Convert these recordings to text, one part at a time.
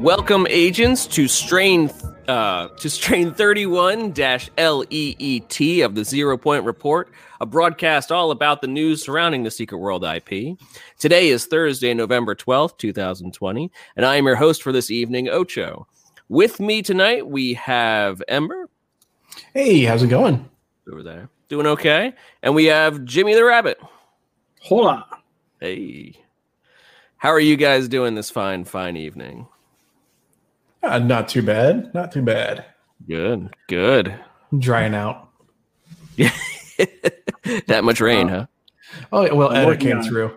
Welcome, agents, to strain uh, to strain 31 LEET of the Zero Point Report, a broadcast all about the news surrounding the Secret World IP. Today is Thursday, November 12th, 2020, and I am your host for this evening, Ocho. With me tonight, we have Ember Hey, how's it going? over there, doing okay, and we have Jimmy the Rabbit. Hola. Hey, how are you guys doing this fine, fine evening? Uh, not too bad. Not too bad. Good, good. Drying out. Yeah. that much rain, huh? Oh, yeah, well, I'm Edda working came on through.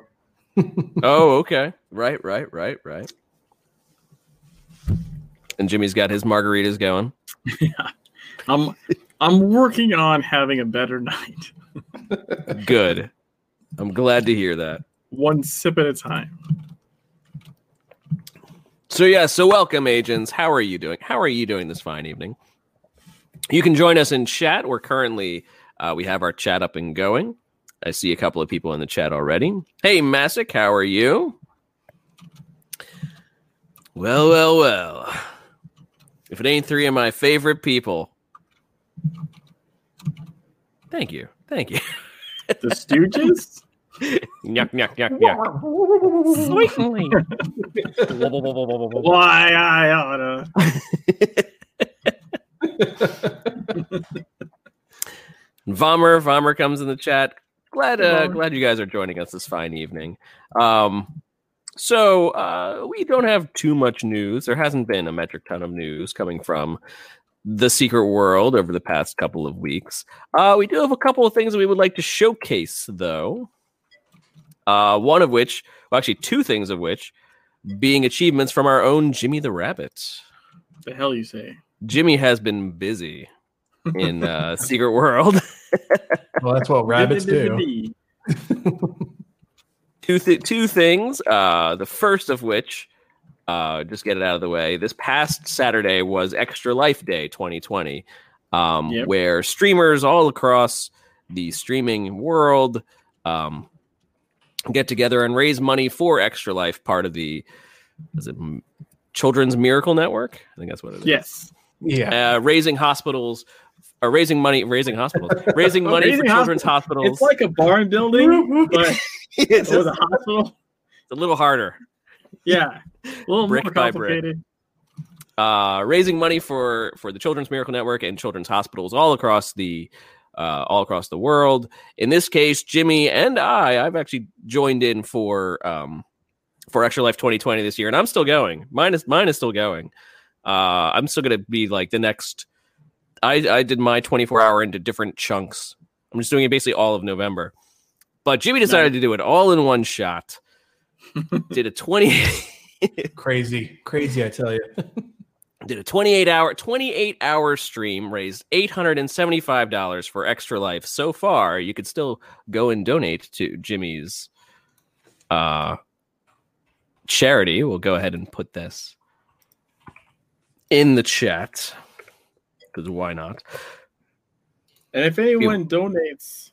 Oh, okay. Right, right, right, right. And Jimmy's got his margaritas going. yeah. I'm I'm working on having a better night. Good. I'm glad to hear that. One sip at a time. So yeah, so welcome agents. How are you doing? How are you doing this fine evening? You can join us in chat. We're currently uh, we have our chat up and going. I see a couple of people in the chat already. Hey Masick, how are you? Well, well, well. If it ain't three of my favorite people. Thank you. Thank you. The Stooges? Yuck, yuck, yuck, yuck. Certainly. Why I oughta. Vomer, Vomer comes in the chat. Glad, uh, glad you guys are joining us this fine evening. Um, so uh, we don't have too much news. There hasn't been a metric ton of news coming from the secret world over the past couple of weeks. Uh, we do have a couple of things that we would like to showcase, though. Uh, one of which, well, actually, two things of which, being achievements from our own Jimmy the Rabbit. The hell you say? Jimmy has been busy in uh, Secret World. Well, that's what rabbits do. two th- two things. Uh, the first of which, uh, just get it out of the way. This past Saturday was Extra Life Day 2020, um, Yep. where streamers all across the streaming world um, get together and raise money for Extra Life, part of the is it Children's Miracle Network? I think that's what it is. Yes. Yeah. Uh, raising hospitals. Or raising money, raising hospitals, raising money Raising for children's hospitals. It's like a barn building, but it's, with a hospital. It's a little harder. Yeah. A little Brick more by brick. complicated. uh, raising money for for the Children's Miracle Network and children's hospitals all across the uh, all across the world. In this case, Jimmy and I, I've actually joined in for um, for Extra Life 2020 this year, and I'm still going. Mine is mine is still going. Uh, I'm still going to be like the next. I I did my 24 hour into different chunks. I'm just doing it basically all of November. But Jimmy decided to do it all in one shot. did a 20 Crazy. Crazy, I tell you. did a 28 hour 28 hour stream raised $875 for extra life. So far you could still go and donate to jimmy's uh charity. We'll go ahead and put this in the chat because why not? And if anyone donates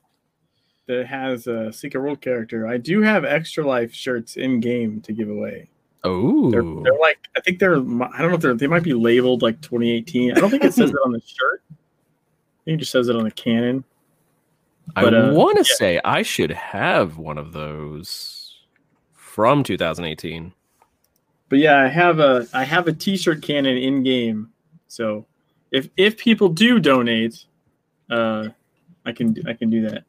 that has a Secret World character, I do have extra life shirts in game to give away. Oh They're, they're like I think they're I don't know if they're they might be labeled like 2018. I don't think it says it on the shirt. I think it just says it on the cannon. i uh, want to yeah. say i should have one of those from 2018 But yeah, I have a I have a T-shirt cannon in game. So if if people do donate, uh, I can I can do that.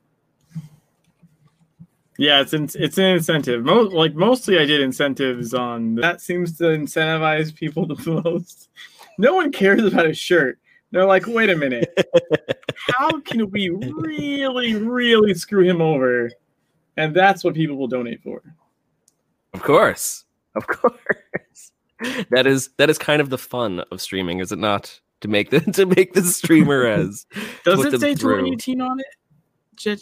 Yeah, it's in, it's an incentive. Mo- like mostly, I did incentives on that. Seems to incentivize people the most. No one cares about a shirt. They're like, wait a minute, how can we really, really screw him over? And that's what people will donate for. Of course. Of course. That is that is kind of the fun of streaming, is it not? To make the to make the streamer as Does it them say through. 2018 on it? Jet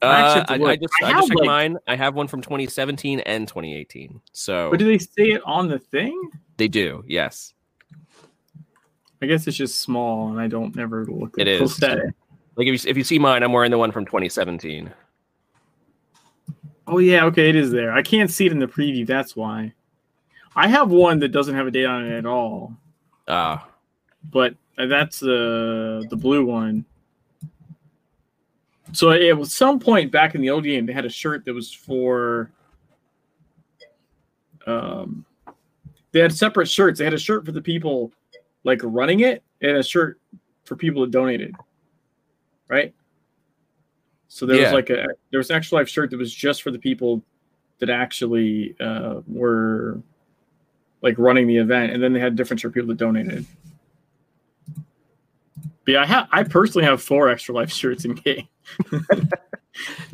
Uh, I actually have to I, I just I I, just checked like- mine. I have one from 2017 and 2018. So But do they say it on the thing? they do, yes. I guess it's just small, and I don't never look. It is. it. Like if you if you see mine, I'm wearing the one from 2017. Oh yeah, okay, it is there. I can't see it in the preview. That's why. I have one that doesn't have a date on it at all, Uh, but that's the the blue one. So at some point back in the old game, they had a shirt that was for. Um, they had separate shirts. They had a shirt for the people like running it, and a shirt for people that donated. Right. So there Yeah. was like a there was an extra life shirt that was just for the people that actually uh, were like running the event, and then they had different shirt for people that donated. But yeah, I have I personally have four extra life shirts in game.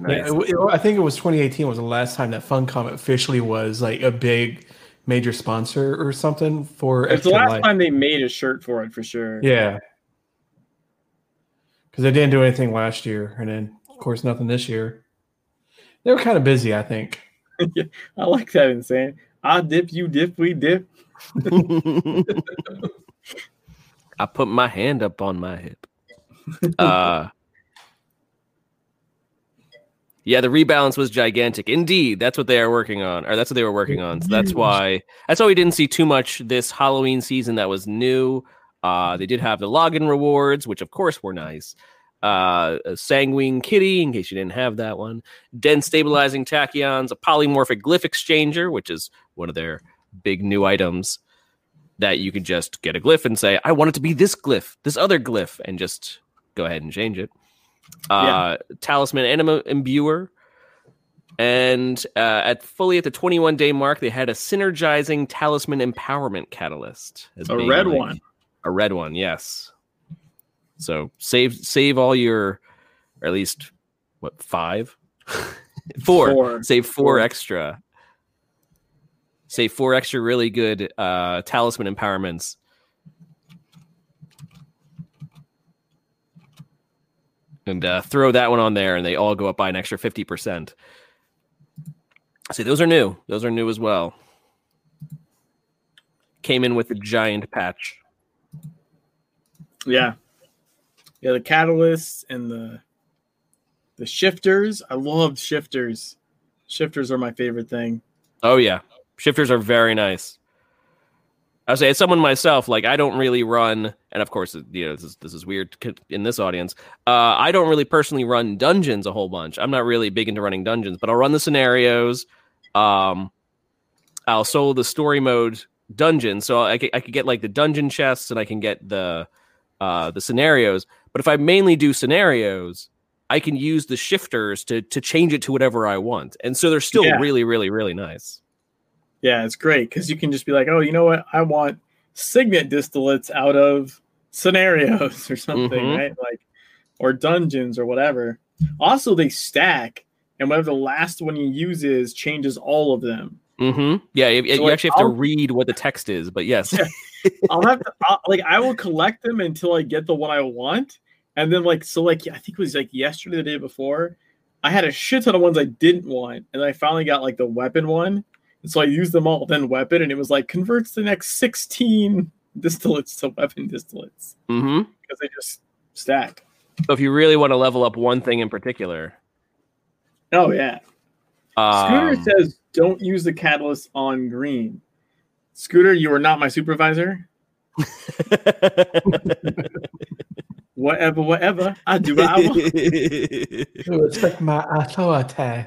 Yeah, it- it- I think it was 2018 was the last time that Funcom officially was like a big major sponsor or something for It's the last Life. time they made a shirt for it for sure. Yeah. Because they didn't do anything last year, and then of course nothing this year. They were kind of busy, I think. I like that insane. I dip, you dip, we dip. I put my hand up on my hip. Uh, yeah, the rebalance was gigantic. Indeed, that's what they are working on, or that's what they were working on. So that's why that's why we didn't see too much this Halloween season. That was new. Uh, they did have the login rewards, which of course were nice. Uh, a sanguine kitty, in case you didn't have that one. Dense stabilizing tachyons, a polymorphic glyph exchanger, which is one of their big new items that you can just get a glyph and say, I want it to be this glyph, this other glyph, and just go ahead and change it. Uh, Talisman Anima Imbuer. And uh, at fully at the 21 day mark, they had a synergizing talisman empowerment catalyst. A red like- one. A red one, yes. So save save all your, or at least what five, four. Four. Save four, Four. extra. Save four extra really good uh, talisman empowerments. And uh, throw that one on there, and they all go up by an extra fifty percent. See, those are new. Those are new as well. Came in with a giant patch. Yeah. Yeah, the catalysts and the the shifters. I loved shifters. Shifters are my favorite thing. Oh yeah, shifters are very nice. I would say, as someone myself, like I don't really run, and of course, you know, this is, this is weird in this audience. Uh, I don't really personally run dungeons a whole bunch. I'm not really big into running dungeons, but I'll run the scenarios. Um, I'll solo the story mode dungeon, so I could, I could get like the dungeon chests, and I can get the uh, the scenarios. But if I mainly do scenarios, I can use the shifters to to change it to whatever I want, and so they're still Yeah. really, really, really nice. Yeah, it's great because you can just be like, oh, you know what? I want signet distillates out of scenarios or something, Mhm. right? Like, or dungeons or whatever. Also, they stack, and whatever the last one you use is changes all of them. Mm-hmm. Yeah, you, you like, actually have to I'll- read what the text is, but yes. Yeah. I'll have to, I'll, like, I will collect them until I get the one I want, and then like, so like, I think it was like yesterday, the day before, I had a shit ton of ones I didn't want, and I finally got like the weapon one, and so I used them all. Then weapon, and it was like converts the next sixteen distillates to weapon distillates mm-hmm. because they just stack. So if you really want to level up one thing in particular, Oh yeah. Scooter um, says, "Don't use the catalyst on green." Scooter, you are not my supervisor. Whatever, whatever. I do what I want. Respect my authority.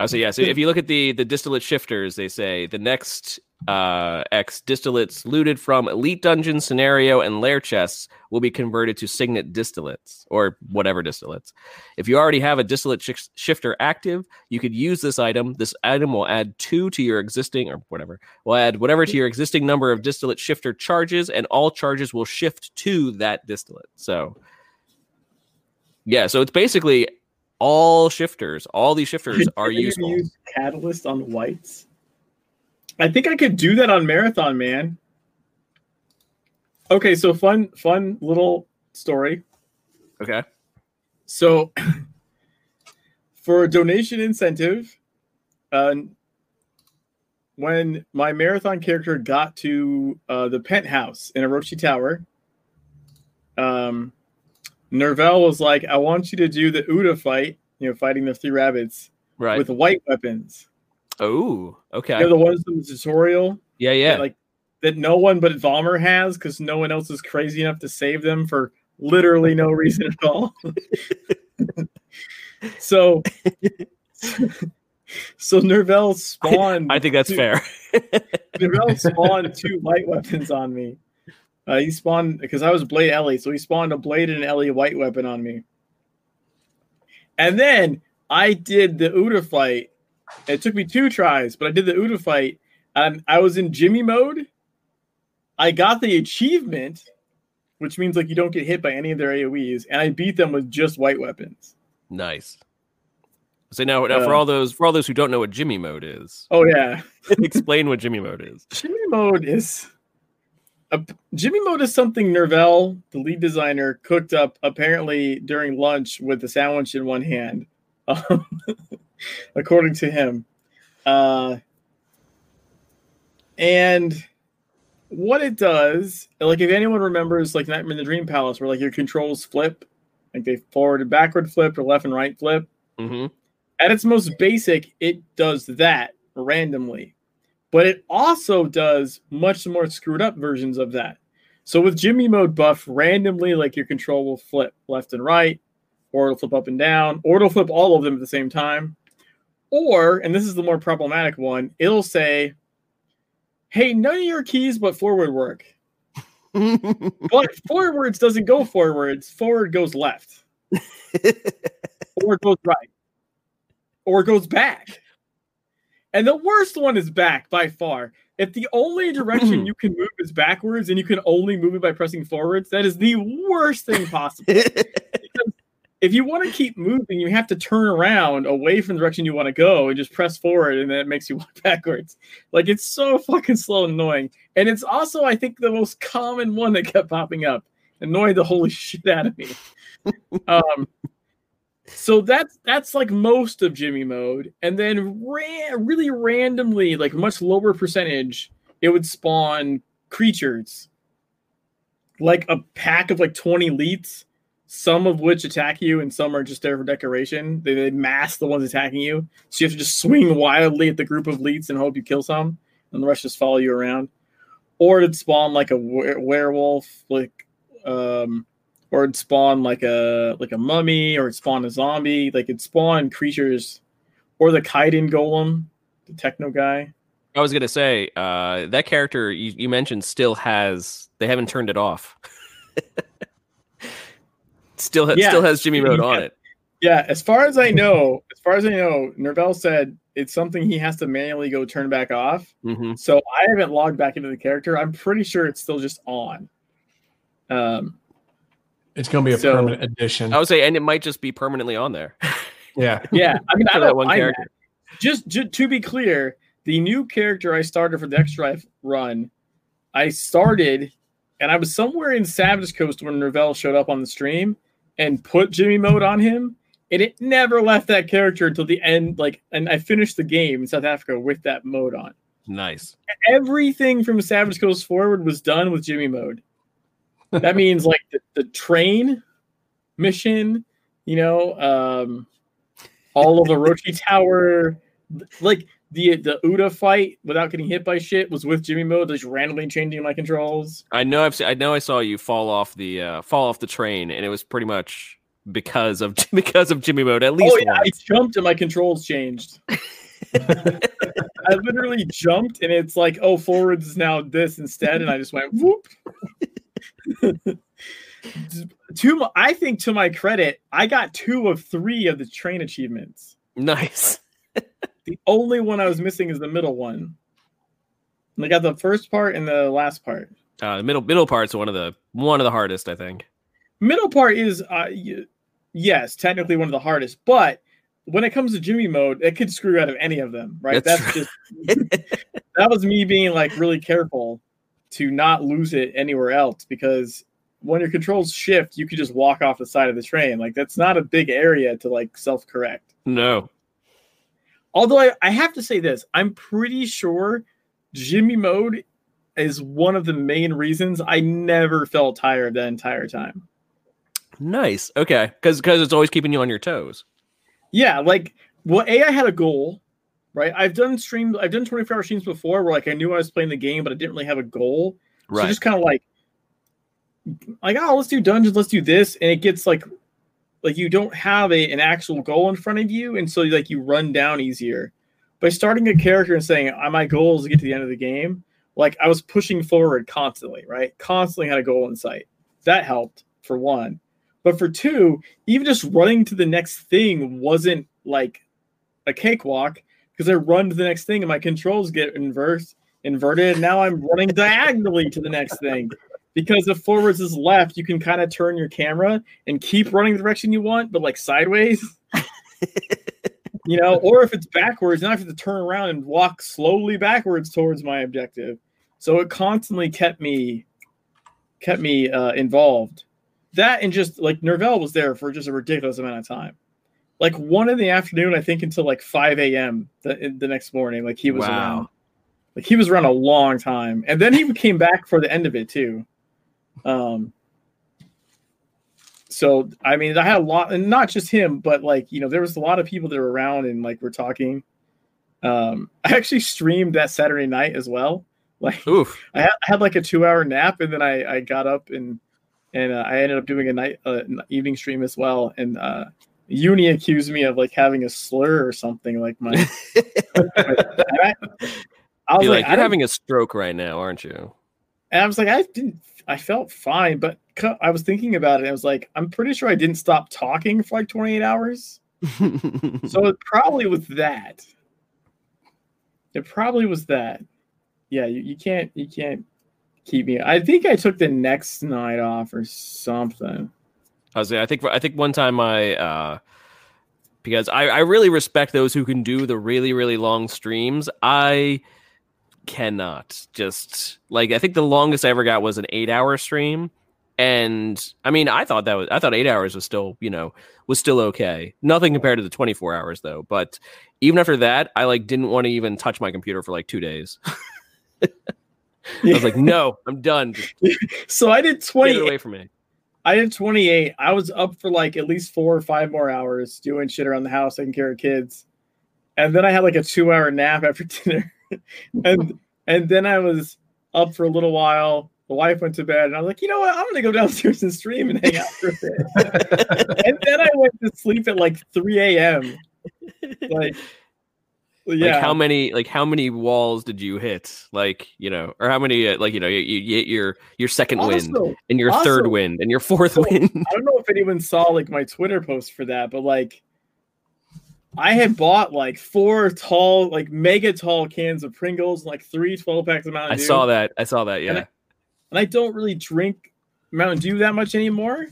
Oh, so yeah, so if you look at the the distillate shifters, they say the next uh, X distillates looted from elite dungeon scenario and lair chests will be converted to signet distillates or whatever distillates. If you already have a distillate shi shifter active, you could use this item. This item will add two to your existing or whatever. Will add whatever to your existing number of distillate shifter charges, and all charges will shift to that distillate. So yeah, so it's basically all shifters. All these shifters are you useful. Use catalyst on whites. I think I could do that on marathon, man. Okay, so fun, fun little story. Okay. So, for a donation incentive, uh, when my marathon character got to uh, the penthouse in Orochi Tower, um, Nerval was like, "I want you to do the Uda fight, you know, fighting the three rabbits Right. with white weapons." Oh, okay. They're the ones in the tutorial. Yeah, yeah. That, like that no one but Valmer has because no one else is crazy enough to save them for literally no reason at all. so so Nervell spawned I think that's two, fair. Nervell spawned two light weapons on me. Uh, he spawned because I was Blade Ellie, so he spawned a Blade and an Ellie white weapon on me. And then I did the Uda fight. It took me two tries, but I did the Uda fight. And I was in Jimmy mode. I got the achievement, which means like you don't get hit by any of their AoEs, and I beat them with just white weapons. Nice. So now, now for Uh, all those for all those who don't know what Jimmy mode is, Oh yeah, explain what Jimmy mode is. Jimmy mode is Jimmy mode is something Nervell, the lead designer, cooked up apparently during lunch with a sandwich in one hand, um, according to him. Uh, and what it does, like if anyone remembers, like Nightmare in the Dream Palace, where like your controls flip, like they forward and backward flip or left and right flip. hmm At its most basic, it does that randomly, but it also does much more screwed up versions of that. So with Jimmy mode buff, randomly, like your control will flip left and right, or it'll flip up and down, or it'll flip all of them at the same time. Or, and this is the more problematic one, it'll say, Hey, none of your keys but forward work. But forwards doesn't go forwards, forward goes left, or it goes right, or it goes back. And the worst one is back by far. If the only direction you can move is backwards and you can only move it by pressing forwards, that is the worst thing possible. if you want to keep moving, you have to turn around away from the direction you want to go and just press forward, and then it makes you walk backwards. Like it's so fucking slow and annoying. And it's also, I think, the most common one that kept popping up, annoyed the holy shit out of me. um, so that's that's like most of Jimmy mode, and then ra- really randomly, like much lower percentage, it would spawn creatures, like a pack of like twenty leets some of which attack you and some are just there for decoration. They, they mask the ones attacking you. So you have to just swing wildly at the group of leets and hope you kill some, and the rest just follow you around. Or it'd spawn like a were- werewolf, like um or it'd spawn like a like a mummy, or it'd spawn a zombie, like it'd spawn creatures, or the Kaidan golem, the techno guy. I was gonna say uh, that character you, you mentioned still has they haven't turned it off. still ha- Yeah. still has Jimmy mode on it. Yeah, as far as I know, as far as I know, Nervell said it's something he has to manually go turn back off. hmm So I haven't logged back into the character. I'm pretty sure it's still just on. Um, It's going to be a So- permanent addition. I would say, and it might just be permanently on there yeah. yeah, I mean, I for don't that one character. that. Just, to be clear, the new character I started for the X Drive run, I started, and I was somewhere in Savage Coast when Nervell showed up on the stream and put Jimmy mode on him, and it never left that character until the end. Like, and I finished the game in South Africa with that mode on. Nice. everything from Savage Coast forward was done with Jimmy mode. That means like the, the train mission, you know, um, all of the Orochi Tower, like the the Uda fight without getting hit by shit was with Jimmy mode, just randomly changing my controls. I know. I've se- I know. I saw you fall off the uh, fall off the train, and it was pretty much because of because of Jimmy mode. At least Oh yeah, I jumped and my controls changed. I literally jumped and it's like, oh, forwards is now this instead, and I just went whoop. to my, I think to my credit, I got two of three of the train achievements. Nice. The only one I was missing is the middle one. I got the first part and the last part. Uh, the middle middle part's one of the one of the hardest, I think. Middle part is, uh, y- yes, technically one of the hardest, but when it comes to Jimmy mode, it could screw out of any of them, right? That's That's, just that was me being like really careful to not lose it anywhere else because when your controls shift, you could just walk off the side of the train. Like that's not a big area to like self correct. No. Although I, I have to say this, I'm pretty sure Jimmy mode is one of the main reasons I never felt tired that entire time. Nice. Okay. Because because it's always keeping you on your toes. Yeah, like well, A, I had a goal right? I've done streams, I've done 24 hour streams before where like I knew I was playing the game, but I didn't really have a goal. Right. So just kind of like, like, oh, let's do dungeons, let's do this. And it gets like, like you don't have a, an actual goal in front of you. And so like you run down easier. By starting a character and saying, oh, my goal is to get to the end of the game, like I was pushing forward constantly, right? Constantly had a goal in sight. That helped for one. But for two, even just running to the next thing wasn't like a cakewalk because I run to the next thing and my controls get inverse inverted. And now I'm running diagonally to the next thing. Because if forwards is left, you can kind of turn your camera and keep running the direction you want, but like sideways. you know, or if it's backwards, now I have to turn around and walk slowly backwards towards my objective. So it constantly kept me kept me uh, involved. That and just like Nervell was there for just a ridiculous amount of time like one in the afternoon, I think until like 5 a.m. The, the next morning. Like he was wow. around. Like he was around a long time. And then he came back for the end of it too. Um so I mean I had a lot and not just him, but like, you know, there was a lot of people that were around and like we're talking. Um I actually streamed that Saturday night as well. Like Oof. I had, I had like a two hour nap and then I, I got up and and uh, I ended up doing a night uh, evening stream as well. And uh, Uni accused me of like having a slur or something like my. I, I was like, like you're having a stroke right now, aren't you? And I was like, I didn't. I felt fine, but I was thinking about it. I was like, I'm pretty sure I didn't stop talking for like 28 hours. so it probably was that. It probably was that. Yeah, you, you can't you can't keep me. I think I took the next night off or something. I was I think I think one time I uh because I, I really respect those who can do the really really long streams. I cannot just like I think the longest I ever got was an eight hour stream. And I mean, I thought that was I thought eight hours was still, you know, was still okay. Nothing compared to the 24 hours though. But even after that, I like didn't want to even touch my computer for like two days. I was like, no, I'm done. so I did 20 away from me. I did 28. I was up for like at least four or five more hours doing shit around the house, taking care of kids. And then I had like a two hour nap after dinner. and and then I was up for a little while. The wife went to bed, and I was like, you know what? I'm gonna go downstairs and stream and hang out for a bit. and then I went to sleep at like 3 a.m. Like yeah. Like how many like how many walls did you hit? Like you know, or how many uh, like you know you, you hit your your second also, wind and your also, third wind and your fourth so, wind. I don't know if anyone saw like my Twitter post for that, but like I had bought like four tall, like mega tall cans of Pringles, like three 12 packs of Mountain Dew. I saw that. I saw that. Yeah. And I, and I don't really drink Mountain Dew that much anymore.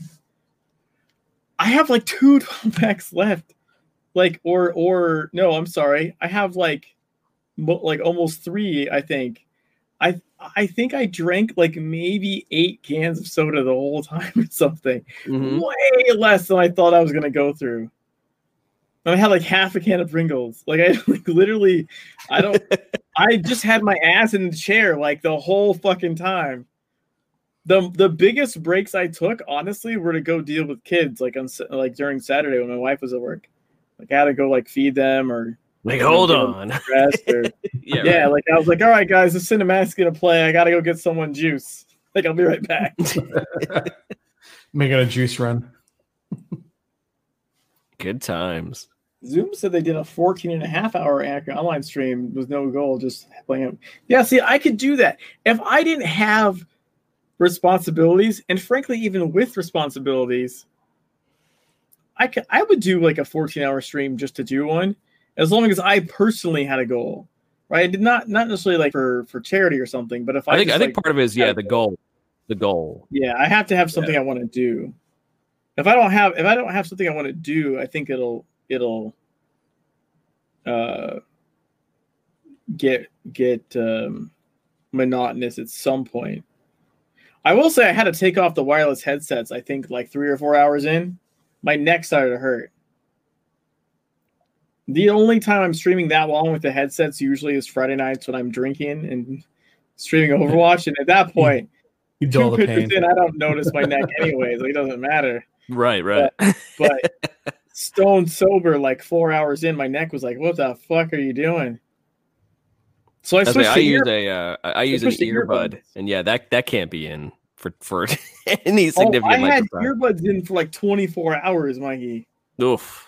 I have like two 12 packs left like or or no i'm sorry. I have like like almost three i think. I i think i drank like maybe eight cans of soda the whole time or something. Mm-hmm. way less than i thought i was going to go through. And i had like half a can of pringles. Like i like literally i don't i just had my ass in the chair like the whole fucking time. The the biggest breaks I took, honestly, were to go deal with kids, like on like during Saturday when my wife was at work. Like I had to go like feed them or like hold on. Or, yeah, yeah right. like I was like, all right, guys, the cinematic's gonna play. I gotta go get someone juice. Like I'll be right back. Making a juice run. Good times. Zoom said they did a 14 and a half hour online stream with no goal, just playing it. Yeah, see, I could do that. If I didn't have responsibilities, and frankly, even with responsibilities, I could I would do like a 14 hour stream just to do one, as long as I personally had a goal, right? Not not necessarily like for for charity or something, but if I, I think just, I think like, part of it is yeah the goal, the goal. Yeah, I have to have something yeah. I want to do. If I don't have if I don't have something I want to do, I think it'll it'll uh get get um monotonous at some point. I will say I had to take off the wireless headsets. I think like three or four hours in my neck started to hurt. The only time I'm streaming that long with the headsets usually is Friday nights when I'm drinking and streaming Overwatch. And at that point, you two pitches in, I don't notice my neck anyways. Like, it doesn't matter. Right, right. But, but stone sober, like four hours in, my neck was like, "What the fuck are you doing?" So I switched. I to use ear- a uh, I use an earbud, earbuds. and yeah, that that can't be in for for any Oh, significant I had length of time. earbuds in for like 24 hours, Mikey. Oof.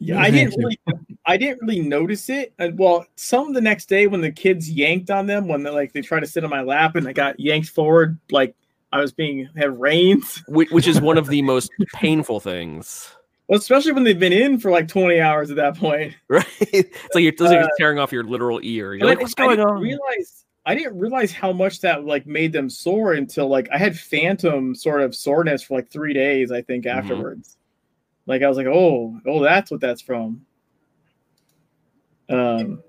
Yeah, Yeah, I didn't really, I didn't really notice it. And, well, some the next day when the kids yanked on them, when they like they tried to sit on my lap and I got yanked forward, like I was being had reins. Which, which is one of the most painful things, Well, especially when they've been in for like 20 hours at that point. right? It's like you're, it's like Uh, you're tearing off your literal ear. You're And like, I, what's going didn't on? Realize I didn't realize how much that like made them sore until like I had phantom sort of soreness for like three days. I think Mhm. afterwards, like I was like, oh, oh, that's what that's from. Um,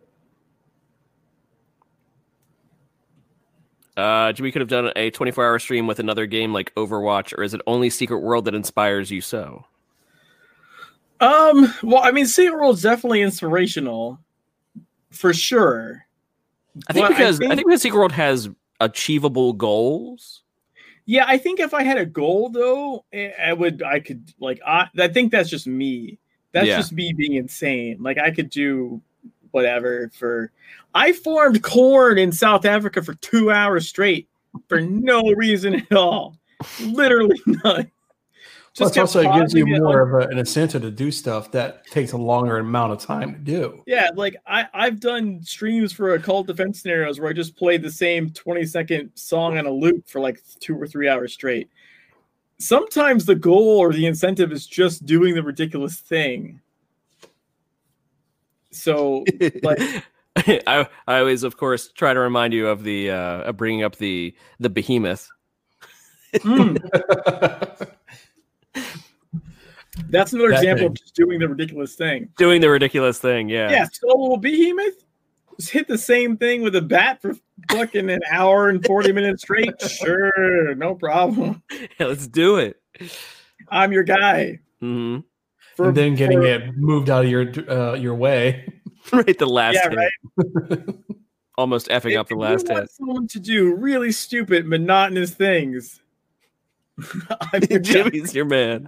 Uh, we could have done a 24 hour stream with another game like Overwatch, or is it only Secret World that inspires you so? um, well, I mean, Secret World's definitely inspirational, for sure. I think Well, because I think, think- because Secret World has achievable goals. Yeah, I think if I had a goal though, eh, I would I could like I, I think that's just me. That's Yeah. just me being insane. Like I could do whatever for I formed corn in South Africa for 2 hours straight for no reason at all. Literally none. Plus, kept also, it gives you pausing it more of a, an incentive to do stuff that takes a longer amount of time to do. Yeah, like I, I've done streams for occult defense scenarios where I just played the same 20 second song on a loop for like two or three hours straight. Sometimes the goal or the incentive is just doing the ridiculous thing. So, like, I I always, of course, try to remind you of the uh, of bringing up the the behemoth. mm, that's another That example thing. of just doing the ridiculous thing. Doing the ridiculous thing, yeah. Yeah, so behemoth just hit the same thing with a bat for fucking an hour and 40 minutes straight. Sure, no problem. Yeah, let's do it. I'm your guy. Mm-hmm. For, and then getting for- it moved out of your uh, your way. Right, the last Yeah, hit. right. Almost effing If up the you last want hit. someone to do really stupid, monotonous things. I'm your. Jimmy's your man.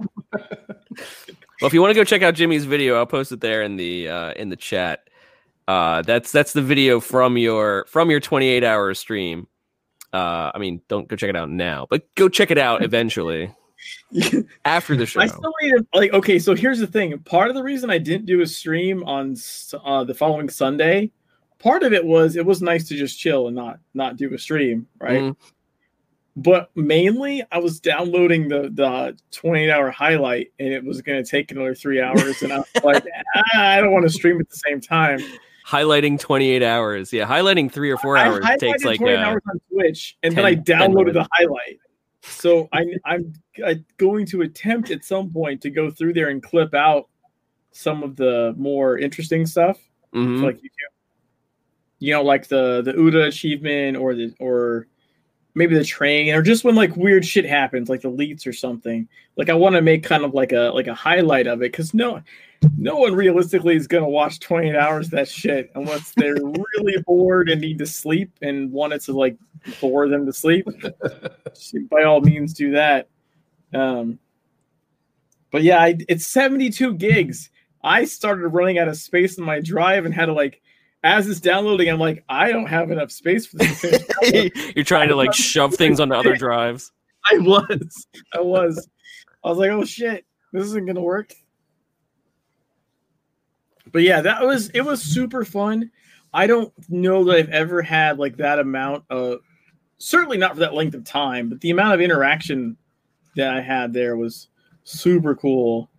Well, if you want to go check out Jimmy's video, I'll post it there in the uh, in the chat. Uh, that's that's the video from your from your 28 hour stream. Uh, I mean, don't go check it out now, but go check it out eventually after the show. I still need to like. Okay, so here's the thing. Part of the reason I didn't do a stream on uh, the following Sunday, part of it was it was nice to just chill and not not do a stream, right? Mhm. But mainly, I was downloading the the 28 hour highlight, and it was going to take another three hours, and I was like, ah, I don't want to stream at the same time. Highlighting 28 hours. Yeah, highlighting three or four hours takes like 28 uh, hours on Twitch, and 10 then I downloaded the highlight. So I, I'm i going to attempt at some point to go through there and clip out some of the more interesting stuff, mhm. for like YouTube. You know, like the the Uda achievement or the or maybe the train or just when like weird shit happens, like the leets or something. Like I want to make kind of like a like a highlight of it because no no one realistically is gonna watch 28 hours of that shit unless they're really bored and need to sleep and want it to like bore them to sleep. By all means, do that. Um, but yeah, I, it's 72 gigs. I started running out of space in my drive and had to like, as it's downloading, I'm like, I don't have enough space for this. You're trying to like shove things onto other drives. I was. I was. I was like, oh shit, this isn't gonna work. But yeah, that was it was super fun. I don't know that I've ever had like that amount of certainly not for that length of time, but the amount of interaction that I had there was super cool.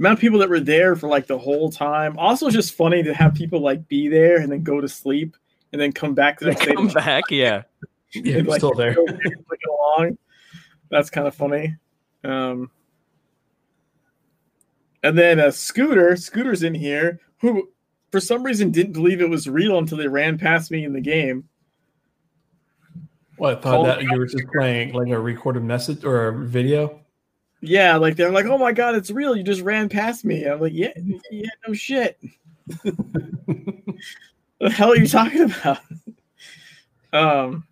The amount of people that were there for like the whole time. Also just funny to have people like be there and then go to sleep and then come back to the next day. to Come back, yeah. Yeah, and, you're still there. go click along. That's kind of funny. Um, and then a scooter, scooter's in here, who for some reason didn't believe it was real until they ran past me in the game. What I thought that you were just playing like a recorded message or a video. Yeah, like they're like, "Oh my god, it's real! You just ran past me." I'm like, "Yeah, yeah, no shit." What the hell are you talking about? um,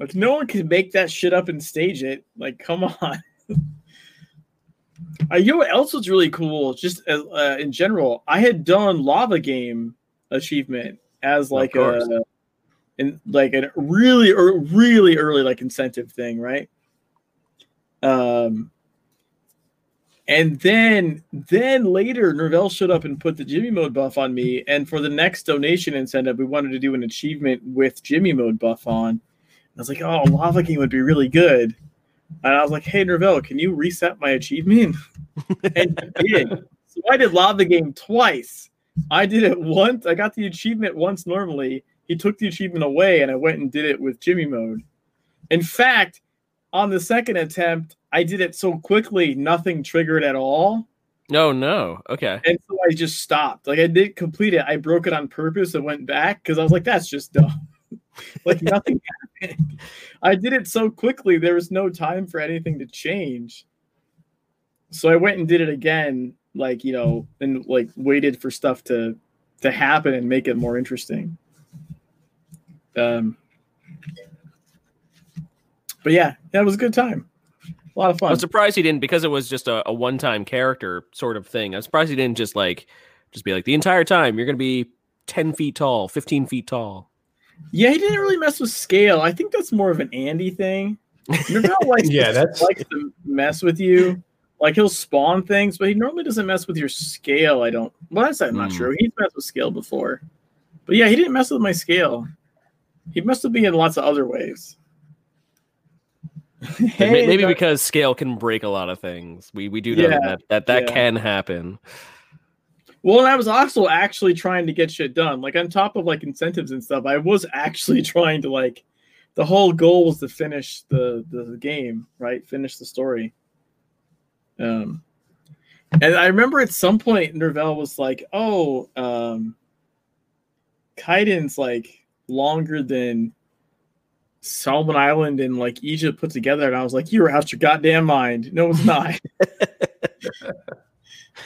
like no one can make that shit up and stage it. Like, come on. Uh, you know what else was really cool? Just uh, uh, in general, I had done Lava Game achievement as like a, in like a really or really early like incentive thing, right? Um, and then then later, Nervell showed up and put the Jimmy mode buff on me. And for the next donation incentive, we wanted to do an achievement with Jimmy mode buff on. I was like, oh, Lava Game would be really good. And I was like, hey, Nervell, can you reset my achievement? and he did. So I did Lava Game twice. I did it once. I got the achievement once normally. He took the achievement away, and I went and did it with Jimmy mode. In fact, on the second attempt, I did it so quickly, nothing triggered at all. No, no. Okay. And so I just stopped. Like I didn't complete it. I broke it on purpose and went back because I was like, that's just dumb. like nothing happened. I did it so quickly, there was no time for anything to change. So I went and did it again, like, you know, and like waited for stuff to to happen and make it more interesting. Um but yeah, that was a good time. A lot of fun. I'm surprised he didn't because it was just a, a one time character sort of thing. I'm surprised he didn't just like just be like the entire time you're gonna be ten feet tall, fifteen feet tall. Yeah, he didn't really mess with scale. I think that's more of an Andy thing. Nervell likes yeah, to, that's likes to mess with you. Like he'll spawn things, but he normally doesn't mess with your scale. I don't. Well, that's I'm not Hmm. sure. He's messed with scale before, but yeah, he didn't mess with my scale. He must have been in lots of other ways. Hey, Maybe because scale can break a lot of things. We we do know Yeah, that that, that yeah. can happen. Well, and I was also actually trying to get shit done. Like on top of like incentives and stuff, I was actually trying to like the whole goal was to finish the the game, right? Finish the story. Um and I remember at some point Nervell was like, "Oh, um Kaidan's like longer than Solomon Island and like Egypt put together." And I was like, "You're out your goddamn mind." No, it's not.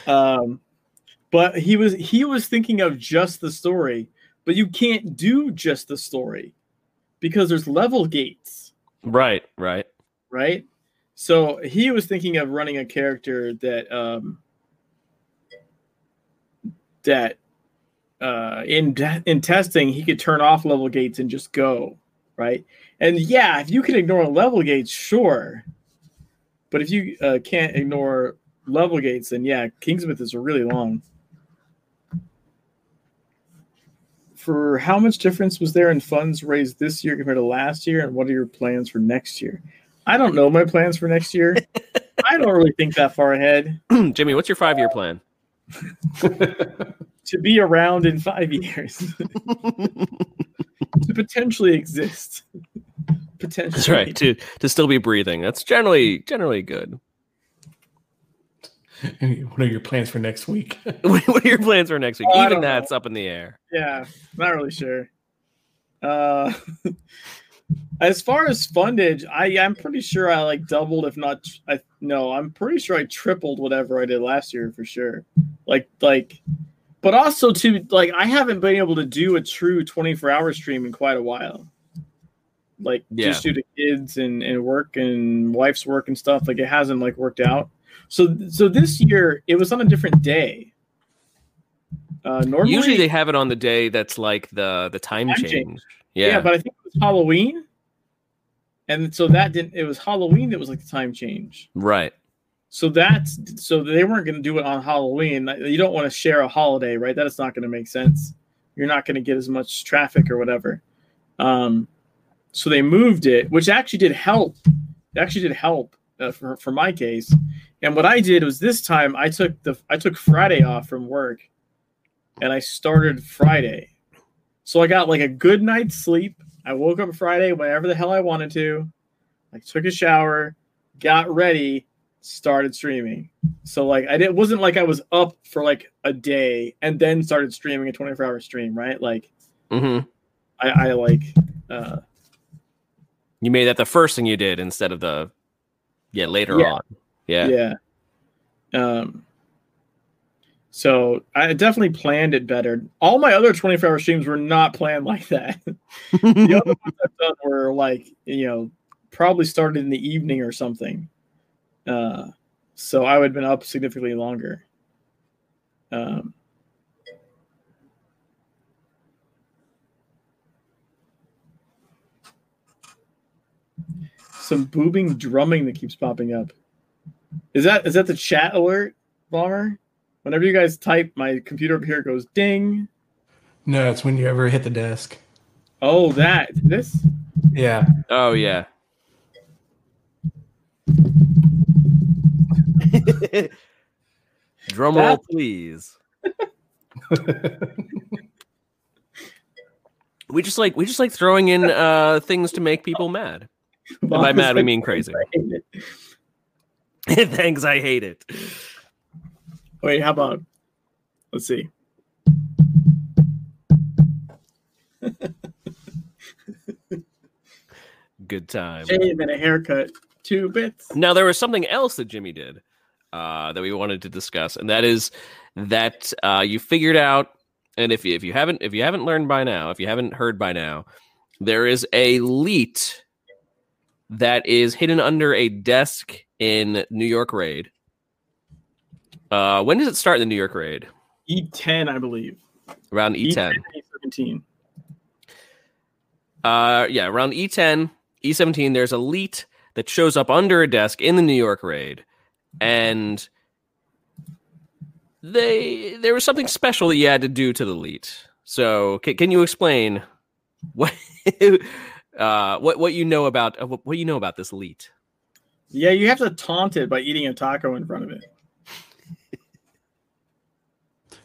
um but he was he was thinking of just the story but you can't do just the story because there's level gates Right, right. right so he was thinking of running a character that um that uh in in testing he could turn off level gates and just go right and yeah if you can ignore level gates sure. But if you uh, can't ignore level gates then yeah kingsmith is really long. For how much difference was there in funds raised this year compared to last year and what are your plans for next year? I don't know my plans for next year. I don't really think that far ahead. Jimmy, what's your five year plan? to be around in five years to potentially exist potentially That's right. To to still be breathing. That's generally generally good. what are your plans for next week? what are your plans for next week? Oh, Even don't know. that's up in the air. yeah not really sure uh as far as fundage i i'm pretty sure i like doubled if not i no i'm pretty sure i tripled whatever i did last year for sure like like but also to like i haven't been able to do a true 24 hour stream in quite a while like Yeah. just due to kids and, and work and wife's work and stuff like it hasn't like worked out so so this year it was on a different day uh normally Usually they have it on the day that's like the the time, Time change. change. Yeah. Yeah. but I think it was Halloween. And so that didn't it was Halloween that was like the time change. right. So that's so they weren't going to do it on Halloween. You don't want to share a holiday, right? That is not going to make sense. You're not going to get as much traffic or whatever. Um, so they moved it, which actually did help. It actually did help uh, for for my case. And what I did was this time I took the I took Friday off from work, and I started Friday. So I got like a good night's sleep. I woke up Friday whenever the hell I wanted to. I took a shower, got ready, started streaming. So like I did, it wasn't like I was up for like a day and then started streaming a 24 hour stream, right? Like hmm I, I like uh You made that the first thing you did instead of the yeah later Yeah. on. Yeah. yeah. Um so I definitely planned it better. All my other 24 hour streams were not planned like that. the other ones I've done were like, you know, probably started in the evening or something. Uh So I would have been up significantly longer. Um, some booming drumming that keeps popping up. Is that is that the chat alert, Bomber? Whenever you guys type, my computer over here goes ding. No, it's when you ever hit the desk. Oh, that this. Yeah. Oh yeah. Drum roll, please. we just like we just like throwing in uh things to make people mad. And by mad, we mean crazy. Thanks, I hate it. Wait, how about? Let's see. Good time. Shave and a haircut, two bits. Now there was something else that Jimmy did uh, that we wanted to discuss, and that is that uh, you figured out. And if you, if you haven't if you haven't learned by now, if you haven't heard by now, there is a leet that is hidden under a desk in New York Raid. Uh, when does it start in the New York Raid? E10, I believe. Around E10. E17. Uh, yeah, around E10, E17. There's a leet that shows up under a desk in the New York Raid, and they there was something special that you had to do to the leet. So, can, can you explain what uh, what what you know about uh, what you know about this leet? Yeah, you have to taunt it by eating a taco in front of it.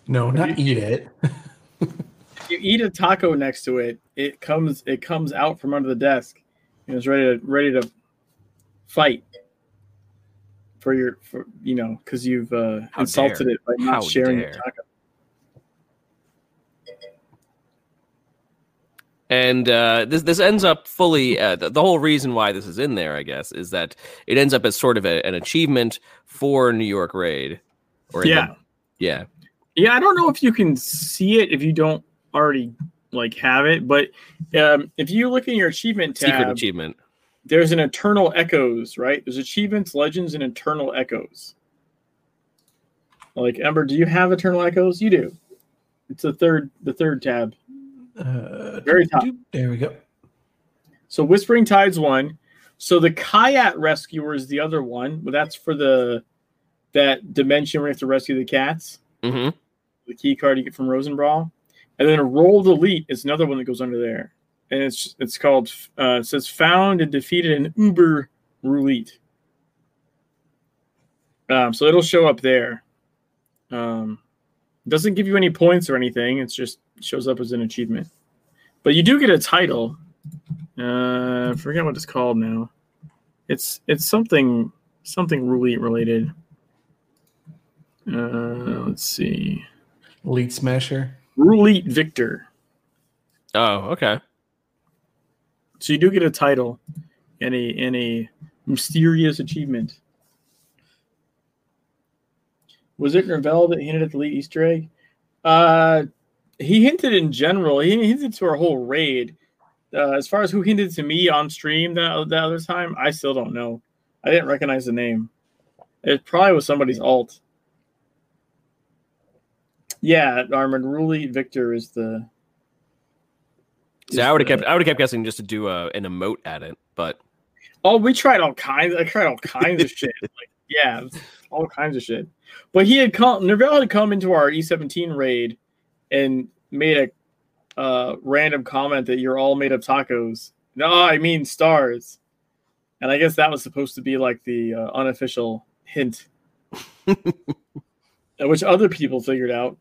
no, not eat it. if you eat a taco next to it, it comes it comes out from under the desk and is ready to ready to fight for your for you know because you've uh, insulted dare. it by not How sharing dare. the taco. And uh, this this ends up fully. Uh, the, the whole reason why this is in there, I guess, is that it ends up as sort of a, an achievement for New York Raid. Or Yeah. the- yeah. Yeah, I don't know if you can see it if you don't already like have it, but um, if you look in your achievement tab, Secret achievement. There's an Eternal Echoes, right? There's achievements, legends, and Eternal Echoes. Like Ember, do you have Eternal Echoes? You do. It's the third, the third tab. Uh, Very top. There we go. So Whispering Tides one. So the Kayat Rescuer is the other one, but that's for the that dimension where you have to rescue the cats. hmm The key card you get from Rosenbrawl, and then a Rolled Elite is another one that goes under there, and it's it's called uh, it says found and defeated an Uber Roulette. Um, so it'll show up there. Um, doesn't give you any points or anything. It's just shows up as an achievement. But you do get a title. Uh, I forget what it's called now. It's it's something something roulette related. Uh, let's see. Lead Smasher. Roulette Victor. Oh, okay. So you do get a title and a and a mysterious achievement. Was it Ravel that hinted at the lead Easter egg? Uh, he hinted in general. He hinted to our whole raid. Uh, as far as who hinted to me on stream that that other time, I still don't know. I didn't recognize the name. It probably was somebody's alt. Yeah, Armored Roulette Victor is the. Is I would have kept I would have kept guessing just to do a, an emote at it, but Oh, we tried all kinds. I tried all kinds of shit. Like, yeah, all kinds of shit. But he had come. Nerval had come into our E17 raid and made a uh, random comment that you're all made of tacos. No, I mean stars. And I guess that was supposed to be like the uh, unofficial hint, uh, which other people figured out.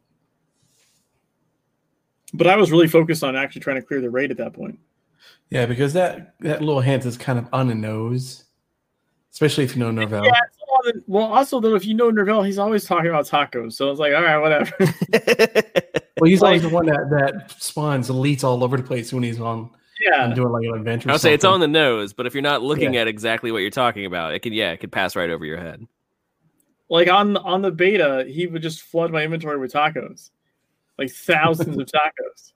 But I was really focused on actually trying to clear the raid at that point. Yeah, because that that little hint is kind of on the nose, especially if you know Nerval. Yeah, the- well, also though, if you know Nerval, he's always talking about tacos. So it's like, all right, whatever. Well, he's always Like- the one that that spawns elites all over the place when he's on yeah, and doing like an adventure. I'll say it's on the nose, but if you're not looking at exactly what you're talking about, it could yeah, it could pass right over your head. like on on the beta, he would just flood my inventory with tacos, like thousands of tacos.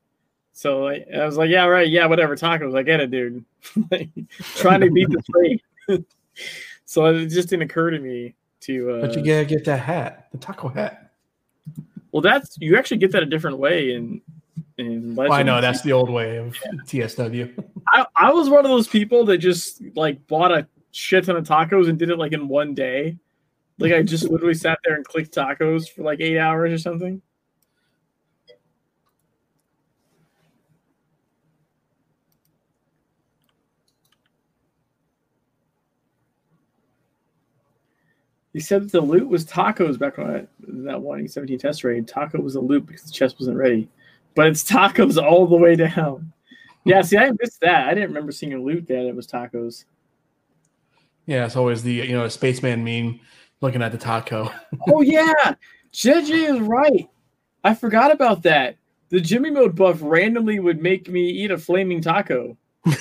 So I, I was like, yeah, right, yeah, whatever, tacos. I get it, dude. like, trying to beat the trade. so it just didn't occur to me to. Uh, but you gotta get that hat, the taco hat. Well, that's you actually get that a different way in in Well, I know that's the old way of TSW. I, I was one of those people that just like bought a shit ton of tacos and did it like in one day. Like I just literally sat there and clicked tacos for like eight hours or something. He said that the loot was tacos back on that, that 117 test raid. Taco was a loot because the chest wasn't ready. But it's tacos all the way down. Yeah, see, I missed that. I didn't remember seeing a loot that it was tacos. Yeah, it's always the you know spaceman meme looking at the taco. oh yeah, JJ is right. I forgot about that. The Jimmy mode buff randomly would make me eat a flaming taco. like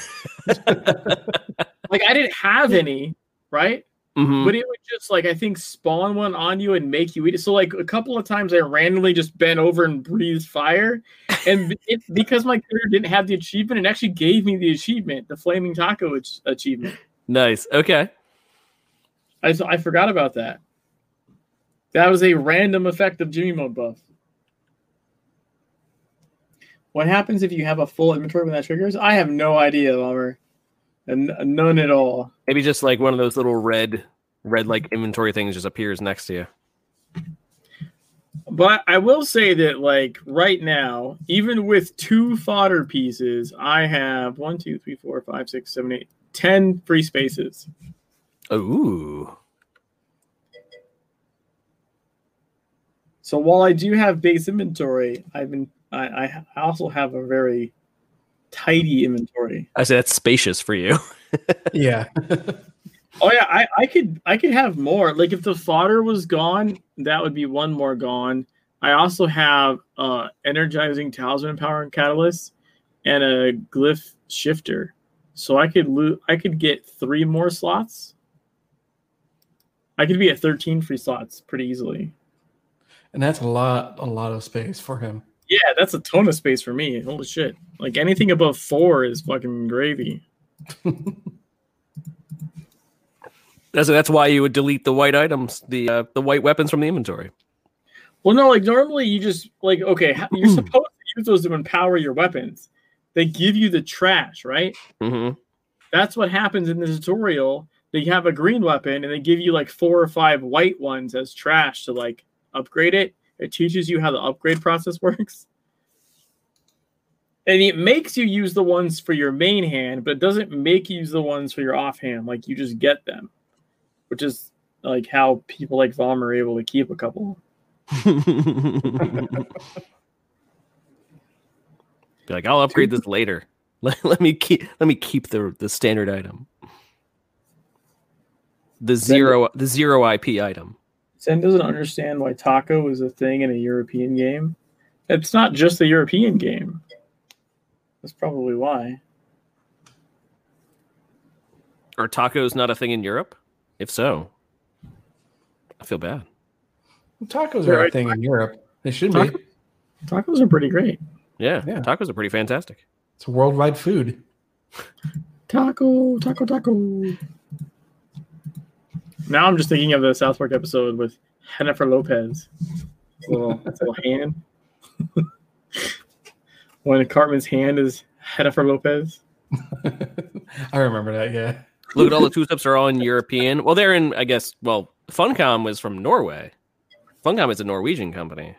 I didn't have any, right? Mm-hmm. But it would just like I think spawn one on you and make you eat it. So like a couple of times I randomly just bent over and breathed fire, and it, because my character didn't have the achievement, it actually gave me the achievement, the flaming taco achievement. Nice. Okay. I I forgot about that. That was a random effect of Jimmy mode buff. What happens if you have a full inventory when that triggers? I have no idea, Lover. And none at all. Maybe just like one of those little red, red like mm-hmm. inventory things just appears next to you. But I will say that, like right now, even with two fodder pieces, I have one, two, three, four, five, six, seven, eight, ten free spaces. Ooh. So while I do have base inventory, I've been I, I also have a very tidy inventory. I say that's spacious for you. yeah. oh yeah, I, I could I could have more. Like if the fodder was gone, that would be one more gone. I also have uh energizing talisman empowerment catalyst and a glyph shifter. So I could lo- I could get three more slots. I could be at 13 free slots pretty easily. And that's a lot a lot of space for him. Yeah, that's a ton of space for me. Holy shit. Like anything above four is fucking gravy. that's that's why you would delete the white items, the uh, the white weapons from the inventory. Well, no, like normally you just like okay, you're supposed to use those to empower your weapons. They give you the trash, right? Mm-hmm. That's what happens in the tutorial. They have a green weapon and they give you like four or five white ones as trash to like upgrade it. It teaches you how the upgrade process works. And it makes you use the ones for your main hand, but it doesn't make you use the ones for your offhand. Like you just get them, which is like how people like Vom are able to keep a couple. Be like, I'll upgrade this later. Let, let me keep let me keep the the standard item. The zero the zero IP item. Zen doesn't understand why taco is a thing in a European game. It's not just a European game. That's probably why. Are tacos not a thing in Europe? If so, I feel bad. Tacos are a thing in Europe. They should be. Tacos are pretty great. Yeah, yeah, tacos are pretty fantastic. It's a worldwide food. Taco, taco, taco. Now I'm just thinking of the South Park episode with Jennifer Lopez. Little, little hand. when Cartman's hand is Jennifer Lopez. I remember that, yeah. Look at all the two steps are all in European. Well, they're in, I guess, well, Funcom was from Norway. Funcom is a Norwegian company.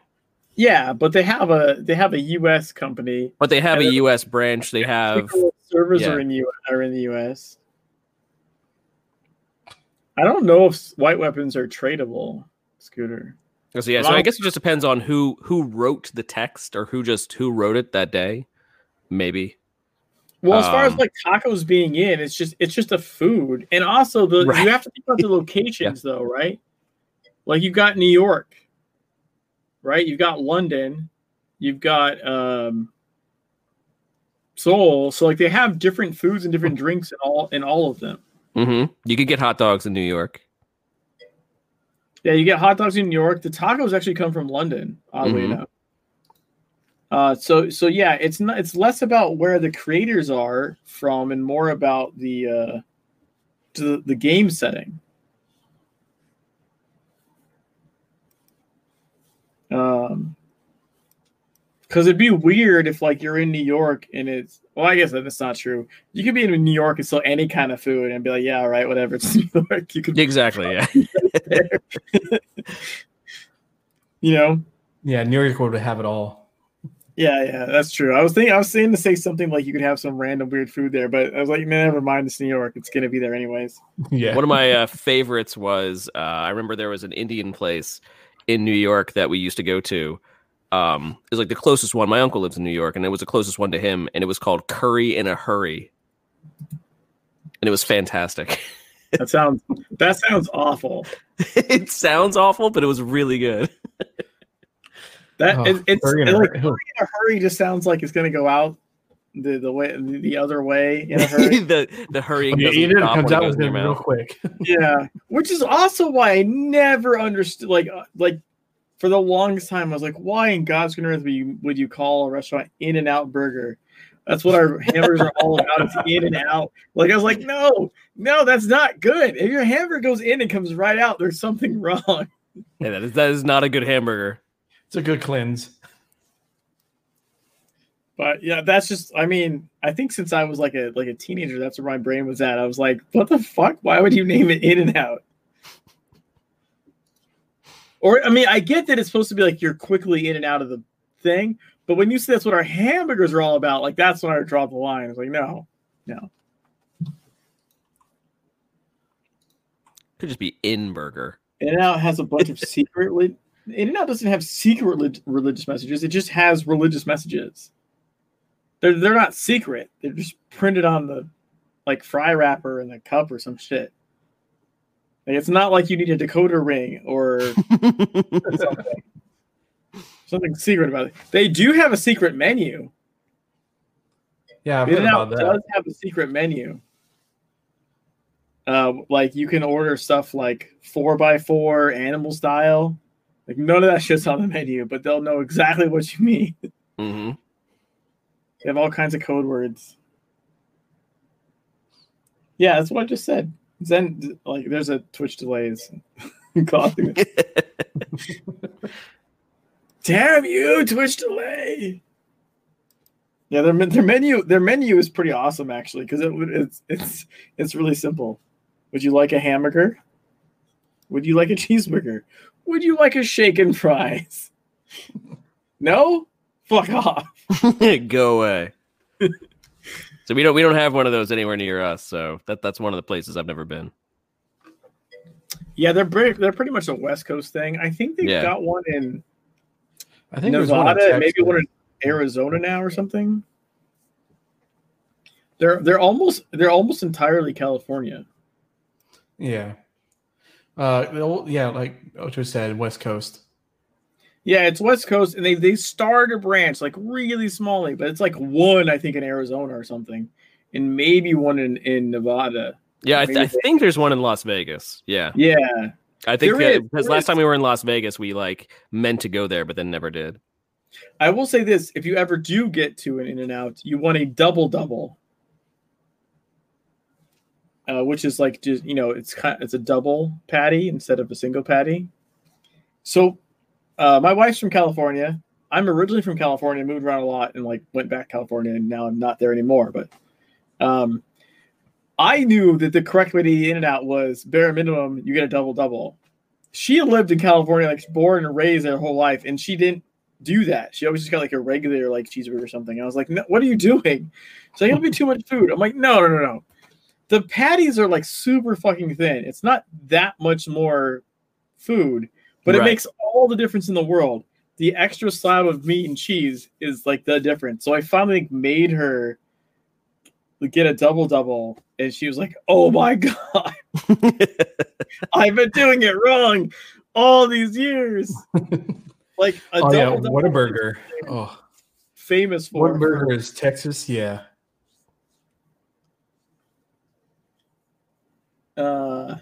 Yeah, but they have a they have a U.S. company. But they have a U.S. branch. They have servers yeah. are in U are in the U.S. I don't know if white weapons are tradable, Scooter. So yeah, so I guess it just depends on who who wrote the text or who just who wrote it that day, maybe. Well, as far um, as like tacos being in, it's just it's just a food, and also the right. you have to think about the locations yeah. though, right? Like you've got New York, right? You've got London, you've got um, Seoul. So like they have different foods and different drinks in all in all of them. Mm-hmm. You could get hot dogs in New York. Yeah, you get hot dogs in New York. The tacos actually come from London, oddly mm-hmm. enough. Uh, so so yeah, it's not it's less about where the creators are from and more about the uh, the, the game setting. Um, because it'd be weird if like you're in New York and it's well, I guess that's not true. You could be in New York and sell any kind of food and be like, yeah, all right, whatever. It's New York. You could exactly, yeah. you know. Yeah, New York would have it all. Yeah, yeah, that's true. I was thinking, I was saying to say something like you could have some random weird food there, but I was like, man, never mind. It's New York. It's gonna be there anyways. Yeah. One of my uh, favorites was uh, I remember there was an Indian place in New York that we used to go to. Um, it was like the closest one. My uncle lives in New York, and it was the closest one to him, and it was called Curry in a Hurry, and it was fantastic. That sounds that sounds awful. it sounds awful, but it was really good. That Oh, it, it's hurry in like hurry. hurry in a hurry just sounds like it's gonna go out the the way the other way in a hurry. the the hurrying When you it, it comes out with in real quick. yeah, which is also why I never understood. Like uh, like for the longest time, I was like, why in God's green earth would you would you call a restaurant In and Out Burger? That's what our hamburgers are all about. It's in and out. Like I was like, no, no, that's not good. If your hamburger goes in and comes right out, there's something wrong. Yeah, that is that is not a good hamburger. It's a good cleanse. But yeah, that's just I mean, I think since I was like a like a teenager, that's where my brain was at. I was like, what the fuck? Why would you name it In and Out? Or I mean, I get that it's supposed to be like you're quickly in and out of the thing, but when you say that's what our hamburgers are all about, like that's when I draw the line. It's like, no, no. Could just be in burger. In and Out has a bunch of secret li- In and Out doesn't have secret relig- religious messages, it just has religious messages. They're they're not secret. They're just printed on the like fry wrapper in the cup or some shit. Like it's not like you need a decoder ring or something. Something secret about it. They do have a secret menu. Yeah, I've In heard and Out about that. does have a secret menu. Uh, like you can order stuff like four by four animal style. Like none of that shit's on the menu, but they'll know exactly what you mean. Mm-hmm. They have all kinds of code words. Yeah, that's what I just said. Zen, like, there's a Twitch delays. Causing it. Damn you, Twitch delay! Yeah, their their menu their menu is pretty awesome actually because it, it's it's it's really simple. Would you like a hamburger? Would you like a cheeseburger? Would you like a shaken fries? No, fuck off. Go away. so we don't we don't have one of those anywhere near us. So that that's one of the places I've never been. Yeah, they're pretty, they're pretty much a West Coast thing. I think they've Yeah. got one in I think there's one in Nevada, and maybe one in Arizona now or something. They're they're almost they're almost entirely California. Yeah. Uh, the old- yeah, like Ocho said, West Coast. Yeah, it's West Coast, and they they started a branch like really smallly, but it's like one I think in Arizona or something, and maybe one in in Nevada. Yeah, I, th- I think there's one in Las Vegas. Yeah, Yeah, I think is, because last is. time we were in Las Vegas, we like meant to go there, but then never did. I will say this: if you ever do get to an In and Out, you want a double double, uh, which is like just you know it's kind it's a double patty instead of a single patty. So, uh, my wife's from California. I'm originally from California, moved around a lot, and like went back to California, and now I'm not there anymore. But um, I knew that the correct way to eat In and Out was bare minimum you get a double double. She lived in California, like born and raised her whole life, and she didn't do that. She always just got like a regular like cheeseburger or something. I was like, no, what are you doing? She's like, it'll be too much food. I'm like, no, no, no, no. The patties are like super fucking thin. It's not that much more food, but it makes all the difference in the world. The extra slab of meat and cheese is like the difference. So I finally made her get a double double, and she was like, "Oh my god, I've been doing it wrong all these years." Like a oh yeah, double Whataburger. Oh, famous for. Whataburger is Texas. Yeah, Uh,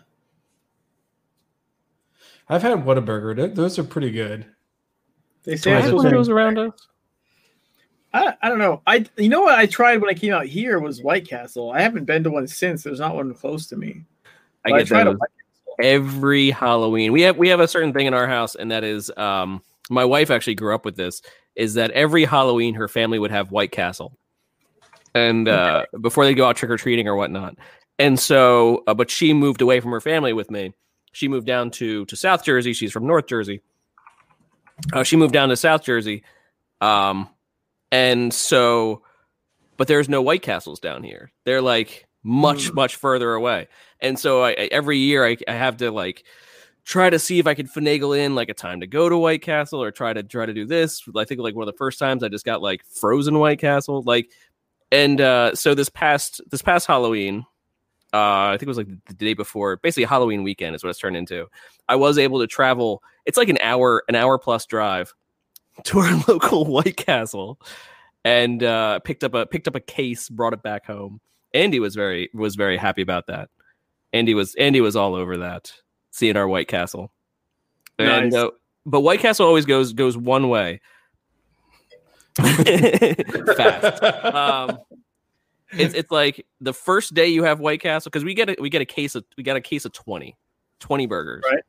I've had Whataburger Those are pretty good. they say Twice it's a supposed those around us. I, I don't know. I you know what I tried when I came out here was White Castle. I haven't been to one since. There's not one close to me. I But get tried a those White every Halloween. We have we have a certain thing in our house, and that is um, my wife actually grew up with this. Is that every Halloween her family would have White Castle, and uh, before they go out trick or treating or whatnot. And so, uh, but she moved away from her family with me. She moved down to to South Jersey. She's from North Jersey. Uh, she moved down to South Jersey, um, and so, but there's no White Castles down here. They're like much Mm. much further away. And so, I, I- every year I, I have to like try to see if I can finagle in like a time to go to White Castle or try to try to do this. I think like one of the first times I just got like frozen White Castle, like, and uh, so this past this past Halloween, uh, I think it was like the day before, basically Halloween weekend is what it's turned into. I was able to travel. It's like an hour, an hour plus drive to our local White Castle, and uh, picked up a picked up a case, brought it back home. Andy was very was very happy about that. Andy was Andy was all over that, seeing our White Castle. And Nice. uh, but White Castle always goes goes one way. Fast um, it's it's like the first day you have White Castle because we get a, we get a case of we got a case of 20, 20 burgers, Right.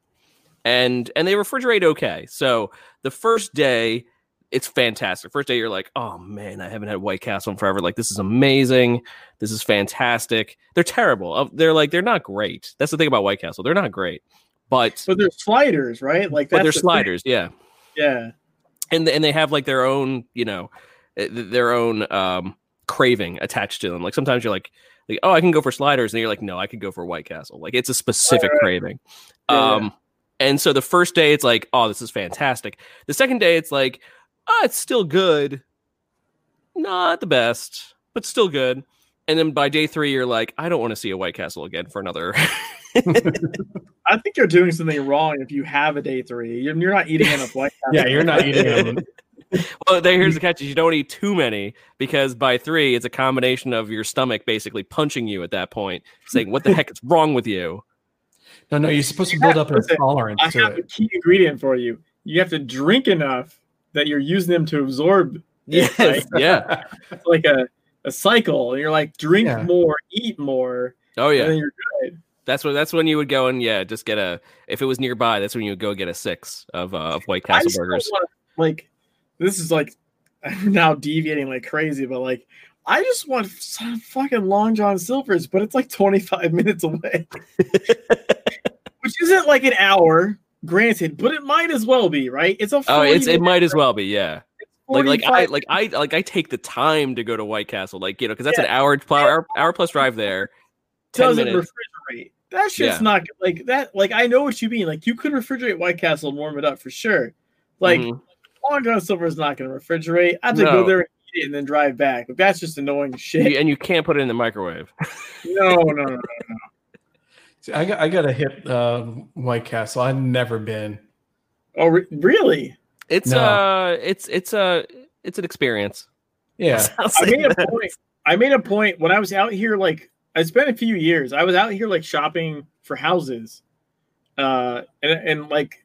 And and they refrigerate okay. So the first day it's fantastic. First day you're like, oh man, I haven't had White Castle in forever. Like this is amazing. This is fantastic. They're terrible. They're like they're not great. That's the thing about White Castle. They're not great, but But they're sliders, right? Like but they're the thing. sliders. Yeah Yeah. and and they have like their own you know uh, their own um craving attached to them like sometimes you're like like oh i can go for sliders and you're like no i could go for white castle like it's a specific Right, craving Yeah, yeah. um and so the first day it's like oh this is fantastic the second day it's like oh it's still good not the best but still good and then by day three you're like i don't want to see a white castle again for another I think you're doing something wrong if you have a day three. You're, you're not eating enough white. Castle. yeah, you're not eating enough. well, there, here's the catch: is you don't eat too many because by three, it's a combination of your stomach basically punching you at that point, saying, "What the heck is wrong with you?" No, no, you're supposed to build up an tolerance. intolerance I to have a it. key ingredient for you. You have to drink enough that you're using them to absorb. it, right? yeah. It's like a, a cycle. And you're like, drink Yeah. more, eat more, Oh and yeah. then you're good. That's when that's when you would go and yeah, just get a. If it was nearby, that's when you would go get a six of uh, of White Castle still burgers. wanna- like, this is like, I'm now deviating like crazy, but like, I just want some fucking Long John Silver's, but it's like 25 minutes away, which isn't like an hour, granted, but it might as well be, right? It's a Oh, it's it might as well be yeah. Like like I like I like I take the time to go to White Castle, like you know, because that's an hour, hour hour plus drive there. 10 doesn't minutes. refrigerate. That shit's Yeah. not like that. Like I know what you mean. Like you could refrigerate White Castle and warm it up for sure. Like Mhm. Long John Silver is not going to refrigerate. I have to No. go there and eat it and then drive back. But that's just annoying shit. You- and you can't put it in the microwave. No No, no, no. See, I got I got a hit uh, White Castle. I've never been. Oh, re- really? It's No. uh, it's it's a it's an experience. Yeah, I'll I say made a point. I made a point when I was out here. Like I spent a few years. I was out here like shopping for houses, uh, and and like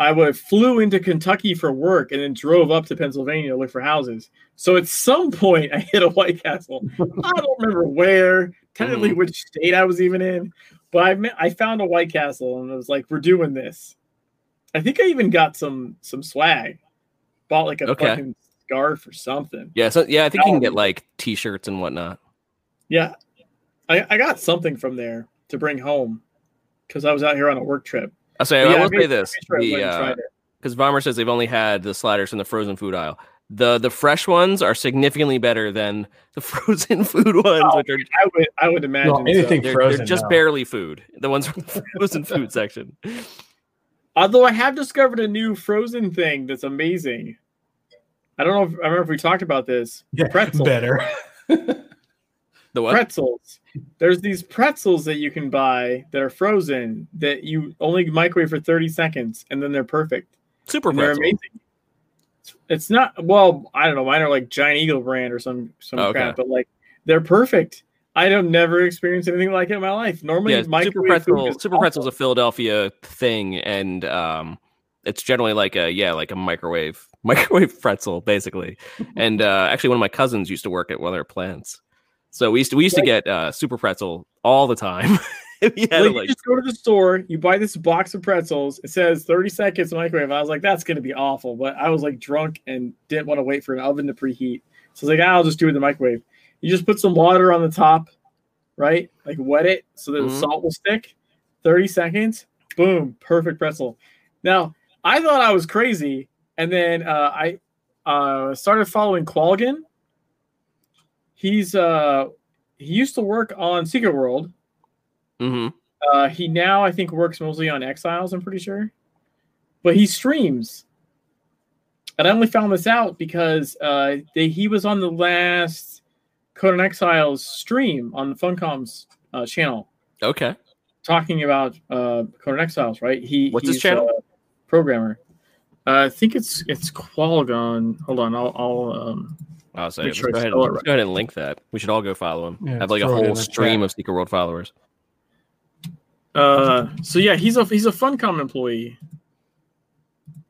I would flew into Kentucky for work and then drove up to Pennsylvania to look for houses. So at some point, I hit a White Castle. I don't remember where, technically mm-hmm. which state I was even in, but I met, I found a White Castle and I was like, "We're doing this." I think I even got some some swag. Bought like a Okay. fucking scarf or something. Yeah, so yeah, I think you can get like t-shirts and whatnot. Yeah, I, I got something from there to bring home because I was out here on a work trip. I'll say But I will made- say this: made sure I went the and uh, tried because Vomer says they've only had the sliders from the frozen food aisle. The the fresh ones are significantly better than the frozen food ones, Oh, which are I would I would imagine Well, anything so. they're, frozen they're just now. barely food. The ones from the frozen food section. Although I have discovered a new frozen thing that's amazing. I don't know if I remember if we talked about this. yeah, Pretzel. better. The what? Pretzels. There's these pretzels that you can buy that are frozen that you only microwave for 30 seconds and then they're perfect. Super And they're amazing. It's- not well, I don't know, mine are like Giant Eagle brand or some some Oh, okay. crap, but like they're perfect. I have never experienced anything like it in my life. Normally, Yeah, super pretzel. is Super pretzel's a. Philadelphia thing, and um, it's generally like a yeah, like a microwave microwave pretzel, basically. and uh, actually, one of my cousins used to work at one of their plants, so we used to we used to get uh, super pretzel all the time. like, you just go to the store, you buy this box of pretzels. It says 30 seconds microwave. I was like, that's gonna be awful. But I was like drunk and didn't want to wait for an oven to preheat. So I was like, ah, I'll just do it in the microwave. You just put some water on the top, right? Like wet it so that mm-hmm. the salt will stick. 30 seconds, boom, perfect pretzel. Now, I thought I was crazy, and then uh, I uh, started following Qualgan. He's uh, he used to work on Secret World. Mm-hmm. Uh, he now I think works mostly on Exiles. I'm pretty sure, but he streams. And I only found this out because uh, they, he was on the last Conan Exiles stream on the Funcom's uh, channel. Okay. Talking about uh, Conan Exiles, right? He what's his channel? programmer. Uh, I think it's it's Qualgon. Hold on, I'll, I'll um, I'll say sure go, ahead, and, right. go ahead and link that. We should all go follow him. Yeah, Have like a whole stream of Secret World followers. Uh, so yeah, he's a he's a Funcom employee.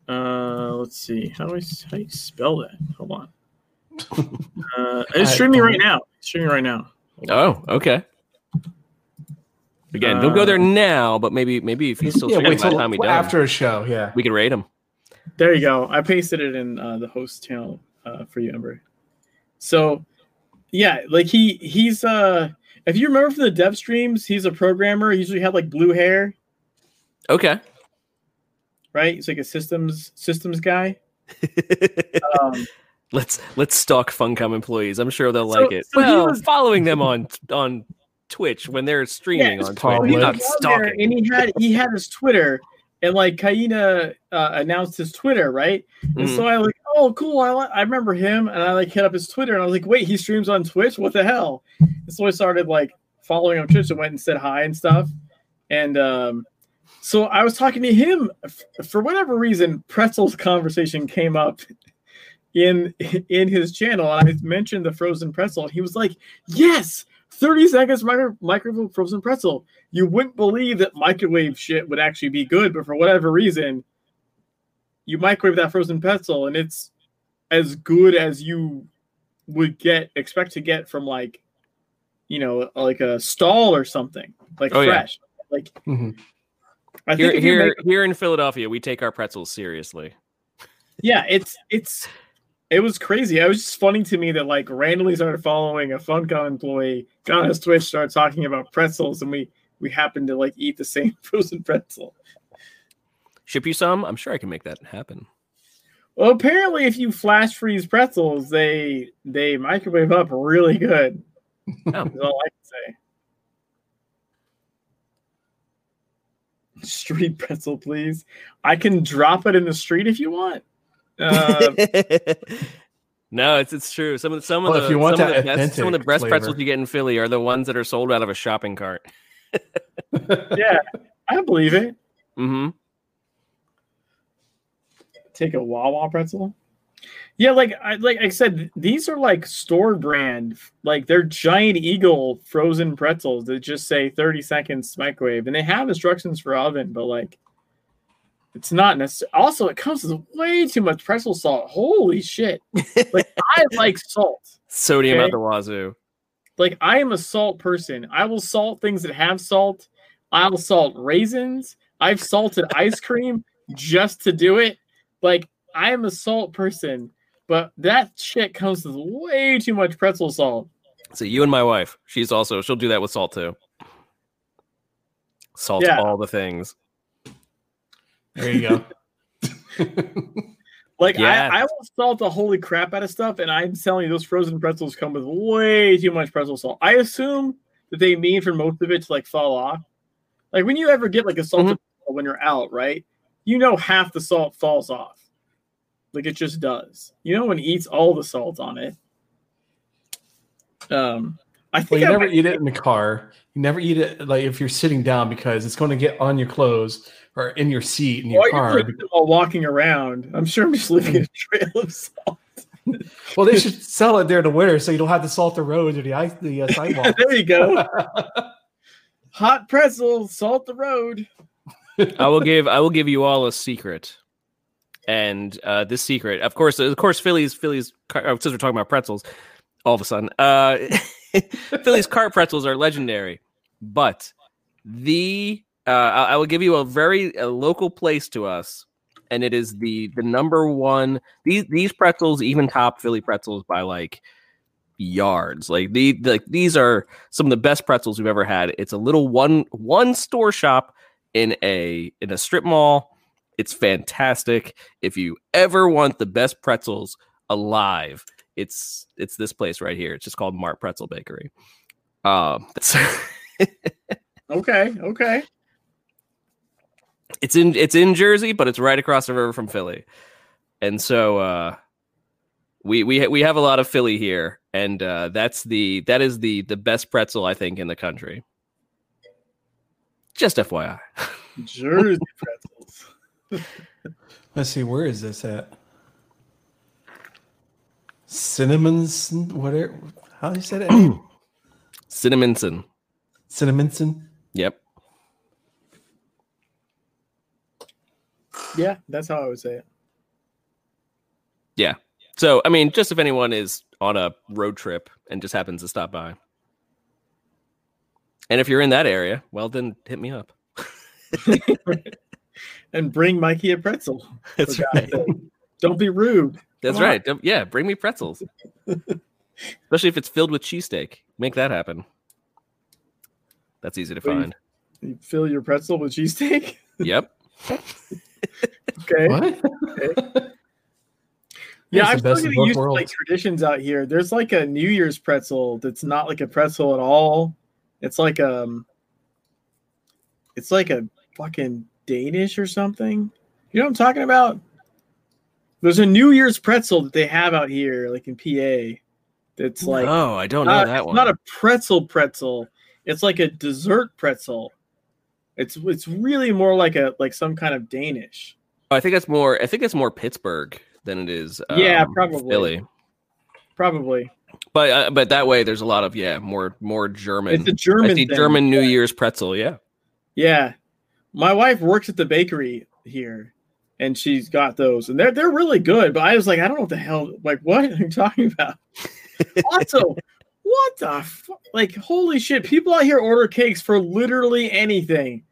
Uh, let's see. How do I how do you spell that? Hold on. uh, it's streaming right now. It's streaming right now. Oh, okay. Again, uh, don't go there uh, now, but maybe maybe if he's still yeah, wait till time we after a show, yeah, we can rate him. There you go. I pasted it in uh, the host channel uh, for you, Ember. So, yeah, like he he's uh if you remember from the dev streams, he's a programmer. He usually had like blue hair. Okay. Right? He's like a systems systems guy. um, let's let's stalk Funcom employees. I'm sure they'll so, like it. So well, was, following them on on Twitch when they're streaming yeah, on Twitch. Not stalking. And he had he had his Twitter, and like Kaina uh, announced his Twitter, right? And mm. so I like, oh, cool. I I remember him, and I like hit up his Twitter, and I was like, wait, he streams on Twitch? What the hell? And so I started like following him on Twitch and went and said hi and stuff, and um, so I was talking to him for whatever reason. Pretzel's conversation came up in in his channel, and I mentioned the frozen pretzel, and he was like, yes 30 seconds micro- microwave frozen pretzel. You wouldn't believe that microwave shit would actually be good, but for whatever reason, you microwave that frozen pretzel and it's as good as you would get expect to get from like you know like a stall or something like oh, fresh yeah. like mm-hmm. I here here, make, here in Philadelphia we take our pretzels seriously yeah it's it's it was crazy. It was just funny to me that like randomly started following a Funcom employee, got on his Twitch, started talking about pretzels, and we we happen to like eat the same frozen pretzel. Ship you some? I'm sure I can make that happen. Well, apparently, if you flash freeze pretzels, they they microwave up really good. Oh. That's all I can say. Street pretzel, please. I can drop it in the street if you want. Uh, no, it's it's true. Some of the, some of the, if you want some, of the best, some of the best pretzels you get in Philly are the ones that are sold out of a shopping cart. yeah, I believe it. Mm-hmm. Take a Wawa pretzel. Yeah, like I like I said, these are like store brand, like they're giant eagle frozen pretzels that just say 30 seconds microwave, and they have instructions for oven, but like it's not necessary. Also, it comes with way too much pretzel salt. Holy shit! Like I like salt. Sodium okay? out the wazoo. Like I am a salt person. I will salt things that have salt. I'll salt raisins. I've salted ice cream just to do it. Like I am a salt person, but that shit comes with way too much pretzel salt. So you and my wife, she's also she'll do that with salt too. Salt yeah. all the things. There you go. like yeah. I, I will salt the holy crap out of stuff, and I'm telling you, those frozen pretzels come with way too much pretzel salt. I assume that they mean for most of it to like fall off. Like when you ever get like a salted mm-hmm. when you're out, right? You know half the salt falls off. Like it just does. You know when it eats all the salt on it. Um I think well, you I never eat it in the car. You never eat it like if you're sitting down because it's going to get on your clothes or in your seat in your well, car. While walking around, I'm sure I'm just leaving a trail of salt. well, they should sell it there in the winter so you don't have to salt the roads or the ice the uh, sidewalk. there you go. Hot pretzel, salt the road. I will give I will give you all a secret, and uh, this secret, of course, of course, Philly's Philly's. Uh, since we're talking about pretzels, all of a sudden, uh, Philly's cart pretzels are legendary, but the uh, I, will give you a very a local place to us, and it is the the number one. These these pretzels even top Philly pretzels by like yards. Like the like these are some of the best pretzels we've ever had. It's a little one one store shop in a in a strip mall. It's fantastic. If you ever want the best pretzels alive, it's it's this place right here. It's just called Mart Pretzel Bakery. Um, okay, okay. It's in it's in Jersey, but it's right across the river from Philly, and so uh, we we we have a lot of Philly here, and uh, that's the that is the the best pretzel I think in the country. Just FYI. Jersey pretzels. Let's see, where is this at? Cinnamon's whatever how do you say it? Cinnaminson. Cinnaminson? Yep. Yeah, that's how I would say it. Yeah. So, I mean, just if anyone is on a road trip and just happens to stop by. And if you're in that area, well, then hit me up. and bring Mikey a pretzel. That's right. Don't be rude. That's Come right. Yeah, bring me pretzels. Especially if it's filled with cheesesteak. Make that happen. That's easy to find. You fill your pretzel with cheesesteak? Yep. Okay. What? Okay. Yeah, I'm still getting used worlds. to like traditions out here. There's like a New Year's pretzel that's not like a pretzel at all. It's like um it's like a fucking Danish or something. You know what I'm talking about? There's a New Year's pretzel that they have out here, like in PA. That's like oh, I don't know that one. Not a pretzel pretzel. It's like a dessert pretzel. It's it's really more like a like some kind of Danish. I think it's more. I think it's more Pittsburgh than it is. Um, yeah, probably Philly. Probably. But uh, but that way, there's a lot of yeah, more more German. It's a German. I see German New Year's pretzel. Yeah. Yeah, my wife works at the bakery here, and she's got those, and they're they're really good. But I was like, I don't know what the hell. Like, what are you talking about? also, what the fu- like? Holy shit! People out here order cakes for literally anything,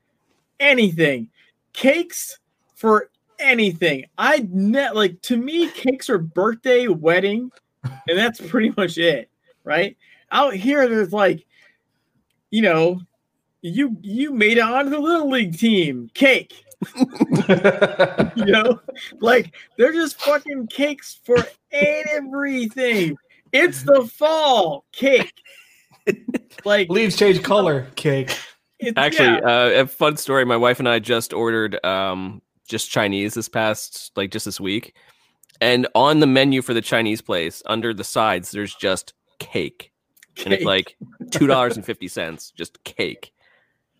anything. Cakes for anything. I net like to me, cakes are birthday, wedding, and that's pretty much it, right? Out here, there's like, you know, you you made it onto the little league team, cake. you know, like they're just fucking cakes for everything. It's the fall cake. like leaves change color cake. Actually, yeah. uh, a fun story. My wife and I just ordered um, just Chinese this past like just this week, and on the menu for the Chinese place, under the sides, there's just cake, cake. and it's like two dollars and fifty cents, just cake.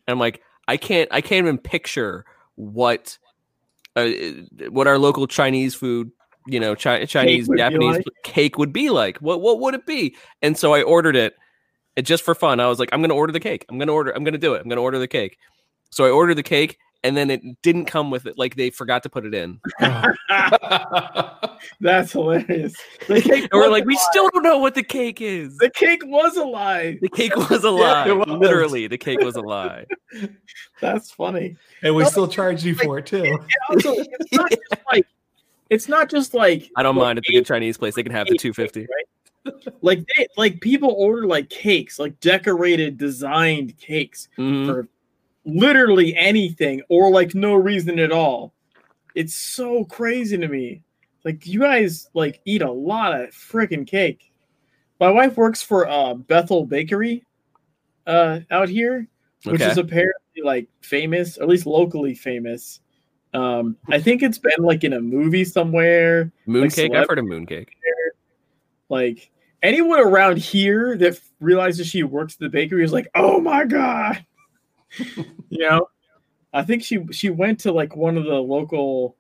And I'm like, I can't, I can't even picture what, uh, what our local Chinese food, you know, chi- Chinese Japanese like? cake would be like. What, what would it be? And so I ordered it, it just for fun. I was like, I'm gonna order the cake. I'm gonna order. I'm gonna do it. I'm gonna order the cake. So I ordered the cake, and then it didn't come with it. Like they forgot to put it in. That's hilarious. The cake we're like, we still don't know what the cake is. The cake was a lie. The cake was a lie. Yeah, was. Literally, the cake was a lie. That's funny. And we no, still charge you like, for it too. Also, it's not just like it's not just like I don't mind. It's a good Chinese place. They can have the two fifty. Right? Like they like people order like cakes, like decorated, designed cakes mm-hmm. for literally anything or like no reason at all. It's so crazy to me. Like you guys like eat a lot of freaking cake. My wife works for uh, Bethel Bakery uh, out here, which okay. is apparently like famous, or at least locally famous. Um, I think it's been like in a movie somewhere. Mooncake, like, I've heard of mooncake. Like anyone around here that realizes she works at the bakery is like, oh my god, you know, I think she she went to like one of the local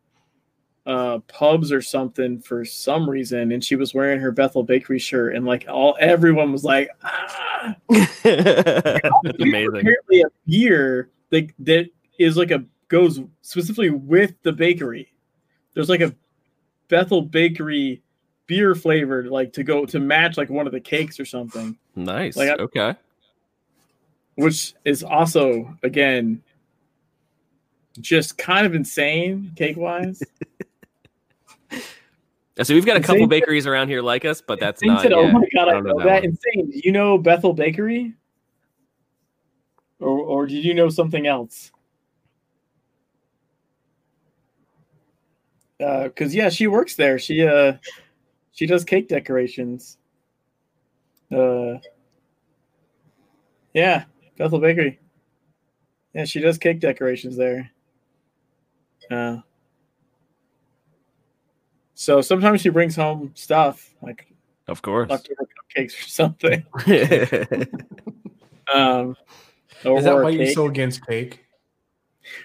uh, pubs or something for some reason, and she was wearing her Bethel Bakery shirt, and like all everyone was like, ah. amazing. Apparently, a beer that that is like a goes specifically with the bakery. There's like a Bethel Bakery beer flavored like to go to match like one of the cakes or something. Nice. Like I, okay. which is also again just kind of insane cake wise. so we've got a couple bakeries around here like us, but that's not. Oh my god, I, I know, know that, that insane. Do you know Bethel Bakery? Or or did you know something else? Uh, cause yeah, she works there. She uh she does cake decorations. Uh yeah, Bethel Bakery. Yeah, she does cake decorations there. Uh, so sometimes she brings home stuff like, of course, leftover cupcakes or something. um, Is that why you're so against cake?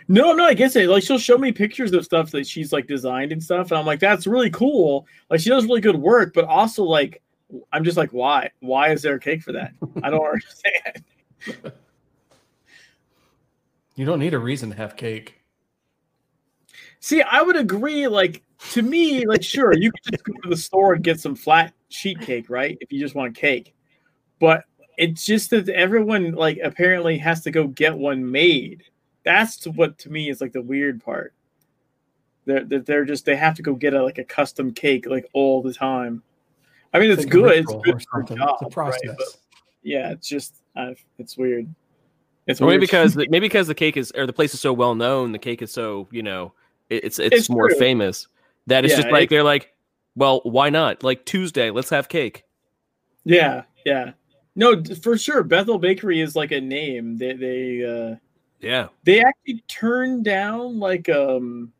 No, no, I'm not against it. Like she'll show me pictures of stuff that she's like designed and stuff, and I'm like, that's really cool. Like she does really good work, but also like, I'm just like, why? Why is there a cake for that? I don't understand. You don't need a reason to have cake. See, I would agree. Like to me, like sure, you could just go to the store and get some flat sheet cake, right? If you just want cake, but it's just that everyone like apparently has to go get one made. That's what to me is like the weird part. They're they're just they have to go get a like a custom cake like all the time. I mean, it's, it's good. It's good for job, it's a process. Right? But yeah, it's just uh, it's weird. It's maybe because maybe because the cake is or the place is so well known, the cake is so you know it's it's, it's more true. famous. That it's yeah, just like they're like, well, why not? Like Tuesday, let's have cake. Yeah, yeah. No, for sure. Bethel Bakery is like a name. They they uh yeah. They actually turned down like um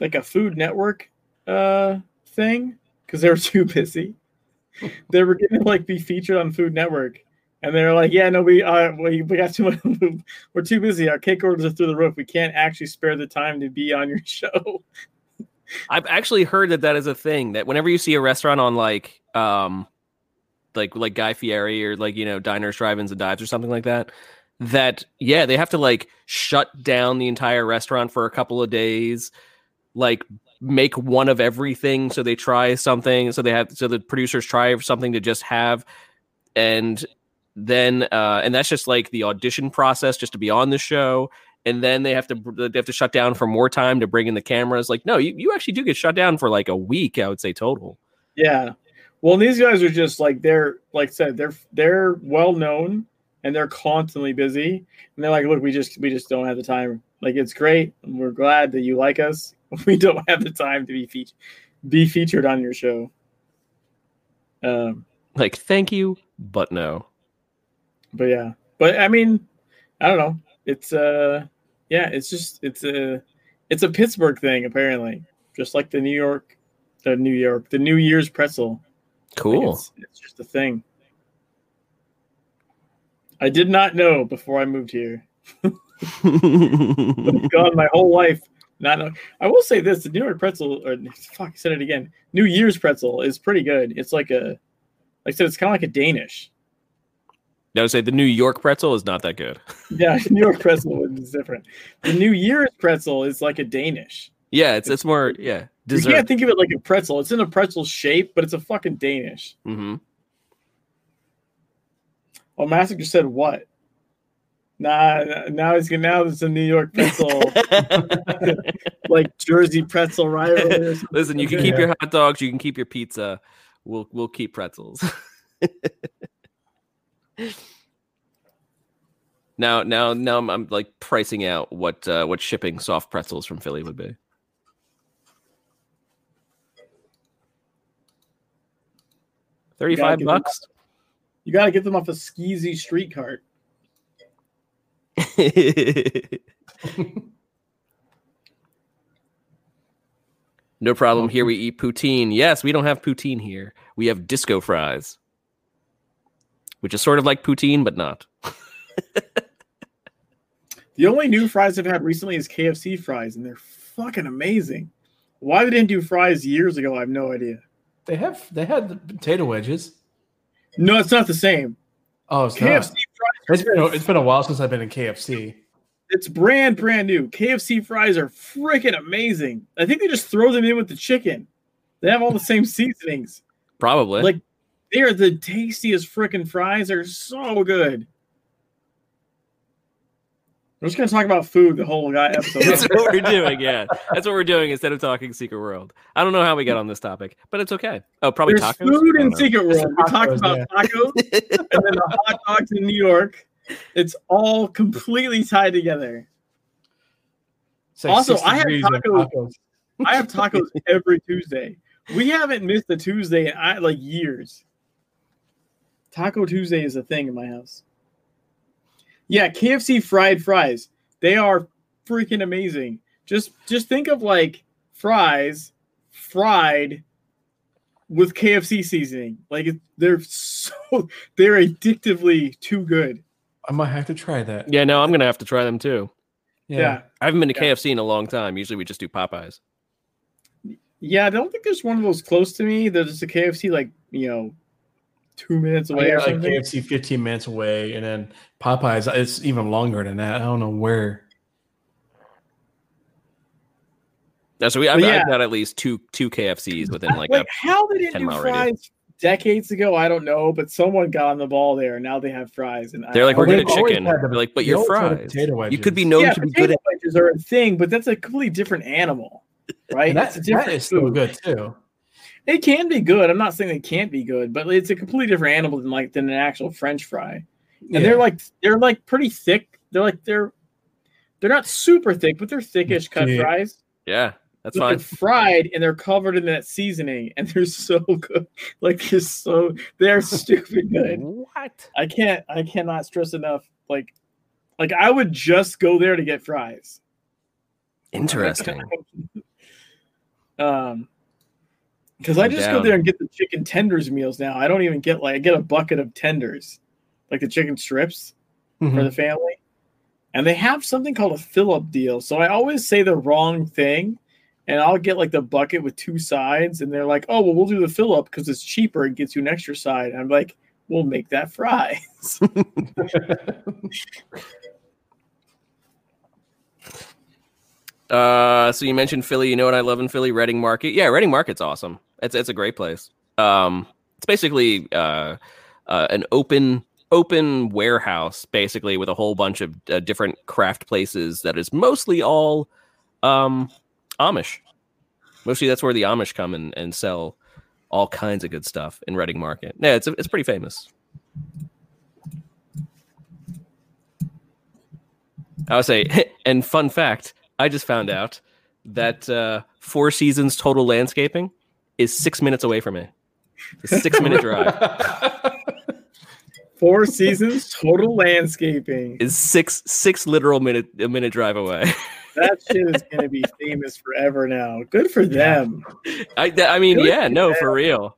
like a Food Network uh thing because they were too busy. they were gonna like be featured on Food Network and they were like, "Yeah, no, we uh, we, we got too much. We're too busy. Our cake orders are through the roof. We can't actually spare the time to be on your show." I've actually heard that that is a thing. That whenever you see a restaurant on like, um, like like Guy Fieri or like you know diners, drive-ins, and dives or something like that, that yeah, they have to like shut down the entire restaurant for a couple of days, like make one of everything. So they try something. So they have so the producers try something to just have, and then uh, and that's just like the audition process just to be on the show and then they have to they have to shut down for more time to bring in the cameras like no you, you actually do get shut down for like a week i would say total yeah well these guys are just like they're like I said they're they're well known and they're constantly busy and they're like look we just we just don't have the time like it's great we're glad that you like us we don't have the time to be featured be featured on your show um like thank you but no but yeah, but I mean, I don't know. It's uh, yeah, it's just it's a it's a Pittsburgh thing apparently, just like the New York, the New York, the New Year's pretzel. Cool. It's, it's just a thing. I did not know before I moved here. gone my whole life. Not know. I will say this: the New York pretzel, or fuck, I said it again. New Year's pretzel is pretty good. It's like a, like I said, it's kind of like a Danish. I would say the New York pretzel is not that good. yeah, New York pretzel is different. The New Year's pretzel is like a Danish. Yeah, it's it's more yeah. Dessert. You can't think of it like a pretzel. It's in a pretzel shape, but it's a fucking Danish. Mm-hmm. Oh, Massacre said what? Nah, now he's gonna now it's a New York pretzel, like Jersey pretzel right? Listen, you can keep your hot dogs, you can keep your pizza. We'll we'll keep pretzels. now, now, now, I'm, I'm, like pricing out what uh, what shipping soft pretzels from Philly would be. Thirty-five you bucks. Them, you got to get them off a skeezy street cart. no problem. Here we eat poutine. Yes, we don't have poutine here. We have disco fries which is sort of like poutine, but not. the only new fries I've had recently is KFC fries, and they're fucking amazing. Why they didn't do fries years ago, I have no idea. They have they had the potato wedges. No, it's not the same. Oh, it's KFC not. fries. It's been a, it's been a while since I've been in KFC. It's brand brand new. KFC fries are freaking amazing. I think they just throw them in with the chicken. They have all the same seasonings. Probably. Like they are the tastiest freaking fries. They're so good. We're just gonna talk about food the whole guy episode. That's what we're doing. Yeah, that's what we're doing instead of talking Secret World. I don't know how we got on this topic, but it's okay. Oh, probably There's tacos. food I in know. Secret World. We talked about yeah. tacos and then the hot dogs in New York. It's all completely tied together. It's like Also, I had degrees of tacos. I have tacos every Tuesday. We haven't missed a Tuesday in I, like years. Taco Tuesday is a thing in my house. Yeah, KFC fried fries. They are freaking amazing. Just just think of like fries fried with KFC seasoning. Like they're so they're addictively too good. I might have to try that. Yeah, no, I'm gonna have to try them too. Yeah. I haven't been to Yeah. KFC in a long time. Usually we just do Popeyes. Yeah, I don't think there's one of those close to me. There's a KFC like, you know, two minutes away or got like something. KFC 15 minutes away, and then Popeyes. It's even longer than that. I don't know where. Yeah, so we I've, yeah. I've got at least two two KFCs within like, like a how they didn't do mile radius. fries decades ago, I don't know, but someone got on the ball there. Now they have fries, and They're like, we're Well, good at chicken. They're like, but your always had the fries. potato You could be known yeah, to be potato good at. wedges are a thing, but that's a completely different animal, right? that's It's different that is still good too. It can be good. I'm not saying it can't be good, but it's a completely different animal than like than an actual French fry. And they're like they're like pretty thick. They're like they're they're not super thick, but they're thickish cut Yeah. fries. Yeah, that's But fine. they're fried and they're covered in that seasoning, and they're so good. Like they're so they're stupid good. What? I can't I cannot stress enough. Like like I would just go there to get fries. Interesting. um because I I'm just go there and get the chicken tenders meals now. I don't even get like I get a bucket of tenders, like the chicken strips Mhm. for the family. And they have something called a fill up deal. So I always say the wrong thing and I'll get like the bucket with two sides and they're like, "Oh, well we'll do the fill up because it's cheaper and gets you an extra side." And I'm like, "We'll make that fries." Uh, so you mentioned Philly. You know what I love in Philly? Reading Market. Yeah, Reading Market's awesome. It's it's a great place. Um, it's basically uh, uh an open open warehouse, basically with a whole bunch of uh, different craft places that is mostly all um Amish. Mostly that's where the Amish come and, and sell all kinds of good stuff in Reading Market. Yeah, it's it's pretty famous. I would say, and fun fact, I just found out that uh, Four Seasons Total Landscaping is six minutes away from me. It's a six minute drive. Four seasons total landscaping. Is six six literal minute a minute drive away. That shit is gonna be famous forever now. Good for them. I th- I mean, Good yeah, no, them. for real,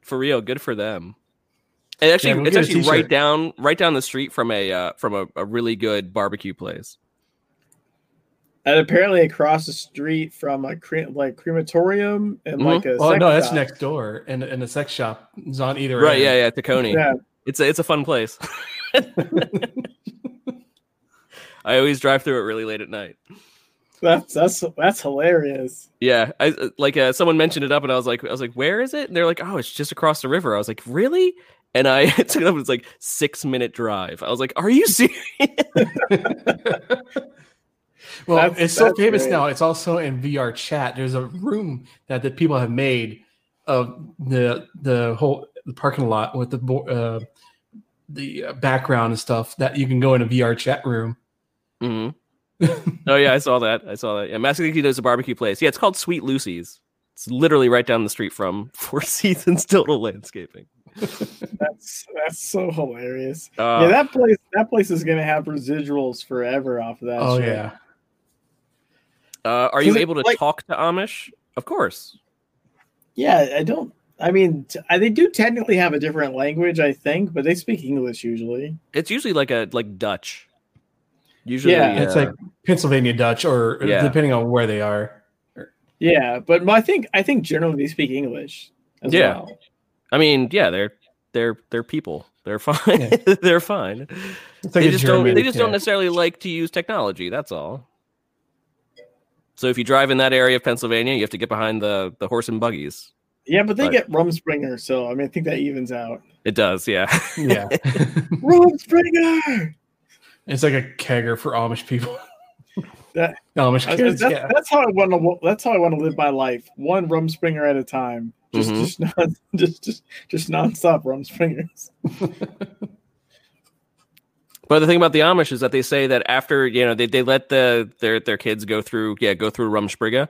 for real, good for them. And actually, Yeah, we'll it's actually right down right down the street from a uh, from a, a really good barbecue place. And apparently across the street from a cre- like crematorium and Mhm. like a Oh sex no, that's shop. next door, and and the sex shop is on either. Right? end. Yeah, yeah, Tacony. Yeah, It's a, it's a fun place. I always drive through it really late at night. that's that's that's hilarious. Yeah, I uh, like uh, someone mentioned it up, and I was like, I was like, where is it? And they're like, oh, it's just across the river. I was like, really? And I took it up. It's like six minute drive. I was like, are you serious? Well, That's- it's so famous great. now. It's also in VR chat. There's a room that the people have made of the the whole the parking lot with the uh, the uh, background and stuff that you can go in a VR chat room. hmm oh yeah, I saw that. I saw that. Yeah, Massachusetts does a barbecue place. Yeah, it's called Sweet Lucy's. It's literally right down the street from Four Seasons Total Landscaping. That's that's so hilarious. Uh, yeah, that place that place is gonna have residuals forever off of that. oh shit. yeah, uh, are you able to like- talk to Amish? Of course. Yeah, I don't. I mean, t- I- they do technically have a different language, I think, but they speak English usually. It's usually like a like Dutch. Usually, Yeah, it's uh, like Pennsylvania Dutch, or Yeah. depending on where they are. Yeah, but I think I think generally they speak English. As Yeah. well. I mean, yeah, they're they're they're people. They're fine. Yeah. they're fine. It's like they just German, don't. They just yeah. don't necessarily like to use technology. That's all. So if you drive in that area of Pennsylvania, you have to get behind the the horse and buggies. Yeah, but they But- get Rumspringa, so I mean, I think that evens out. It does, yeah. Yeah, Rumspringa. It's like a kegger for Amish people. That- Amish That's, kids. that's, yeah. that's how I want to. That's how I want to live my life. One Rumspringa at a time. Just, Mhm. just, not, just, just, just nonstop Rumspringas. But the thing about the Amish is that they say that after you know they, they let the their their kids go through yeah go through Rumspringa,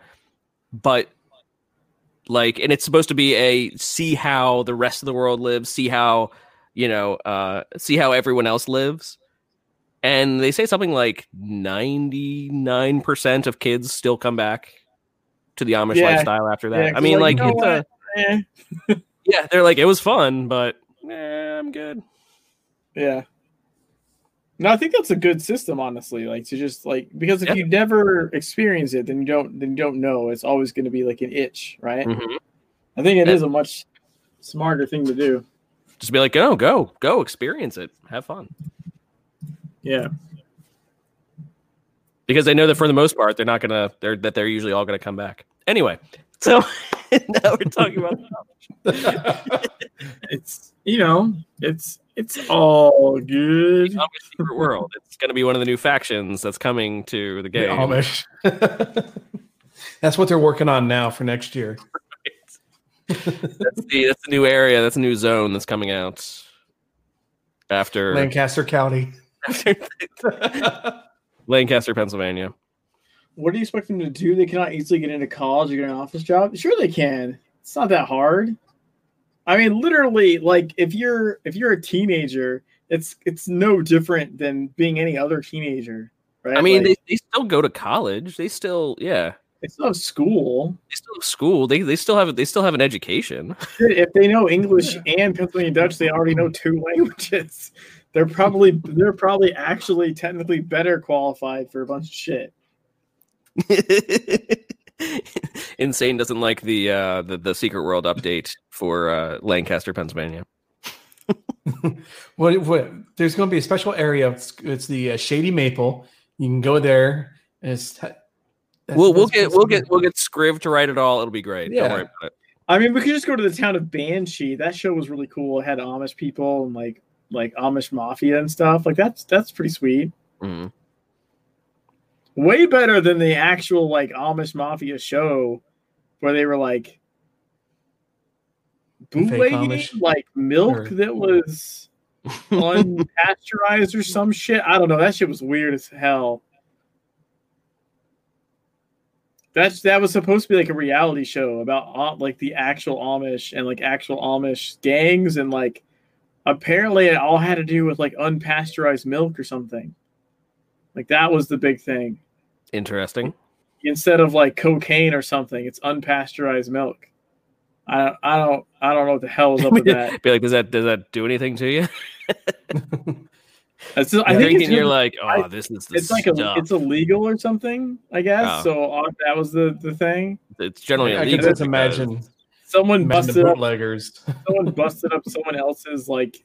but like and it's supposed to be a see how the rest of the world lives, see how you know uh see how everyone else lives, and they say something like ninety nine percent of kids still come back to the Amish Yeah. lifestyle after that. Yeah, I mean, like, like, you know it's a Eh, yeah, they're like it was fun, but eh, I'm good. yeah. No, I think that's a good system, honestly. Like to just like because if Yeah. you never experience it, then you don't then you don't know. It's always going to be like an itch, right? Mhm. I think it Yeah. is a much smarter thing to do. Just be like, go, go, go, experience it, have fun. Yeah. because they know that for the most part they're not gonna they're that they're usually all gonna come back anyway so now we're talking about It's you know, it's it's all the good. Amish secret world it's gonna be one of the new factions that's coming to the The game Amish. That's what they're working on now for next year. that's the that's the new area that's a new zone that's coming out after, Lancaster County. lancaster pennsylvania What do you expect them to do? They cannot easily get into college or get an office job. Sure, they can. It's not that hard. I mean, literally, like if you're if you're a teenager, it's it's no different than being any other teenager, right? i mean Like, they, they still go to college they still yeah they still have school. they still have school they, they still have they still have an education If they know English and Pennsylvania Dutch, they already know two languages. They're probably they're probably actually technically better qualified for a bunch of shit. insane doesn't like the uh the, the secret world update for uh lancaster pennsylvania What, what? There's going to be a special area. It's, it's the uh, Shady Maple. You can go there. And it's, that's- we'll we'll get we'll get we'll get Scriv to write it all. It'll be great. Don't Yeah. worry about it. I mean, we could just go to the town of Banshee. That show was really cool. It had Amish people and like like Amish mafia and stuff. Like that's that's pretty sweet. Mhm. Way better than the actual like Amish mafia show where they were like bootlegging like milk Or- that was unpasteurized or some shit. I don't know. That shit was weird as hell. That's that was supposed to be like a reality show about uh, like the actual Amish and like actual Amish gangs and like apparently it all had to do with like unpasteurized milk or something. Like that was the big thing. Interesting. Instead of like cocaine or something, it's unpasteurized milk. I I don't I don't know what the hell is up with that. Be like, does that does that do anything to you? It's just, I I think think it's, you're like, oh, I- this is the it's like a, stuff. it's illegal or something. I guess Oh. so. Uh, that was the the thing. It's generally I can illegal. just because- imagine, Someone busted up. bootleggers. Someone busted up someone else's like,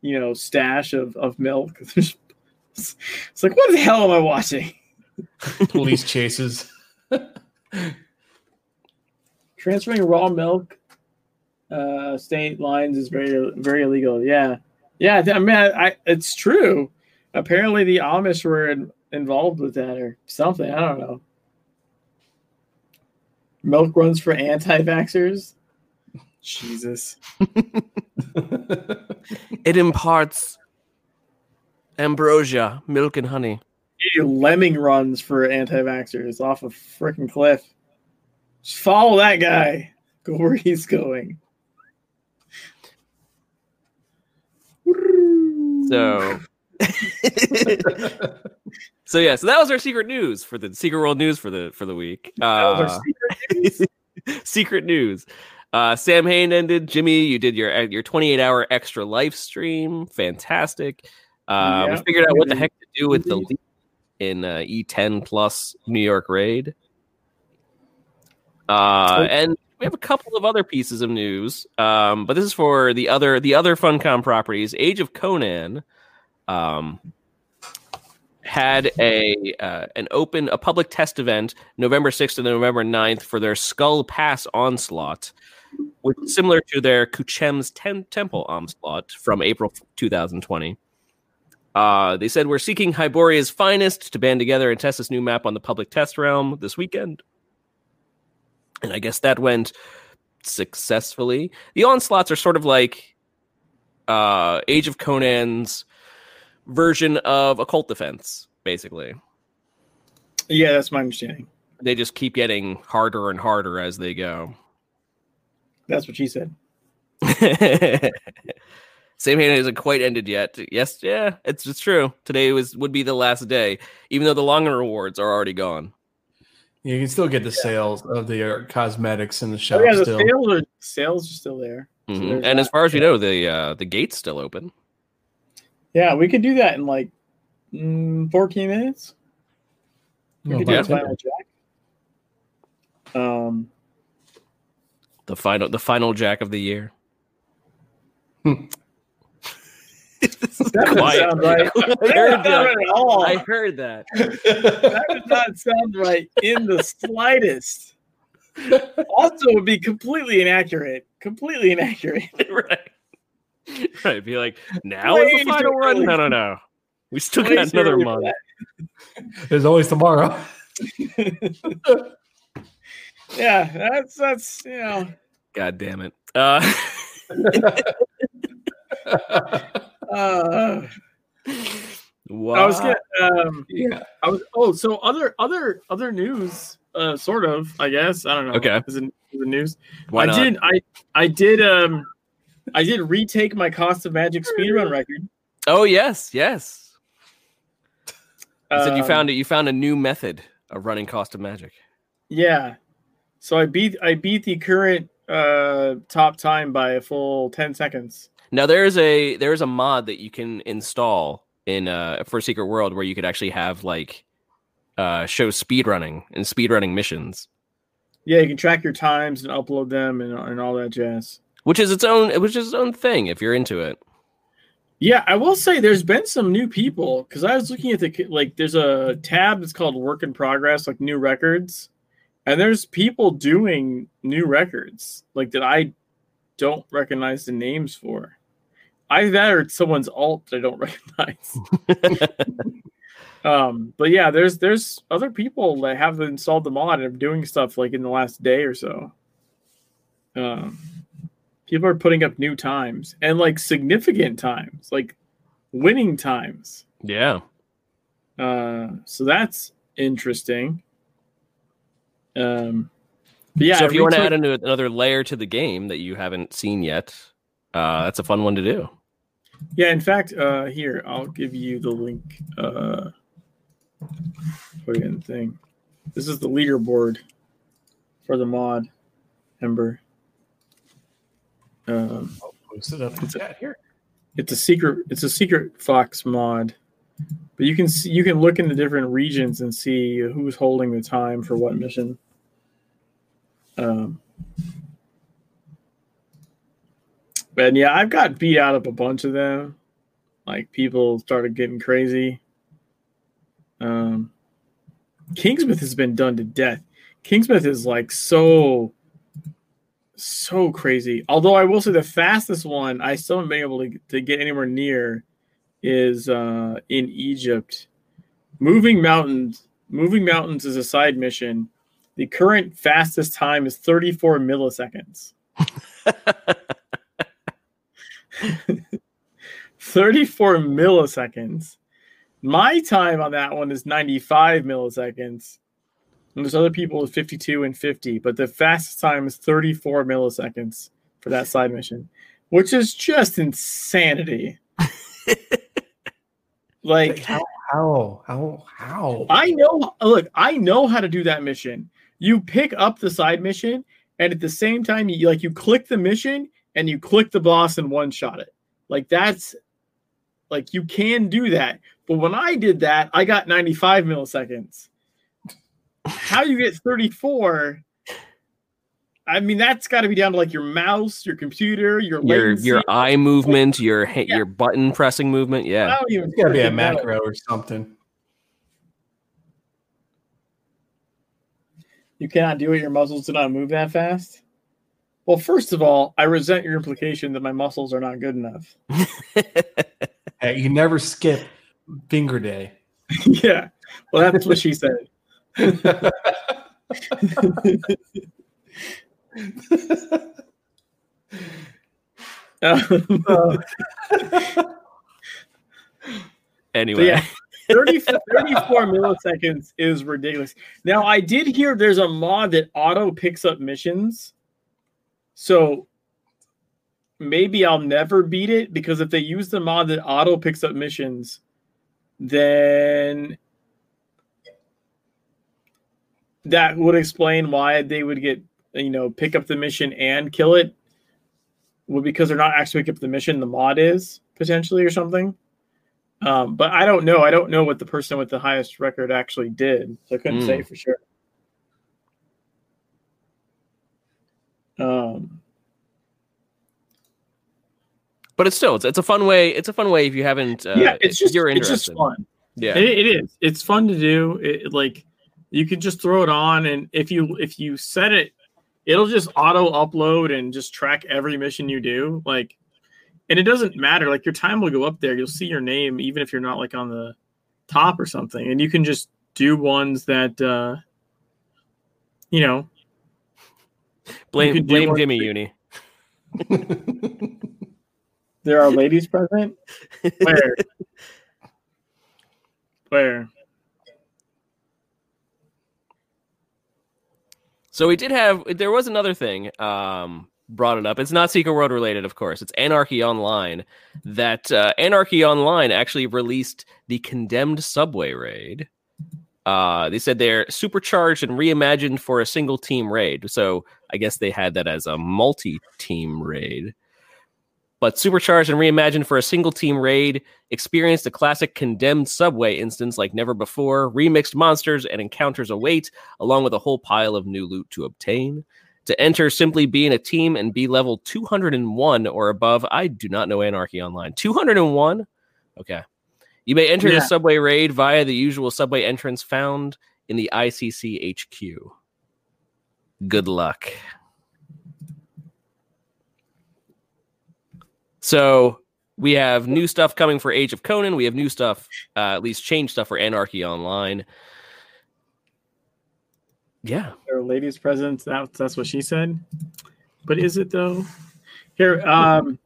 you know, stash of of milk. it's like, what the hell am I watching? police chases. Transferring raw milk, uh, state lines is very very illegal. Yeah, yeah. I mean, I, I it's true. Apparently, the Amish were in, involved with that or something. I don't know. Milk runs for anti-vaxxers. Jesus. It imparts ambrosia, milk, and honey. Hey, Lemming runs for anti-vaxxers off a freaking cliff. Just follow that guy. Go where he's going. So, so yeah. So that was our secret news for the secret world news for the for the week. That was our Uh, secret news. secret news. Uh, Samhain ended. Jimmy, you did your your 28 hour extra live stream. Fantastic. Uh, we Yeah. figured out what the heck to do with the lead in uh, E10 plus New York Raid. Uh, and we have a couple of other pieces of news. Um, but this is for the other the other Funcom properties. Age of Conan. Um, had a uh, an open a public test event November 6th to November 9th for their Skull Pass onslaught, which similar to their Kuchem's Ten- Temple onslaught from April 2020. Uh, they said we're seeking Hyboria's finest to band together and test this new map on the public test realm this weekend. And I guess that went successfully. The onslaughts are sort of like uh, Age of Conan's version of occult defense, basically. Yeah, that's my understanding. They just keep getting harder and harder as they go. That's what she said. Samhain hasn't quite ended yet. Yes, yeah, it's it's true. Today was would be the last day, even though the longer rewards are already gone. You can still get the sales of the uh, cosmetics in the shop. Oh, yeah, the still. sales are sales are still there. So Mhm. there's And as far as we know, the uh, the gate's still open. yeah, we could do that in like mm, 14 minutes. We could do yeah. a final jack. Um, The final the final jack of the year. that doesn't Quiet. sound right. I heard doesn't that. at all. I heard that. that does not sound right in the slightest. Also, it would be completely inaccurate. Completely inaccurate. right. Right. Be like, now is the final run. early. No, no, no. We still Way got another month. There's always tomorrow. Yeah, that's that's you know. God damn it. Uh, Uh, wow. I was gonna. Um, yeah. I was. Oh, so other other other news. Uh, sort of. I guess. I don't know. Okay. Is it, is it news? Why I not? did. I I did. Um, I did retake my cost of magic speedrun record. Oh yes, yes. You said you Um, found it. You found a new method of running cost of magic. Yeah. So I beat I beat the current uh top time by a full 10 seconds. Now there's a there's a mod that you can install in uh for Secret World where you could actually have like uh show speed running and speed running missions, Yeah, you can track your times and upload them and, and all that jazz. which is its own which is its own thing if you're into it. Yeah, I will say there's been some new people because I was looking at the like there's a tab that's called work in progress, like new records, and there's people doing new records like that I don't recognize the names for. Either that or someone's alt that I don't recognize. um, but yeah, there's there's other people that have installed the mod and are doing stuff like in the last day or so. Um, people are putting up new times and like significant times, like winning times. Yeah. Uh, so that's interesting. Um, but yeah. so if you want to add another layer to the game that you haven't seen yet, uh that's a fun one to do. Yeah, in fact, uh, here I'll give you the link. Uh, put it in the thing. This is the leaderboard for the mod, Ember. Um, Post it up in chat here. it's a secret it's a secret fox mod but you can see you can look in the different regions and see who's holding the time for what mission um but yeah i've got beat out of a bunch of them like people started getting crazy um kingsmith has been done to death kingsmith is like so so crazy. Although I will say the fastest one I still haven't been able to, to get anywhere near is uh, in Egypt. Moving mountains. Moving mountains is a side mission. The current fastest time is 34 milliseconds. 34 milliseconds. My time on that one is 95 milliseconds. And there's other people with 52 and 50, but the fastest time is 34 milliseconds for that side mission, which is just insanity. like How? How? How? How? I know look, I know how to do that mission. You pick up the side mission and at the same time you like you click the mission and you click the boss and one shot it. Like that's like you can do that. But when I did that, I got 95 milliseconds. How you get 34? I mean, that's got to be down to like your mouse, your computer, your your your eye movement, your Yeah. your button pressing movement. Yeah. It's got to be a macro or something. You cannot do it. Your muscles do not move that fast. Well, first of all, I resent your implication that my muscles are not good enough. Hey, you never skip finger day. yeah. Well, that's what she said. Um, Uh, Anyway, yeah. 30, 34 milliseconds is ridiculous. Now, I did hear there's a mod that auto picks up missions. So maybe I'll never beat it because if they use the mod that auto picks up missions, then that would explain why they would get, you know, pick up the mission and kill it. Well, because they're not actually picking up the mission, the mod is potentially or something. Um, but I don't know. I don't know what the person with the highest record actually did. So I couldn't Mm. say for sure. Um, but it's still it's, it's a fun way. It's a fun way if you haven't. Uh, yeah, it's if just you're it's interested. just fun. Yeah, It, it is. It's fun to do. It, like you can just throw it on, and if you if you set it, it'll just auto upload and just track every mission you do. Like, and it doesn't matter. Like your time will go up there. You'll see your name even if you're not like on the top or something, and you can just do ones that uh you know blame could blame Jimmy for- Uni. there are ladies present. Where? Where? So we did have there was another thing um brought it up. It's not Secret World related, of course. It's Anarchy Online. That uh, Anarchy Online actually released the Condemned Subway raid. Uh, they said they're supercharged and reimagined for a single team raid. So I guess they had that as a multi-team raid. But supercharged and reimagined for a single team raid, experienced a classic condemned subway instance like never before. Remixed monsters and encounters await, along with a whole pile of new loot to obtain. To enter, simply be in a team and be level 201 or above. I do not know Anarchy Online. 201? Okay. You may enter Yeah. the subway raid via the usual subway entrance found in the ICC HQ. Good luck. So we have new stuff coming for Age of Conan. We have new stuff, uh, at least change stuff for Anarchy Online. Yeah. There are ladies present. That, that's what she said. But is it though? Here, um,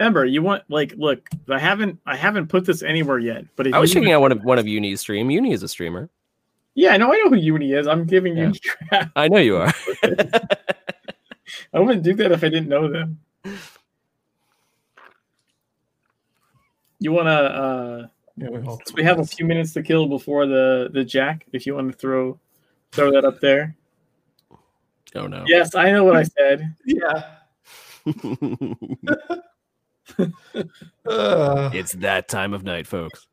Ember, you want like look? I haven't I haven't put this anywhere yet. But if I was you- checking out one of one of Uni's stream. Uni is a streamer. Yeah, no, I know who Uni is. I'm giving Yeah. you crap. I know you are. I wouldn't do that if I didn't know them. You wanna? uh Yeah, we we have a few minutes to kill before the the jack. If you want to throw throw that up there. oh no. Yes, I know what I said. Yeah. Uh, it's that time of night, folks.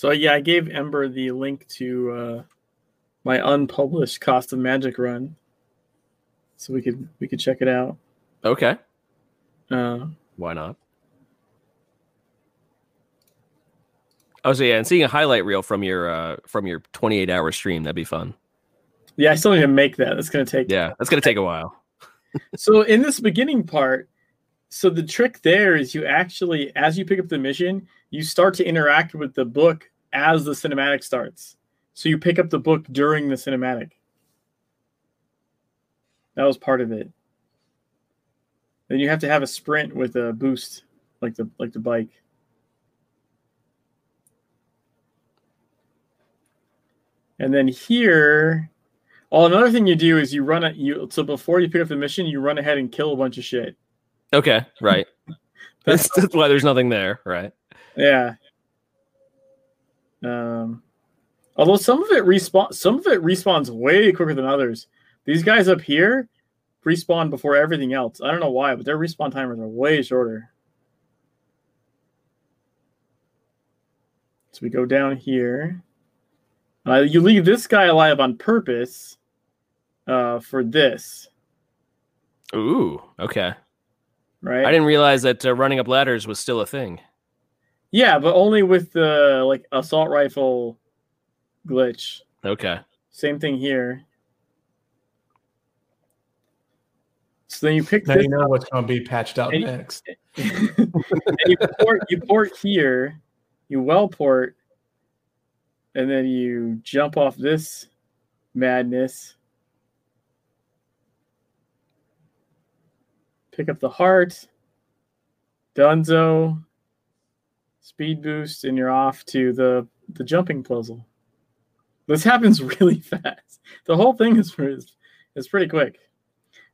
So yeah, I gave Ember the link to uh, my unpublished Cost of Magic run, so we could we could check it out. Okay. Uh, Why not? Oh, so yeah, and seeing a highlight reel from your uh from your 28 hour stream, that'd be fun. yeah, I still need to make that. That's gonna take. Yeah, that's gonna take a while. So in this beginning part, so the trick there is you actually, as you pick up the mission, you start to interact with the book as the cinematic starts. So you pick up the book during the cinematic. That was part of it. Then you have to have a sprint with a boost, like the like the bike. And then here, oh, another thing you do is you run it. You so before you pick up the mission, you run ahead and kill a bunch of shit. Okay, right. That's That's, that's why there's nothing there, right? Yeah. Um, although some of it respawn, some of it respawns way quicker than others. These guys up here respawn before everything else. I don't know why, but their respawn timers are way shorter. So we go down here. Uh, you leave this guy alive on purpose uh, for this. Ooh, okay. Right. I didn't realize that uh, running up ladders was still a thing. Yeah, but only with the like assault rifle glitch. Okay. Same thing here. So then you pick. Now you know what's going to be patched out next. You, you, port, you port here. You well port and then you jump off this madness. Pick up the heart, Dunzo, speed boost, and you're off to the the jumping puzzle. This happens really fast. The whole thing is is, is pretty quick.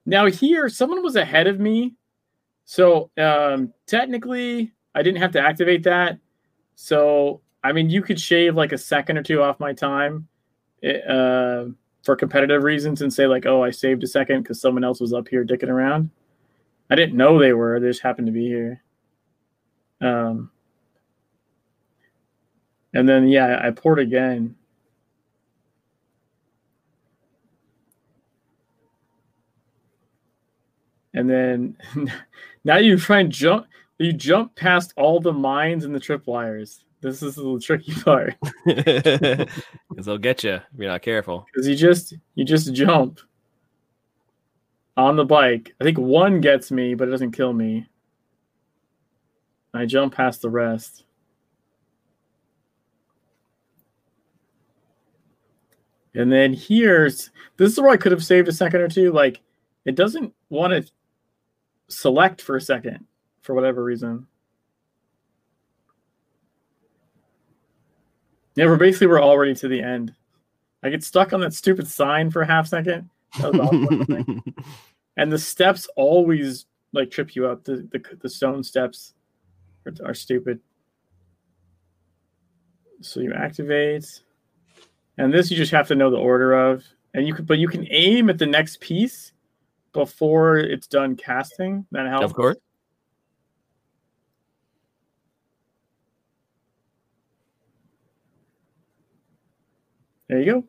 Now here, someone was ahead of me so um, technically, I didn't have to activate that. So I mean, you could shave like a second or two off my time it, uh, for competitive reasons and say like, "Oh, I saved a second because someone else was up here dicking around." I didn't know they were; they just happened to be here. Um, and then yeah, I poured again. And then now you try and jump you jump past all the mines and the tripwires. This is the tricky part. Because they'll get you if you're not careful. Because you just you just jump on the bike. I think one gets me, but it doesn't kill me. I jump past the rest. And then here's this is where I could have saved a second or two. Like it doesn't want to select for a second for whatever reason. Yeah, we're basically we're already to the end. I get stuck on that stupid sign for a half second. That was and the steps always like trip you up. The the, the stone steps are, are stupid. So you activate, and this you just have to know the order of, and you can but you can aim at the next piece before it's done casting. That helps. of course. There you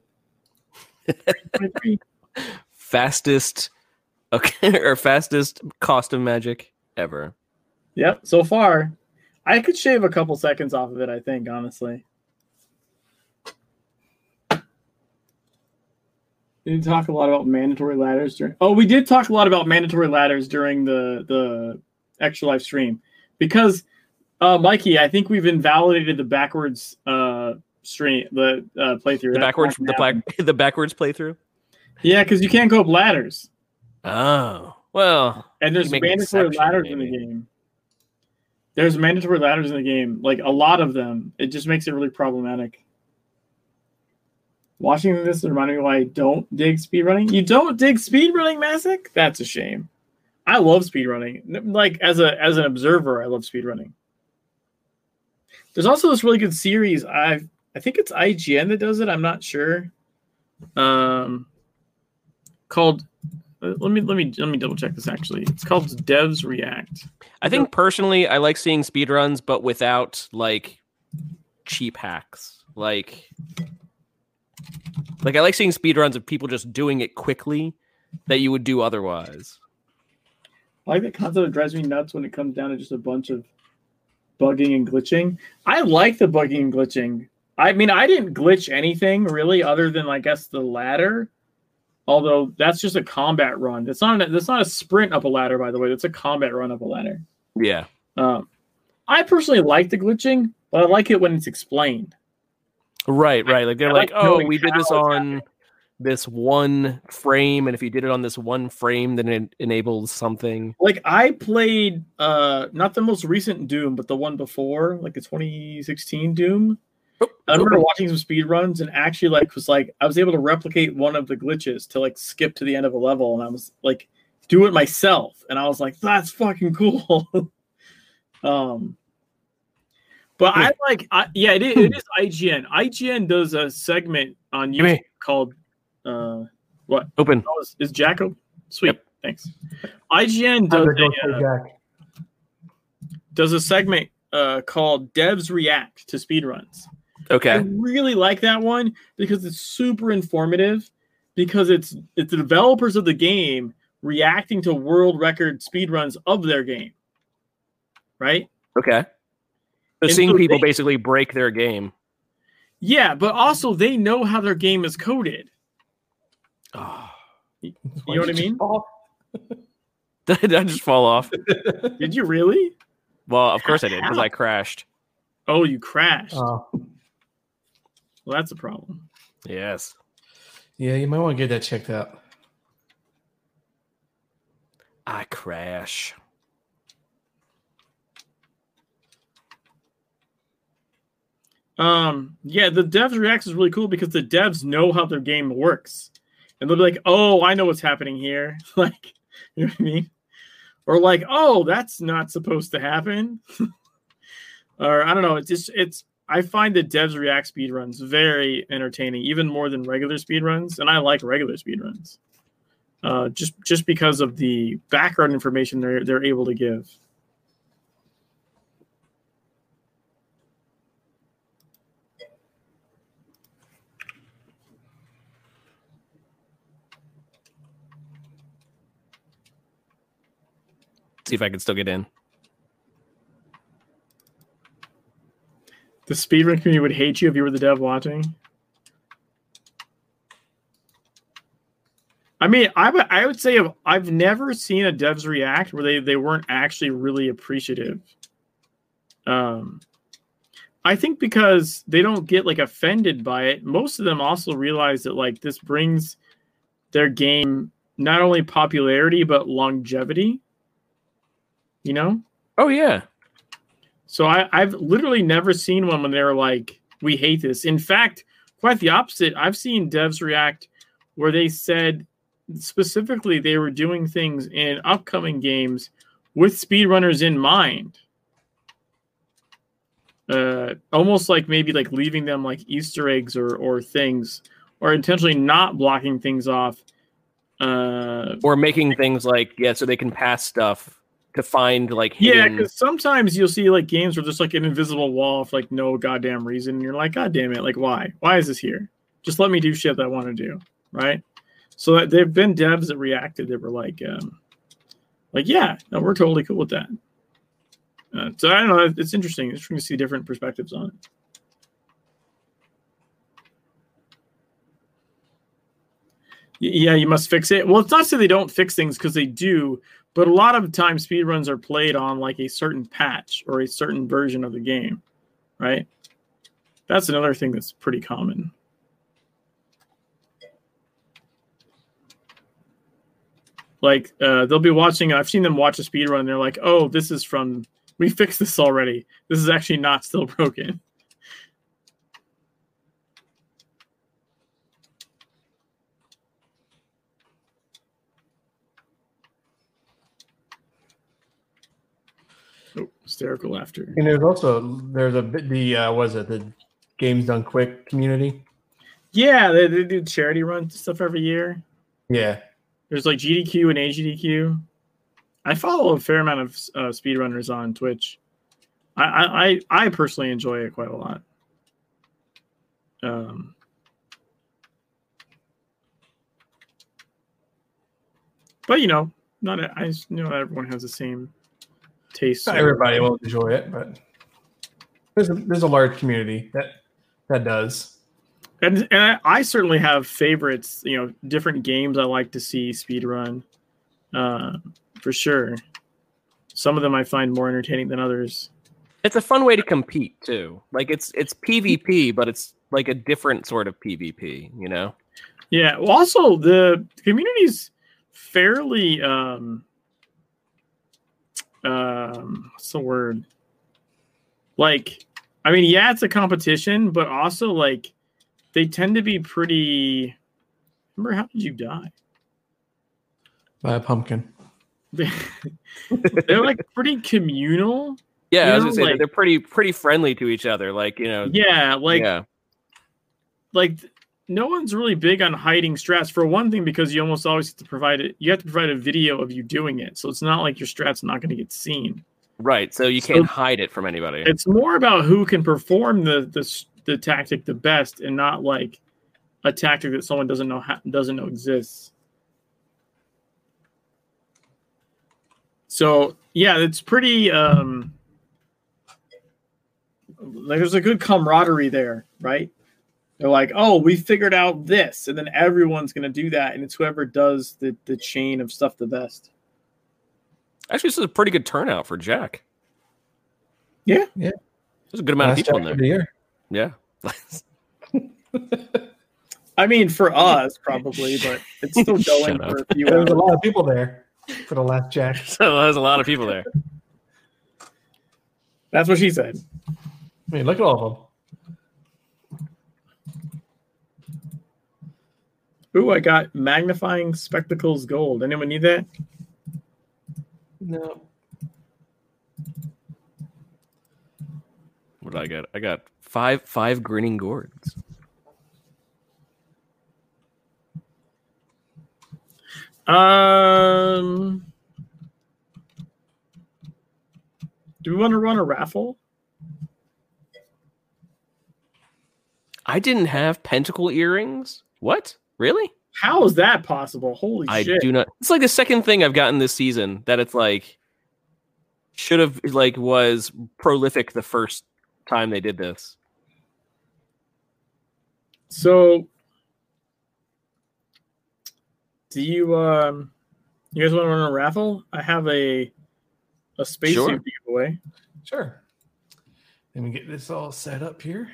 go. Fastest okay or fastest cost of magic ever. Yep, so far. I could shave a couple seconds off of it, I think, honestly. We didn't talk a lot about mandatory ladders during Oh, we did talk a lot about mandatory ladders during the the extra live stream. Because uh Mikey, I think we've invalidated the backwards uh stream the uh playthrough. The backwards the black the backwards playthrough. Yeah, because you can't go up ladders. Oh. Well, And there's mandatory ladders in the game. There's mandatory ladders in the game, like a lot of them. It just makes it really problematic. Watching this reminded me why I don't dig speedrunning. You don't dig speedrunning, Masick? That's a shame. I love speedrunning. Like as a as an observer, I love speedrunning. There's also this really good series. I I think it's IGN that does it. I'm not sure. Um, called. uh, Let me let me let me double check this. Actually, it's called Devs React. I think personally I like seeing speedruns, but without like cheap hacks. Like like I like seeing speedruns of people just doing it quickly that you would do otherwise. I like the concept that drives me nuts when it comes down to just a bunch of bugging and glitching. I like the bugging and glitching. I mean, I didn't glitch anything really, other than I guess the ladder. Although that's just a combat run. It's not. A, that's not a sprint up a ladder, by the way. It's a combat run up a ladder. Yeah. Um, I personally like the glitching, but I like it when it's explained. Right, right. Like they're like, like "Oh, we did this on this one frame and if you did it on this one frame then it enables something." Like I played, uh, not the most recent Doom, but the one before, like the 2016 Doom. I remember watching some speed runs and actually like was like I was able to replicate one of the glitches to like skip to the end of a level and I was like do it myself and I was like that's fucking cool. um but I like I, yeah it is, it is IGN. IGN does a segment on YouTube me. called uh what Open. oh, is, is Jacko? Sweet. Yep. Thanks. IGN does a, uh, Jack. does a segment uh, called Devs React to Speedruns. I really like that one because it's super informative because it's it's the developers of the game reacting to world record speedruns of their game. Right? Okay. So And seeing so people they- basically break their game. Yeah, but also they know how their game is coded. Oh, You know what I mean? Did I just fall off? Did you really? Well, of course I did because I crashed. Oh, you crashed. Uh, well, that's a problem. Yes. yeah, you might want to get that checked out. I crash. Um, yeah, the devs reacts is really cool because the devs know how their game works, and they'll be like, "Oh, I know what's happening here," like, you know what I mean? Or like, "Oh, that's not supposed to happen," or I don't know. It's just it's. I find the devs react speedruns very entertaining, even more than regular speedruns, and I like regular speedruns, uh, just just because of the background information they're they're able to give. See if I can still get in. The speedrun community would hate you if you were the dev watching. I mean, I would I would say I've never seen a devs react where they they weren't actually really appreciative. Um, I think because they don't get like offended by it. Most of them also realize that like this brings their game not only popularity but longevity. You know, Oh yeah. So I, I've literally never seen one when they're like, "We hate this." In fact, quite the opposite. I've seen devs react where they said specifically they were doing things in upcoming games with speedrunners in mind. Uh, almost like maybe like leaving them like Easter eggs or or things, or intentionally not blocking things off. Uh, Or making things like yeah, so they can pass stuff to find like Yeah, because sometimes you'll see like games where there's like an invisible wall for like no goddamn reason. And you're like, God damn it, like why? Why is this here? Just let me do shit that I want to do, right? So that there've been devs that reacted that were like, um, like yeah, no, we're totally cool with that. Uh, so I don't know. It's interesting. It's interesting to see different perspectives on it. Yeah, you must fix it. Well, it's not to say they don't fix things because they do, but a lot of times, speedruns are played on like a certain patch or a certain version of the game, right? That's another thing that's pretty common. Like uh, they'll be watching. I've seen them watch a speedrun. And they're like, "Oh, this is from. We fixed this already. This is actually not still broken." Oh, hysterical laughter. And there's also there's a bit the uh, was it the games done quick community? Yeah, they, they do charity run stuff every year. Yeah, There's like GDQ and AGDQ. I follow a fair amount of uh, speedrunners on Twitch. I, I I I personally enjoy it quite a lot. Um, but you know, not I just know everyone has the same taste. not everybody will enjoy it, but there's a, there's a large community that that does. and and I, I certainly have favorites. You know, different games I like to see speedrun, uh, for sure. Some of them I find more entertaining than others. it's a fun way to compete too. Like it's it's PvP, but it's like a different sort of PvP. You know. Yeah. Well, also the community's fairly um um what's the word? Like, I mean, yeah, it's a competition, but also like they tend to be pretty. Remember, how did you die? By a pumpkin. They- They're like pretty communal. Yeah, You I was gonna say like- they're pretty pretty friendly to each other. Like you know. Yeah, like yeah. like no one's really big on hiding strats for one thing because you almost always have to provide it you have to provide a video of you doing it so it's not like your strat's not going to get seen Right. So you So- can't hide it from anybody. it's more about who can perform the the, the tactic the best and not like a tactic that someone doesn't know ha- doesn't know exists so yeah it's pretty um like there's a good camaraderie there right they're like oh we figured out this and then everyone's going to do that and it's whoever does the, the chain of stuff the best Actually, this is a pretty good turnout for Jack. Yeah. Yeah. There's a good amount Last of people in there. the. Yeah. I mean, for us probably, but it's still going for a few There was a lot of people there for the last Jack. so there's a lot of people there. That's what she said. I mean, look at all of them. Ooh, I got magnifying spectacles gold. Anyone need that? No. What did I get? I got five five grinning gourds. Um, do we want to run a raffle? I didn't have pentacle earrings. What? Really? How is that possible? Holy I shit! do not. It's like the second thing I've gotten this season that it's like should have like was prolific the first time they did this. So, do you um, you guys want to run a raffle? I have a a spacesuit Sure. giveaway. Sure. Let me get this all set up here.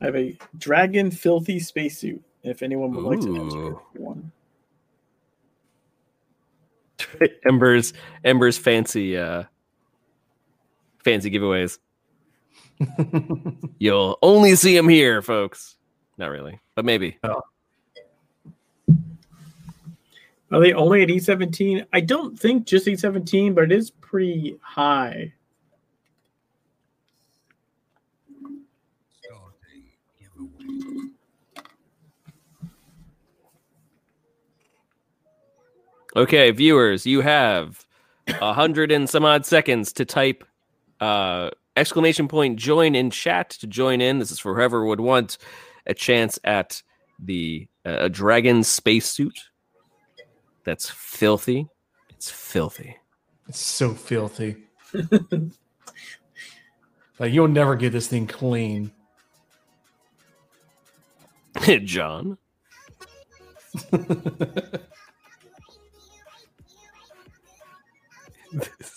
I have a dragon filthy spacesuit. If anyone would like to enter one, Ember's Ember's fancy uh fancy giveaways. You'll only see them here, folks. Not really, but maybe. Are they only at E seventeen? I don't think just E seventeen, but it is pretty high. Okay, viewers, you have a hundred and some odd seconds to type uh exclamation point join in chat to join in. This is for whoever would want a chance at the uh, a dragon spacesuit. That's filthy. It's filthy. It's so filthy. like you'll never get this thing clean. John.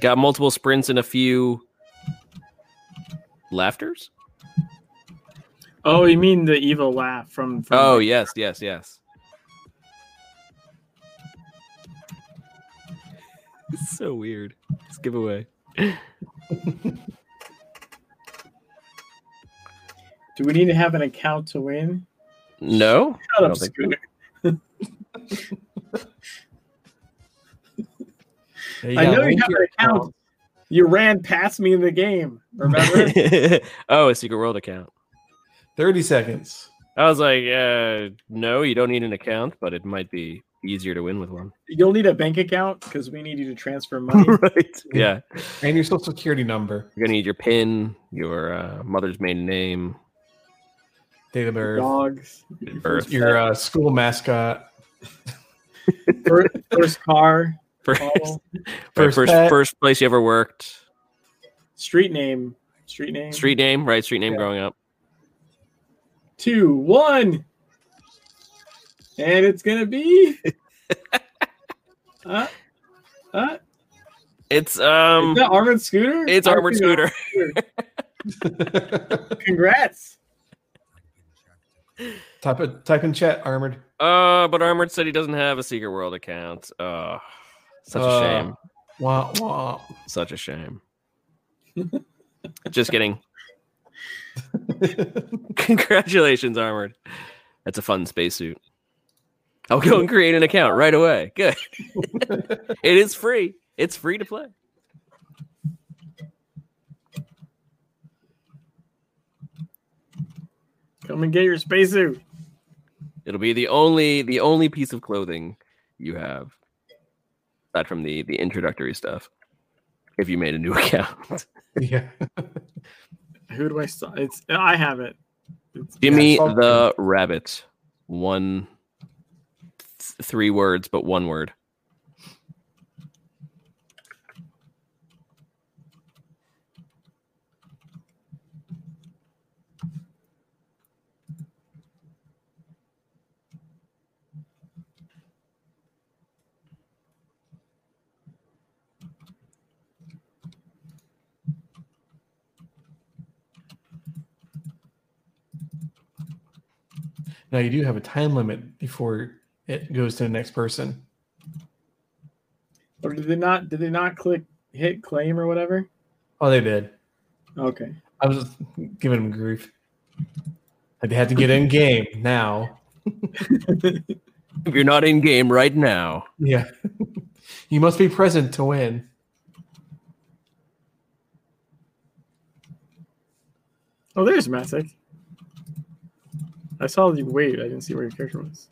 Got multiple sprints and a few laughters. Oh, you mean the evil laugh from? from Oh yes, yes, yes. It's so weird. This giveaway. Do we need to have an account to win? No, Shut I up, don't think. Scooter. I know you have your an account. You ran past me in the game. Remember? oh, a secret world account. 30 seconds. I was like, uh, no, you don't need an account, but it might be easier to win with one. You'll need a bank account because we need you to transfer money. right. Yeah. And your social security number, You're gonna need your PIN, your uh, mother's maiden name, date of birth, Dogs. birth. your uh, school mascot, First, first car. First, Follow. first, first, first place you ever worked. Street name. Street name. Street name, right? Street name Yeah. growing up. Two, one. And it's gonna be. uh, uh, It's um, is that armored scooter? it's I armored think scooter. Congrats. type it, type in chat, armored. Uh, but Armored said he doesn't have a secret world account. Uh, such a Uh, shame. Wah, wah. Such a shame. Just kidding. Congratulations, Armored. That's a fun spacesuit. I'll go and create an account right away. Good. it is free. It's free to play. Come and get your spacesuit. It'll be the only the only piece of clothing you have. Aside from the the introductory stuff. If you made a new account, Yeah. Who do I start? It's I have it. It's, Jimmy something. the Rabbit, one, th- three words, but one word. Now you do have a time limit before it goes to the next person. or did they not? Did they not click hit claim or whatever? Oh, they did. Okay. I was just giving them grief. They had to get in game now. If you're not in game right now, Yeah. you must be present to win. Oh, there's Matic. I saw you wait. I didn't see where your character was.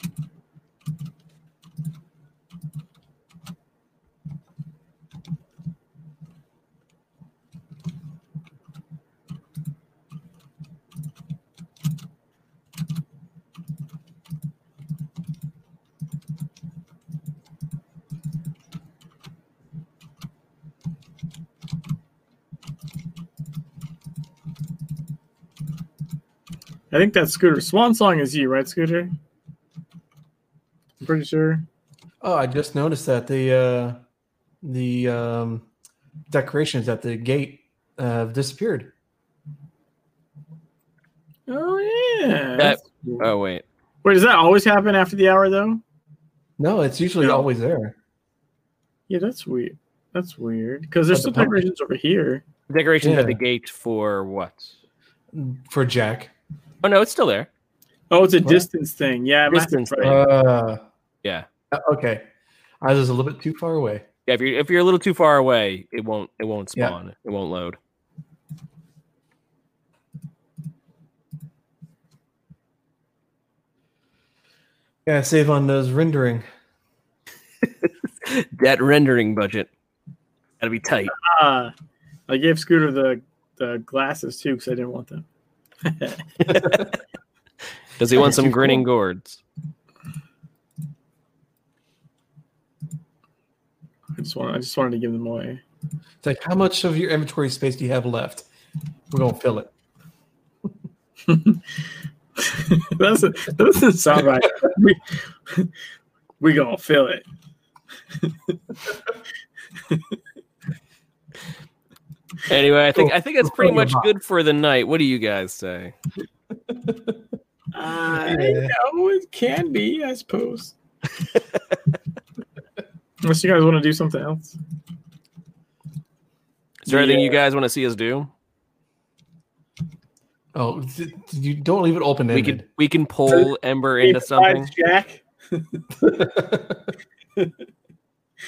I think that's Scooter. Swan Song is you, right, Scooter? I'm pretty sure. Oh, I just noticed that the uh, the um, decorations at the gate uh, have disappeared. Oh yeah. That- cool. oh wait, Wait, does that always happen after the hour though? No, it's usually No. always there. Yeah, that's weird. That's weird because there's But still pump- decorations over here. decorations at the gate for what? For Jack. Oh no, it's still there. Oh, it's a What? distance thing. Yeah, Distance right. Uh, Yeah, okay. I was a little bit too far away. yeah. If you're if you're a little too far away, it won't it won't Yeah. spawn. It won't load. Yeah, save on those rendering. that rendering budget gotta be tight. Ah, I gave Scooter the the glasses too because I didn't want them. Does he want some grinning cool. gourds? I just want I just wanted to give them away. It's like, how much of your inventory space do you have left? We're gonna fill it. That's that doesn't sound right. We we gonna fill it. Anyway, I think I think that's pretty much good for the night. What do you guys say? I Yeah. know it can be, I suppose. Unless you guys want to do something else. Is there anything you guys want to see us do? Oh, th- you don't leave it open We can we can pull Ember into something. Jack.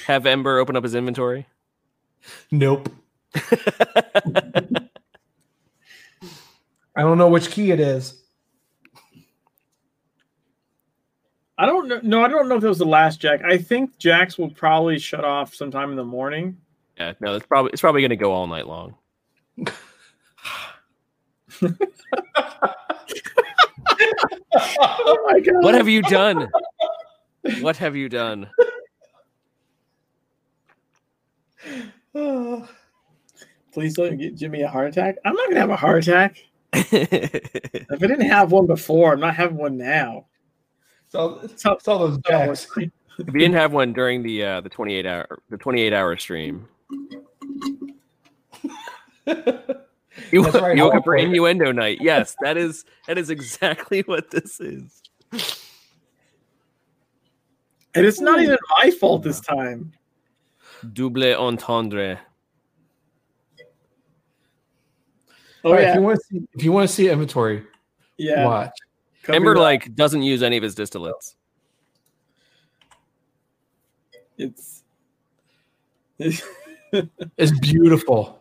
Have Ember open up his inventory. nope. I don't know which key it is. I don't know. No, I don't know if it was the last Jack. I think Jack's will probably shut off sometime in the morning. yeah, no, it's probably it's probably gonna go all night long. Oh my god! What have you done? What have you done? Please don't get Jimmy a heart attack. I'm not gonna have a heart attack. if If I didn't have one before, I'm not having one now. So all, it's all, it's all those jacks. you didn't have one during the uh, the 28 hour the 28 hour stream, you, That's right, you woke up for play it. innuendo night. Yes, that is that is exactly what this is. And it's not even my fault this time. Double entendre. Oh All right, yeah, if you want to see, if you want to see inventory, yeah. watch. Cover Ember it like doesn't use any of his distillates. it's. it's It's beautiful.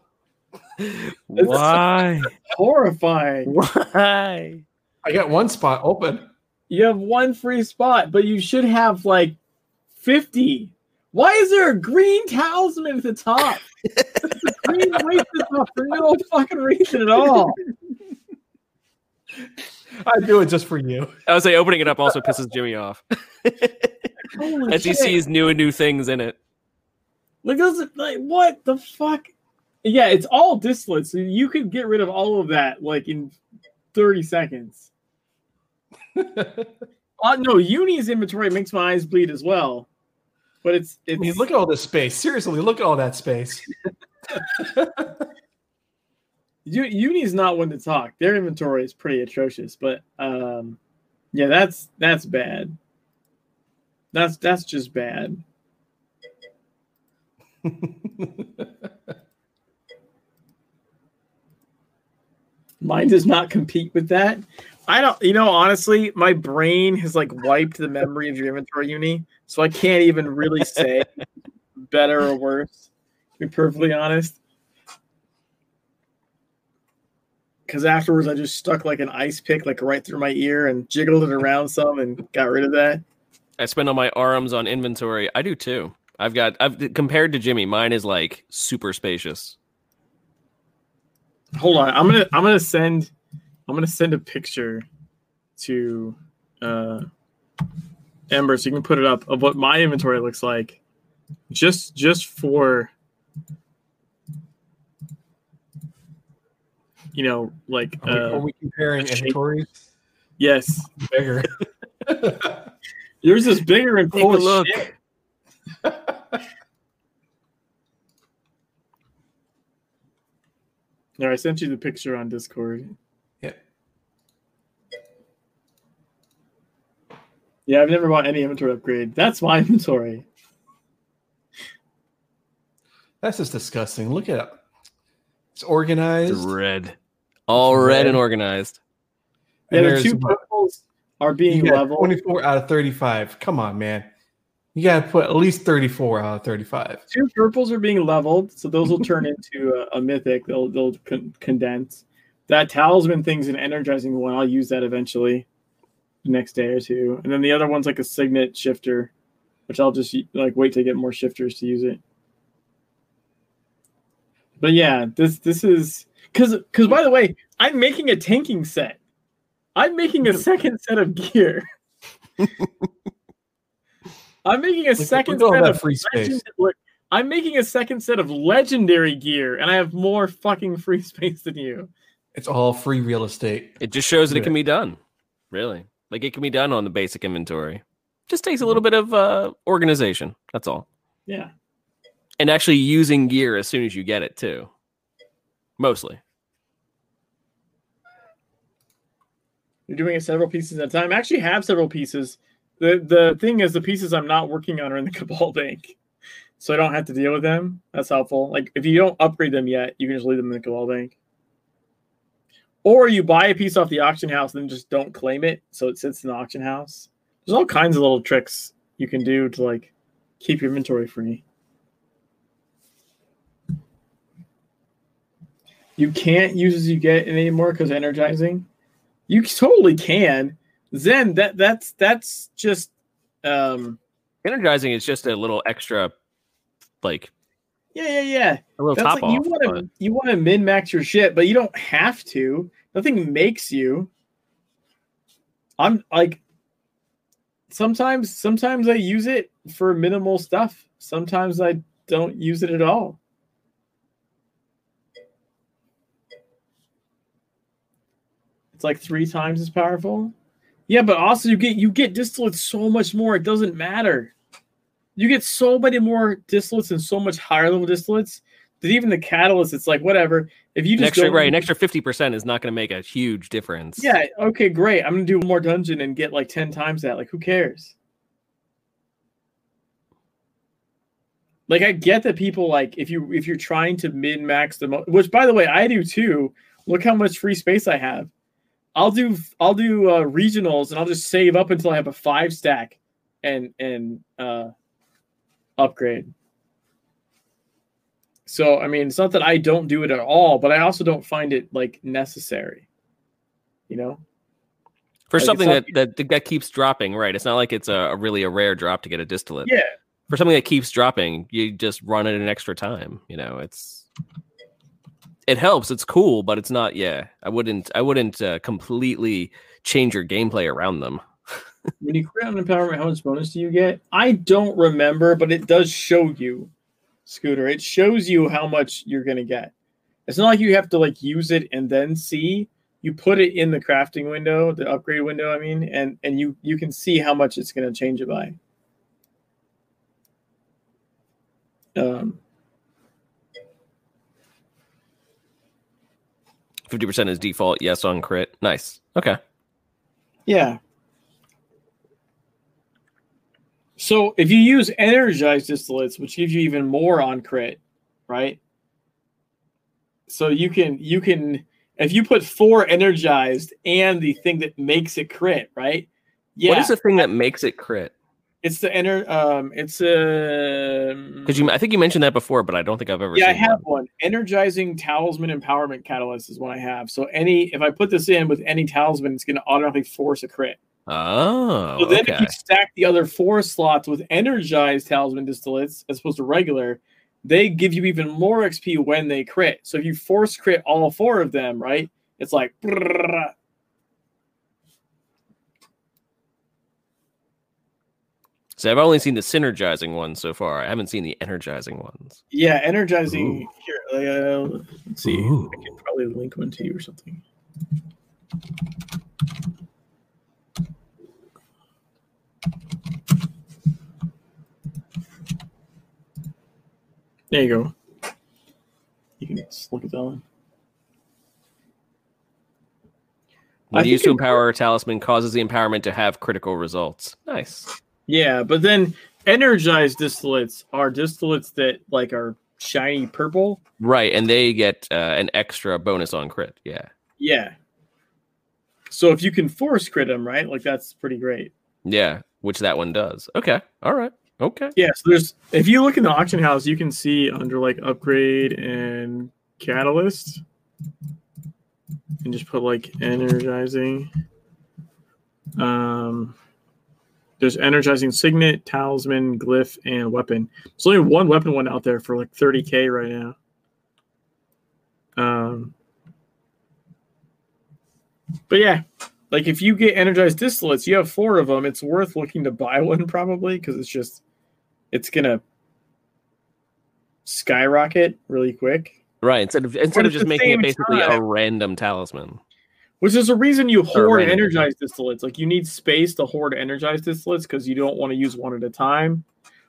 Why? horrifying. Why? I got one spot open. You have one free spot, but you should have like 50. Why is there a green talisman at the top? a green the for no fucking reason at all. I do it just for you. I would say opening it up also pisses Jimmy off Holy as he sees new and new things in it. Like those, like what the fuck? Yeah, it's all distillate, so you could get rid of all of that like in thirty seconds. Uh, no, Uni's inventory makes my eyes bleed as well, but it's I mean, look at all this space. Seriously, look at all that space. U- Uni's not one to talk. Their inventory is pretty atrocious, but um, yeah, that's that's bad. That's that's just bad. Mine does not compete with that. I don't, you know, honestly, my brain has like wiped the memory of your inventory uni, so I can't even really say better or worse. To be perfectly honest, because afterwards I just stuck like an ice pick like right through my ear and jiggled it around some and got rid of that. I spend all my arms on inventory. I do too. I've got I've compared to Jimmy, mine is like super spacious. Hold on, I'm gonna I'm gonna send I'm gonna send a picture to uh Ember so you can put it up of what my inventory looks like just just for you know like Are we, are uh we comparing shape. inventories? yes Bigger. yours is bigger and Take a look. shit. There, I sent you the picture on Discord. Yeah. Yeah, I've never bought any inventory upgrade. That's my inventory. That's just disgusting. Look at it. It's organized. It's red. All red Red. and organized. Yeah, and the two about- purples are being got leveled. 24 out of 35. Come on, man. You got to put at least 34 out of 35. Two purples are being leveled, so those will turn into a, a mythic. They'll they'll con- condense. That talisman thing's an energizing one. I'll use that eventually, the next day or two. And then the other one's like a signet shifter, which I'll just like wait to get more shifters to use it. But yeah, this this is because because by the way, I'm making a tanking set. I'm making a second set of gear. I'm making a Look- second look at all set of free space. look, I'm making a second set of legendary gear, and I have more fucking free space than you. It's all free real estate. It just shows that it can be done. Really. Like it can be done on the basic inventory. Just takes a little bit of uh, organization. That's all. Yeah. And actually using gear as soon as you get it too. Mostly. You're doing it several pieces at a time. I actually have several pieces. The the thing is the pieces I'm not working on are in the Cabal Bank. So I don't have to deal with them. That's helpful. Like if you don't upgrade them yet, you can just leave them in the Cabal Bank. Or you buy a piece off the auction house and then just don't claim it, so it sits in the auction house. There's all kinds of little tricks you can do to like keep your inventory free. You can't use as you get anymore because energizing. You totally can. Zen, that that's that's just um Energizing is just a little extra like yeah, yeah, yeah. a little That's top like you off. want but- to you want to min max your shit, but you don't have to. Nothing makes you. I'm like sometimes sometimes I use it for minimal stuff. Sometimes I don't use it at all. Like three times as powerful. Yeah, but also you get you get distillates so much more. It doesn't matter. You get so many more distillates and so much higher level distillates that even the catalyst, it's like whatever. If you an just extra go- right, an extra fifty percent is not going to make a huge difference. yeah, okay, great. I'm gonna do one more dungeon and get like ten times that. Like, who cares? Like, I get that people like if you if you're trying to min max the mo- which by the way I do too. Look how much free space I have. I'll do I'll do uh, regionals and I'll just save up until I have a five stack and and uh, upgrade. So I mean, it's not that I don't do it at all, but I also don't find it like necessary. You know. For Like, something it's that, that that keeps dropping, right? It's not like it's a, a really a rare drop to get a distillate. Yeah. for something that keeps dropping, you just run it an extra time. You know, it's it helps. It's cool, but it's not. Yeah, I wouldn't. I wouldn't uh, completely change your gameplay around them. when you create an empowerment, how much bonus do you get? I don't remember, but it does show you, Scooter. It shows you how much you're gonna get. It's not like you have to like use it and then see. You put it in the crafting window, the upgrade window. I mean, and and you you can see how much it's gonna change it by. Um, Fifty percent is default. Yes on crit. Nice. Okay. Yeah. So if you use energized distillates, which gives you even more on crit, right? So you can you can if you put four energized and the thing that makes it crit, right? Yeah. What is the thing that makes it crit? It's the enter um it's a Because you, I think you mentioned that before, but I don't think I've ever. yeah, I have one. one. Energizing talisman empowerment catalyst is what I have. So any if I put this in with any talisman, it's gonna automatically force a crit. Oh, So then okay. if you stack the other four slots with energized talisman distillates as opposed to regular, they give you even more XP when they crit. So if you force crit all four of them, right? It's like So I've only seen the synergizing ones so far. I haven't seen the energizing ones. yeah, energizing Ooh. here. Uh, let's see. Ooh. I can probably link one to you or something. There you go. You can just look at that one. I When think used to empower a talisman, causes the empowerment to have critical results. Nice. Yeah, but then energized distillates are distillates that like are shiny purple. Right, and they get uh, an extra bonus on crit. Yeah. Yeah. So if you can force crit them, right? Like that's pretty great. Yeah, which that one does. Okay. All right. Okay. Yeah, so there's if you look in the auction house, you can see under like upgrade and catalyst, and just put like energizing. Um, there's energizing signet, talisman, glyph, and weapon. There's only one weapon one out there for like 30k right now. Um, but yeah, like if you get energized distillates, you have four of them. It's worth looking to buy one probably because it's just it's gonna skyrocket really quick. Right. Instead of instead of just making it basically a random talisman. Which is a reason you hoard energized distillates. Like you need space to hoard energized distillates because you don't want to use one at a time.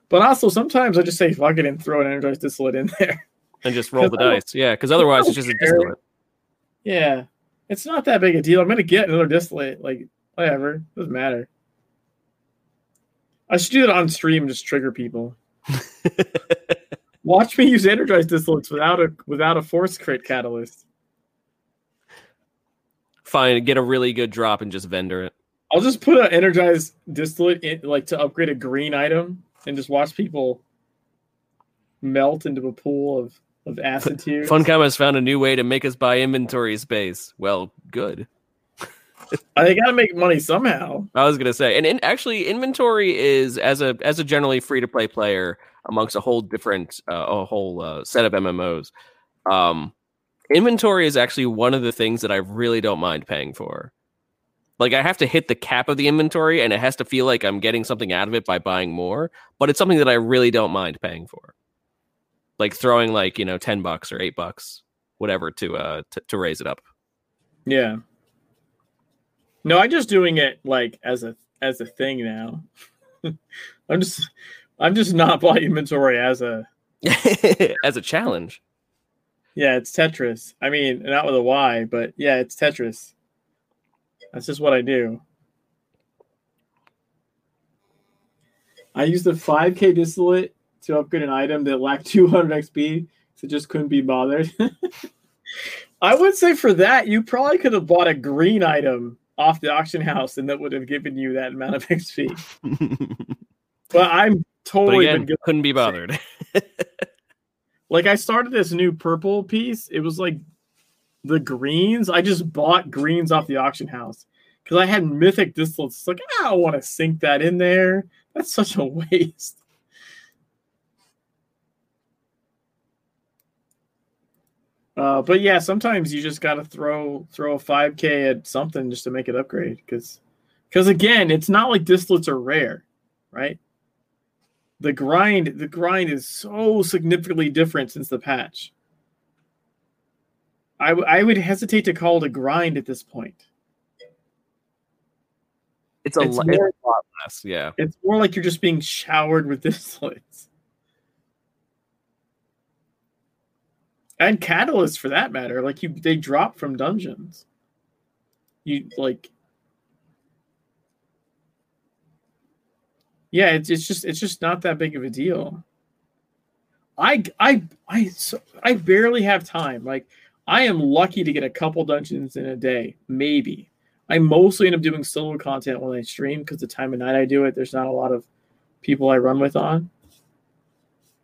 But also sometimes I just say fuck it and throw an energized distillate in there. And just roll the dice. Yeah, because otherwise it's just a distillate. yeah. It's not that big a deal. I'm gonna get another distillate. Like whatever. Doesn't matter. I should do that on stream and just trigger people. Watch me use energized distillates without a without a force crit catalyst. Fine, get a really good drop and just vendor it. I'll just put an energized distillate in, like to upgrade a green item and just watch people melt into a pool of, of acid tears. Funcom has found a new way to make us buy inventory space. Well, good. Uh, They gotta make money somehow. I was gonna say, and in, actually, inventory is as a as a generally free to play player amongst a whole different uh, a whole uh, set of MMOs. Um, inventory is actually one of the things that I really don't mind paying for. Like I have to hit the cap of the inventory, and it has to feel like I'm getting something out of it by buying more. But it's something that I really don't mind paying for. Like throwing like you know ten bucks or eight bucks, whatever, to uh to, to raise it up. Yeah. No, I'm just doing it like as a as a thing now. I'm just I'm just not buying inventory as a as a challenge. Yeah, it's Tetris. I mean, not with a Y, but yeah, it's Tetris. That's just what I do. I used a 5k distillate to upgrade an item that lacked 200 XP, so just couldn't be bothered. I would say for that, you probably could have bought a green item off the auction house, and that would have given you that amount of XP. But I'm but totally again, been good. couldn't be bothered. Like I started this new purple piece. It was like the greens. I just bought greens off the auction house because I had mythic distillates. It's like I don't want to sink that in there. That's such a waste. Uh, but yeah, sometimes you just gotta throw throw a 5k at something just to make it upgrade because because again, it's not like distillates are rare, right? The grind the grind is so significantly different since the patch. I, w- I would hesitate to call it a grind at this point. It's a, It's lo- more- it's a lot less. Yeah. It's more like you're just being showered with distillates. And catalysts for that matter. Like you they drop from dungeons. You like Yeah, it's, it's just it's just not that big of a deal. I I I so, I barely have time. Like I am lucky to get a couple dungeons in a day, maybe. I mostly end up doing solo content when I stream because the time of night I do it, there's not a lot of people I run with on.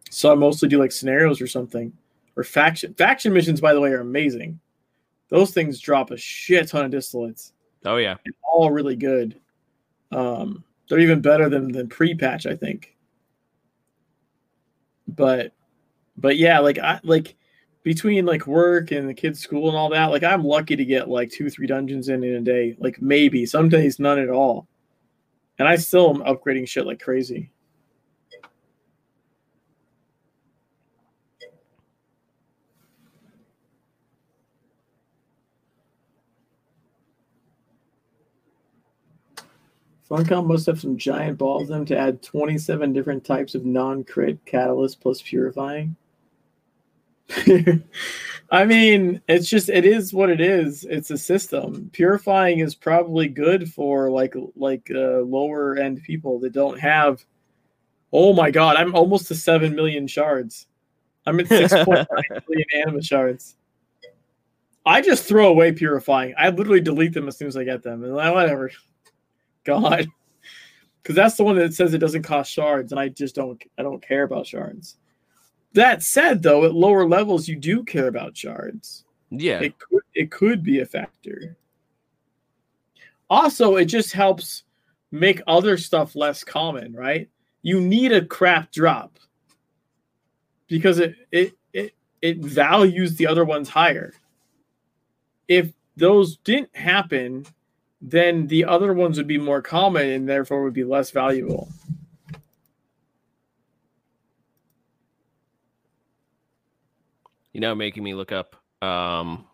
So I mostly do like scenarios or something. Or faction faction missions, by the way, are amazing. Those things drop a shit ton of distillates. Oh yeah. All really good. Um, they're even better than than pre-patch, I think. But but yeah, like I like between like work and the kids' school and all that, like I'm lucky to get like two, three dungeons in in a day. Like maybe some days none at all. And I still am upgrading shit like crazy. Funcom must have some giant balls in them to add 27 different types of non-crit catalyst plus purifying. I mean, it's just it is what it is. It's a system. Purifying is probably good for like like uh, lower end people that don't have. Oh my god, I'm almost to seven million shards. I'm at six point nine million anima shards. I just throw away purifying. I literally delete them as soon as I get them, and like, whatever. God, because that's the one that says it doesn't cost shards, and I just don't. I don't care about shards. That said, though, at lower levels, you do care about shards. Yeah. It could it could be a factor. Also, it just helps make other stuff less common, right? You need a crap drop because it it it, it values the other ones higher. If those didn't happen, then the other ones would be more common and therefore would be less valuable. You know, making me look up um,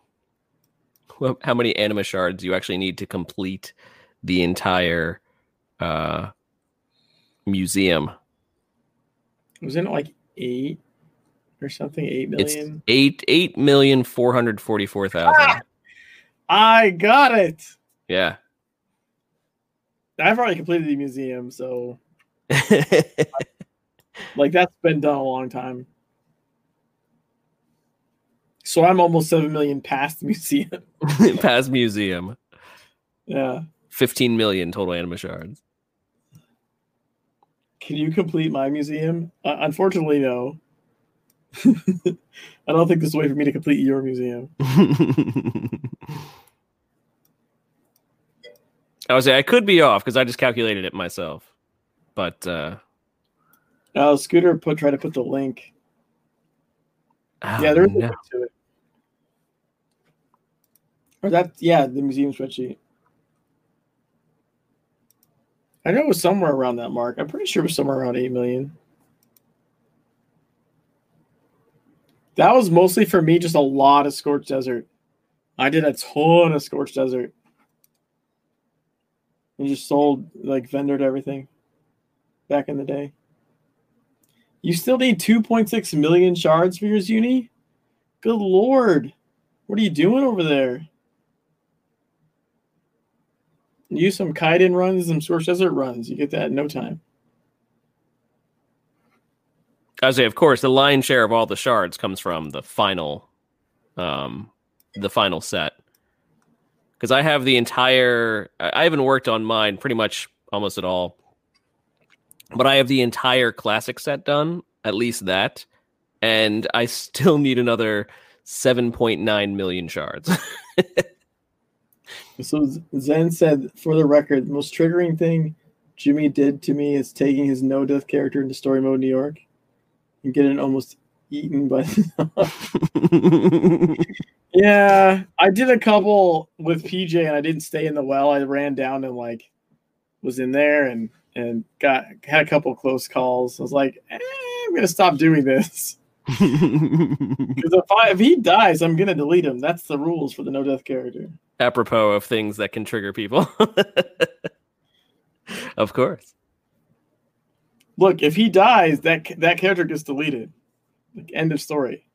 how many anima shards you actually need to complete the entire uh, museum. Wasn't it like eight or something? Eight It's eight eight million four hundred forty four thousand. I got it. Yeah. I've already completed the museum, so like that's been done a long time. So I'm almost seven million past museum. Past museum. yeah. Fifteen million total anima shards. Can you complete my museum? Uh, unfortunately, no. I don't think there's a way for me to complete your museum. I would say I could be off because I just calculated it myself. But uh Uh, Scooter put try to put the link. oh, yeah, there's a link to it. Or that, yeah, the museum spreadsheet. I know it was somewhere around that mark. I'm pretty sure it was somewhere around 8 million. That was mostly for me just a lot of Scorched Desert. I did a ton of Scorched Desert. And just sold, like, vendored everything back in the day. You still need 2.6 million shards for your uni? Good lord. What are you doing over there? Use some Kaidan runs, some Scorched Desert runs. You get that in no time. I say, of course, the lion's share of all the shards comes from the final, um, the final set. Because I have the entire. I haven't worked on mine pretty much almost at all, but I have the entire classic set done, at least that, and I still need another seven point nine million shards. So Zen said, for the record, the most triggering thing Jimmy did to me is taking his no death character into story mode New York and getting almost eaten by. yeah, I did a couple with PJ, and I didn't stay in the well. I ran down and like was in there and and got had a couple close calls. I was like, eh, I'm gonna stop doing this because if I if he dies, I'm gonna delete him. That's the rules for the no death character. Apropos of things that can trigger people. of course. Look, if he dies, that that character gets deleted. Like end of story.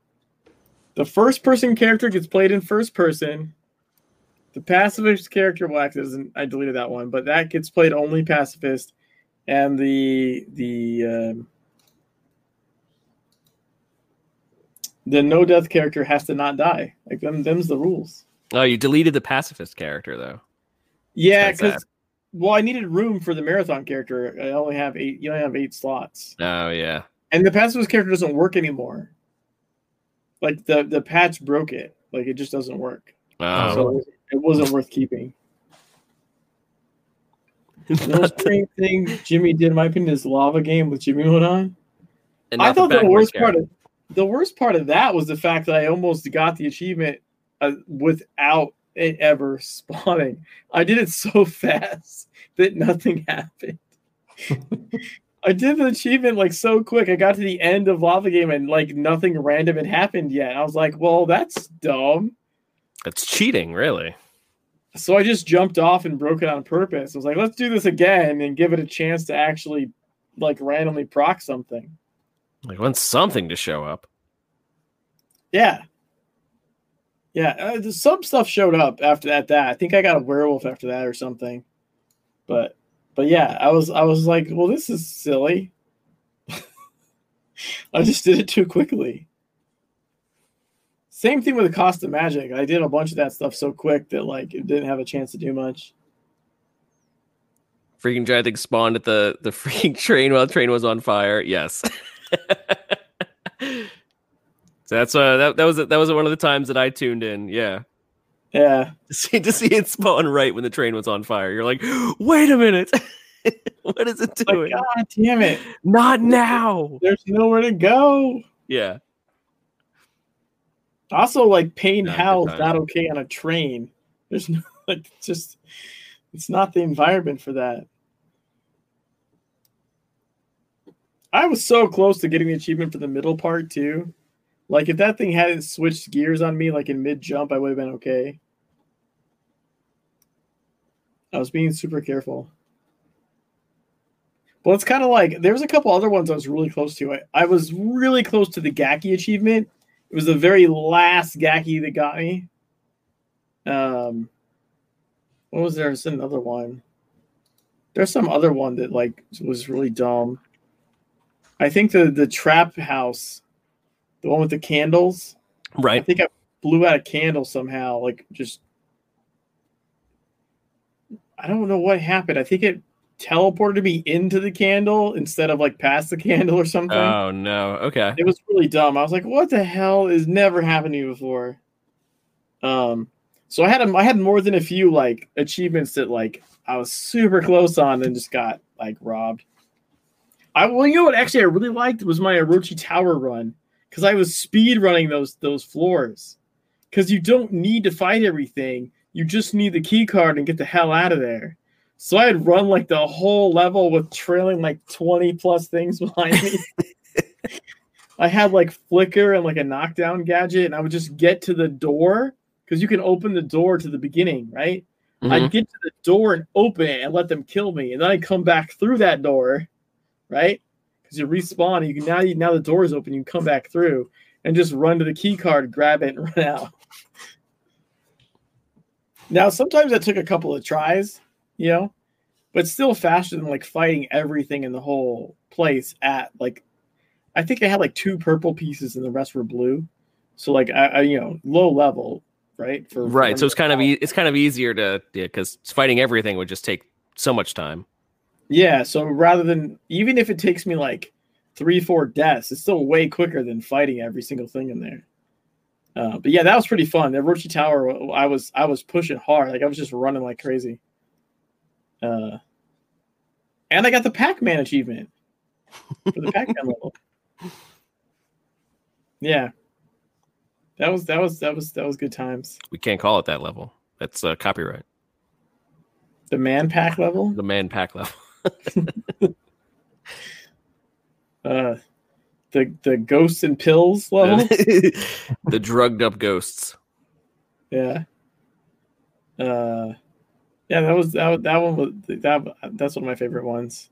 The first person character gets played in first person. The pacifist character, well, actually, doesn't I deleted that one, but that gets played only pacifist, and the the um, the no death character has to not die. Like them, them's the rules. Oh, you deleted the pacifist character though. Yeah, because well, I needed room for the marathon character. I only have eight. You only have eight slots, Oh yeah. And the pacifist character doesn't work anymore. Like the the patch broke it. Like it just doesn't work. Oh. so it wasn't- worth keeping. The most strange thing Jimmy did, in my opinion, is lava game with Jimmy went on. And I thought the backwards worst part of the worst part of that was the fact that I almost got the achievement uh, without it ever spawning. I did it so fast that nothing happened. I did the achievement like so quick. I got to the end of lava game and like nothing random had happened yet. I was like, "Well, that's dumb." That's cheating, really. So I just jumped off and broke it on purpose. I was like, "Let's do this again and give it a chance to actually like randomly proc something." Like want something to show up. Yeah. Yeah, uh, some stuff showed up after that. That I think I got a werewolf after that or something. But, but yeah, I was I was like, well, this is silly. I just did it too quickly. Same thing with the cost of magic. I did a bunch of that stuff so quick that like it didn't have a chance to do much. Freaking giant thing spawned at the the freaking train while the train was on fire. Yes. so that's uh that, that was that was one of the times that I tuned in. Yeah. Yeah, To see to see it spawn right when the train was on fire. You're like, wait a minute. what is it like doing? God damn it! Not now. There's nowhere to go. Yeah. Also, like pain hell's not okay on a train. There's no like just it's not the environment for that. I was so close to getting the achievement for the middle part too. Like if that thing hadn't switched gears on me like in mid jump, I would have been okay. I was being super careful. Well, it's kind of like there was a couple other ones I was really close to. I, I was really close to the Gaki achievement. It was the very last Gaki that got me. Um, what was there? There's another one. There's some other one that like was really dumb. I think the the trap house, the one with the candles. Right. I think I blew out a candle somehow. Like just, I don't know what happened. I think it teleported me into the candle instead of like past the candle or something. Oh no. Okay. It was really dumb. I was like, "What the hell is never happened to me before?" Um, so I had a, I had more than a few like achievements that like I was super close on and just got like robbed. I well, you know what? Actually, I really liked was my Orochi Tower run because I was speed running those those floors. Because you don't need to fight everything; you just need the key card and get the hell out of there. So I had run like the whole level with trailing like twenty plus things behind me. I had like flicker and like a knockdown gadget, and I would just get to the door because you can open the door to the beginning, right? Mhm. I'd get to the door and open it and let them kill me, and then I'd come back through that door, right? Because you respawn, and you can now you, now the door is open, you can come back through and just run to the key card, grab it, and run out. Now sometimes that took a couple of tries, you know, but still faster than like fighting everything in the whole place at like I think I had like two purple pieces and the rest were blue. So like I, I you know, low level, right? For Right. So it's kind of e- it's kind of easier to yeah, because fighting everything would just take so much time. Yeah, so rather than even if it takes me like three, four deaths, it's still way quicker than fighting every single thing in there. Uh, but yeah, that was pretty fun. The Orochi Tower, I was I was pushing hard, like I was just running like crazy. Uh, and I got the Pac-Man achievement for the Pac-Man level. Yeah. That was that was that was that was good times. We can't call it that level. That's uh, copyright. The man pack level. The man pack level. Uh, the the ghosts and pills level. the drugged up ghosts. yeah. Uh, yeah, that was that. That one was that. That's one of my favorite ones.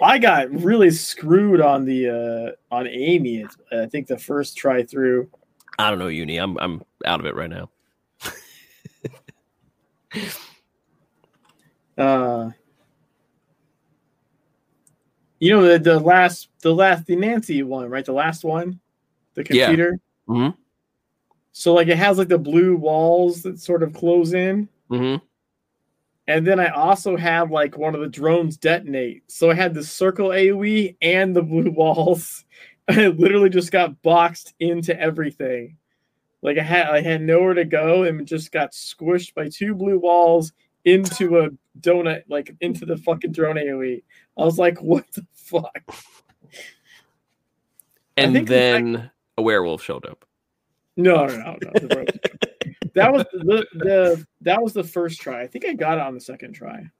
I got really screwed on the uh on Amy. I think the first try through. I don't know, Uni. I'm I'm out of it right now. Uh, you know the the last the last the Nancy one, right? The last one, the Yeah. computer. Mhm. So like it has like the blue walls that sort of close in, Mm-hmm. and then I also had like one of the drones detonate. So I had the circle AOE and the blue walls. And I literally just got boxed into everything. Like I had I had nowhere to go and just got squished by two blue walls into a donut, like into the fucking drone AOE. I was like, what the fuck? And then a werewolf showed up. No, no, no, no. that was the, the that was the first try. I think I got it on the second try.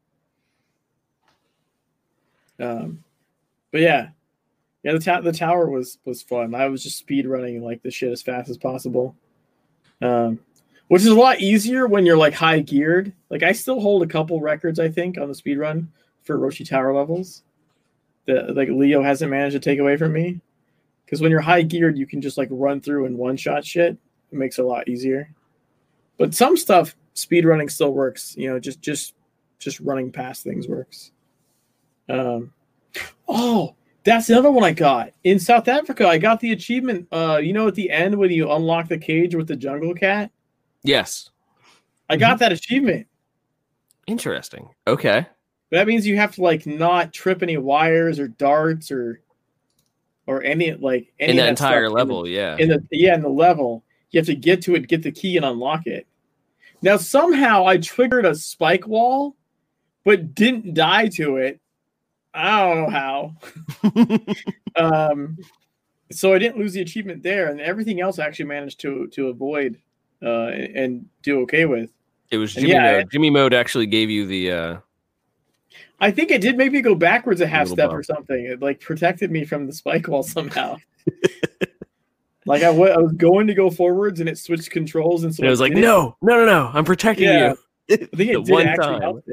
Um, but yeah, yeah. The ta- the tower was was fun. I was just speed running like the shit as fast as possible. Um, which is a lot easier when you're like high geared. Like I still hold a couple records, I think, on the speed run for Orochi Tower levels. That like Leo hasn't managed to take away from me. Because when you're high geared, you can just like run through and one shot shit. It makes it a lot easier. But some stuff, speed running still works. You know, just just just running past things works. Um, oh, that's another one I got in South Africa. I got the achievement. Uh, you know, at the end when you unlock the cage with the jungle cat, Yes. I got that achievement. Interesting. Okay. But that means you have to like not trip any wires or darts or or any like any In of that stuff entire in the- level, yeah. in the yeah in the level you have to get to it get the key and unlock it now somehow i triggered a spike wall but didn't die to it i don't know how um so i didn't lose the achievement there and everything else I actually managed to to avoid uh and do okay with it was Jimmy yeah, Mode. Jimmy Mode actually gave you the uh i think it did maybe go backwards a half little step bump. or something it like protected me from the spike wall somehow like I was going to go forwards and it switched controls and so and it was like, no, no, no, no, I'm protecting Yeah. you. I think it the did one actually time. help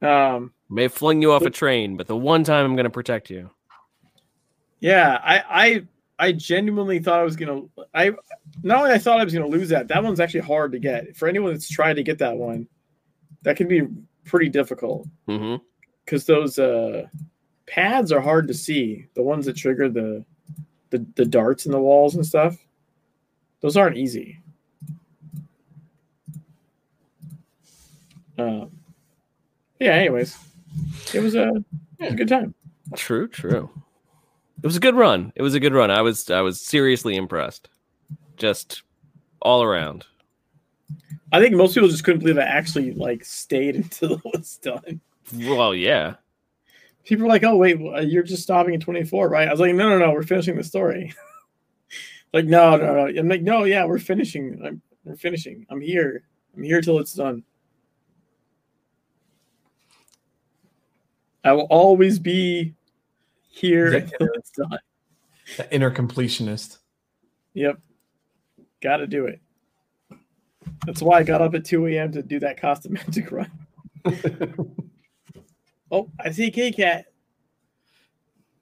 there. Um, May have flung you off a train, but the one time I'm gonna protect you. yeah, I, I, I genuinely thought I was gonna. I not only I thought I was gonna lose that. That one's actually hard to get for anyone that's trying to get that one. That can be pretty difficult because those uh, pads are hard to see. The ones that trigger the, the the darts in the walls and stuff. Those aren't easy. Um, yeah. Anyways, it was a, it was a good time. True, true. It was a good run. It was a good run. I was I was seriously impressed. Just all around. I think most people just couldn't believe I actually like stayed until it was done. Well, yeah. People were like, "Oh wait, you're just stopping at 24, right?" I was like, "No, no, no, we're finishing the story." like, no, no, no. I'm like, "No, yeah, we're finishing. I'm, we're finishing. I'm here. I'm here till it's done." I will always be here Yeah. until it's done. The inner completionist. Yep, got to do it. That's why I got up at 2 a.m. to do that costume magic run. Oh, I see a K cat.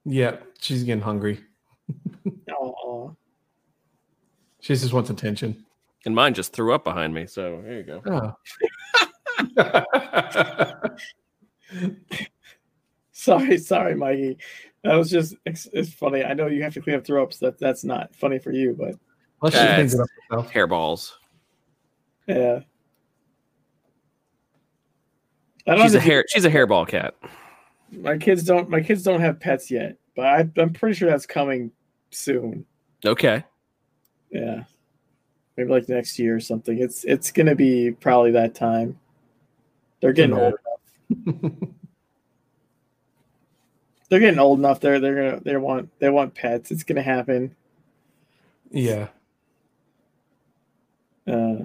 yeah, she's getting hungry. Oh, She just wants attention. And mine just threw up behind me. So there you go. Oh. sorry, sorry, Mikey. That was just it's, it's funny. I know you have to clean up throw ups. That that's not funny for you, but well, she cleans it up herself. Hairballs. yeah. I don't She's a hair. She's a hairball cat. My kids don't. My kids don't have pets yet, but I, I'm pretty sure that's coming soon. Okay. Yeah, maybe like next year or something. It's it's gonna be probably that time. They're getting Yeah. old enough. They're getting old enough. They're they're gonna they want they want pets. It's gonna happen. Yeah. Uh,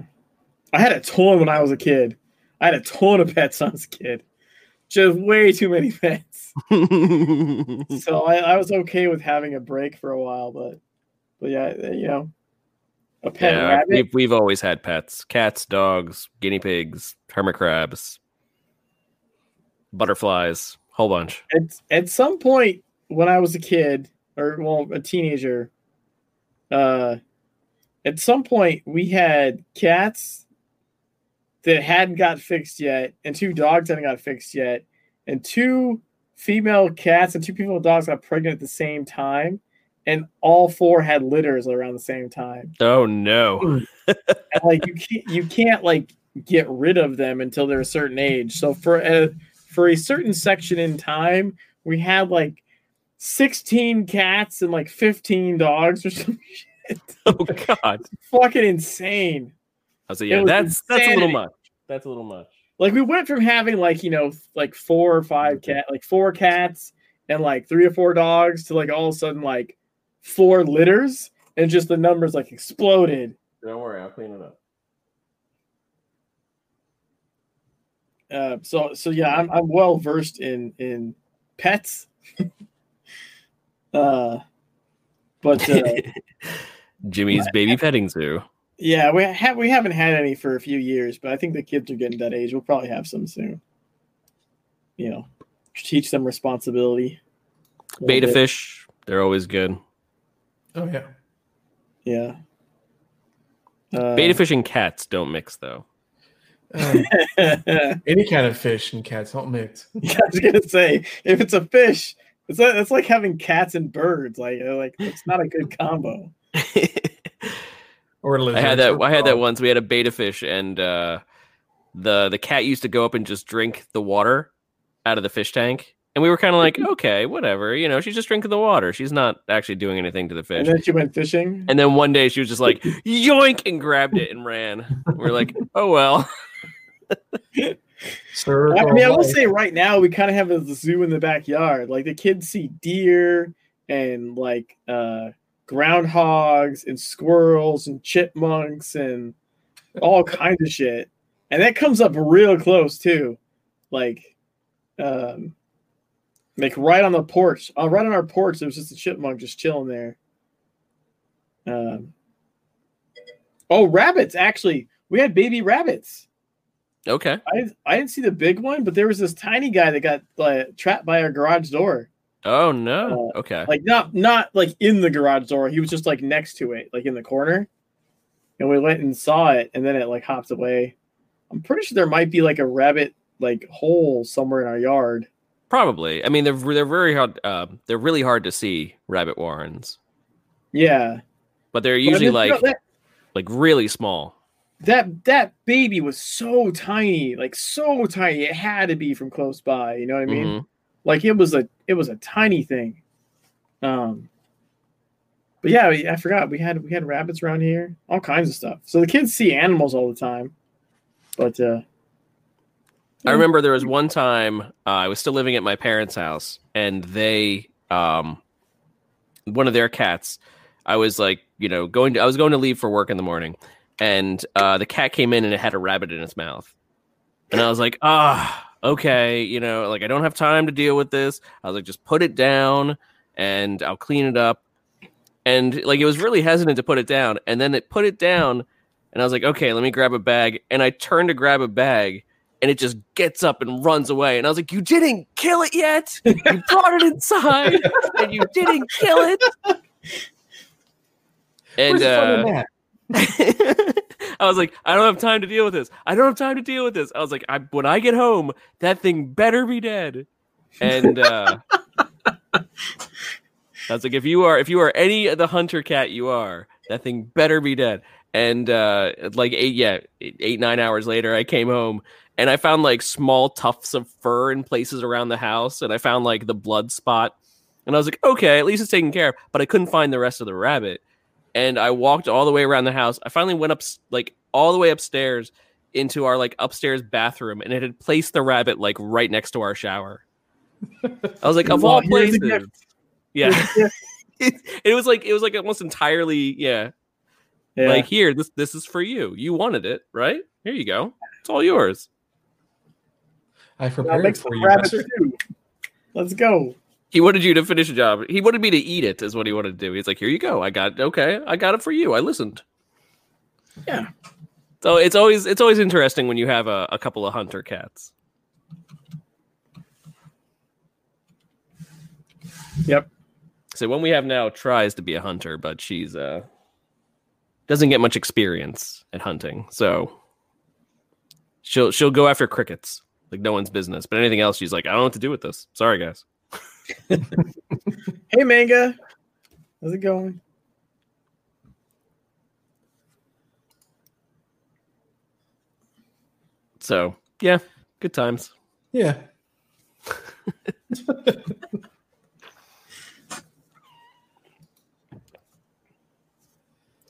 I had a ton when I was a kid. I had a ton of pets when I was a kid. Just way too many pets. so I, I was okay with having a break for a while, but but yeah, you know, a pet yeah, rabbit. we've, we've always had pets: cats, dogs, guinea pigs, hermit crabs, butterflies, whole bunch. At, at some point when I was a kid, or well, a teenager, uh, at some point we had cats that hadn't got fixed yet, and two dogs hadn't got fixed yet, and two female cats and two female dogs got pregnant at the same time, and all four had litters around the same time. Oh no! and like you can't you can't like get rid of them until they're a certain age. So for a for a certain section in time, we had like 16 cats and like 15 dogs or some shit. Oh god! Fucking insane. I was like, yeah, was that's that's a little much. That's a little much. Like we went from having like, you know, like four or five mm-hmm. cat like four cats and like three or four dogs to like all of a sudden like four litters and just the numbers like exploded. Don't worry, I'll clean it up. Uh, so so yeah, I'm I'm well versed in in pets. uh, but uh, Jimmy's baby petting zoo. yeah, we have we haven't had any for a few years, but I think the kids are getting that age. We'll probably have some soon. You know, teach them responsibility. a Betta bit. fish, they're always good. Oh yeah. Yeah. Uh, Betta fish and cats don't mix though. Um, any kind of fish and cats don't mix. I was gonna say if it's a fish, it's like, it's like having cats and birds. Like like it's not a good combo. Or I lizards had that. I had that once. We had a betta fish, and uh, the the cat used to go up and just drink the water out of the fish tank, and we were kind of like, okay, whatever, you know, she's just drinking the water. She's not actually doing anything to the fish. And then she went fishing. And then one day she was just like, yoink, and grabbed it and ran. We're like, oh well. Circle I mean, I will say right now we kind of have a zoo in the backyard. Like the kids see deer and like uh groundhogs and squirrels and chipmunks and all kinds of shit. And that comes up real close too. Like um like right on the porch. Uh, right on our porch, there was just a chipmunk just chilling there. Um Oh, rabbits actually. We had baby rabbits. Okay. I didn't, I didn't see the big one, but there was this tiny guy that got like, trapped by our garage door. Oh no. Okay. Like not not like in the garage door. He was just like next to it, like in the corner. And we went and saw it, and then it like hopped away. I'm pretty sure there might be like a rabbit like hole somewhere in our yard. Probably. I mean, they're they're very hard. Uh, they're really hard to see rabbit warrens, Yeah, but they're usually mean, like that, like really small. that that baby was so tiny, like so tiny. It had to be from close by. You know what I mean? Mhm. like it was a it was a tiny thing um but yeah i forgot we had we had rabbits around here all kinds of stuff so the kids see animals all the time but uh I remember there was one time uh, I was still living at my parents' house, and they, um, one of their cats, I was like, you know, going to, I was going to leave for work in the morning, and uh, the cat came in and it had a rabbit in its mouth, and I was like, ah, okay, you know, like I don't have time to deal with this. I was like, just put it down, and I'll clean it up, and like it was really hesitant to put it down, and then it put it down, and I was like, okay, let me grab a bag, and I turned to grab a bag and it just gets up and runs away. And I was like, "You didn't kill it yet. You brought it inside, and you didn't kill it." And Where's the fun in uh. I was like, "I don't have time to deal with this. I don't have time to deal with this." I was like, I, "When I get home, that thing better be dead." And uh, I was like, "If you are, if you are any of the hunter cat, you are that thing better be dead." And uh, like eight, yeah, eight nine hours later, I came home and I found like small tufts of fur in places around the house, and I found like the blood spot, and I was like, okay, at least it's taken care of. But I couldn't find the rest of the rabbit, and I walked all the way around the house. I finally went up like all the way upstairs into our like upstairs bathroom, and it had placed the rabbit like right next to our shower. I was like, of all places, yeah. it, it was like it was like almost entirely yeah, Yeah. Like here, this this is for you. You wanted it, right? Here you go. It's all yours. I I'll prepared it for some you. rabbit Buster. Let's go. He wanted you to finish a job. He wanted me to eat it, is what he wanted to do. He's like, here you go. I got okay. I got it for you. I listened. Yeah. So it's always it's always interesting when you have a, a couple of hunter cats. Yep. So one we have now tries to be a hunter, but she's uh doesn't get much experience at hunting. So she'll she'll go after crickets like no one's business. But anything else, she's like, I don't know what to do with this. Sorry, guys. Hey, Manga. How's it going? So yeah, good times. Yeah. Is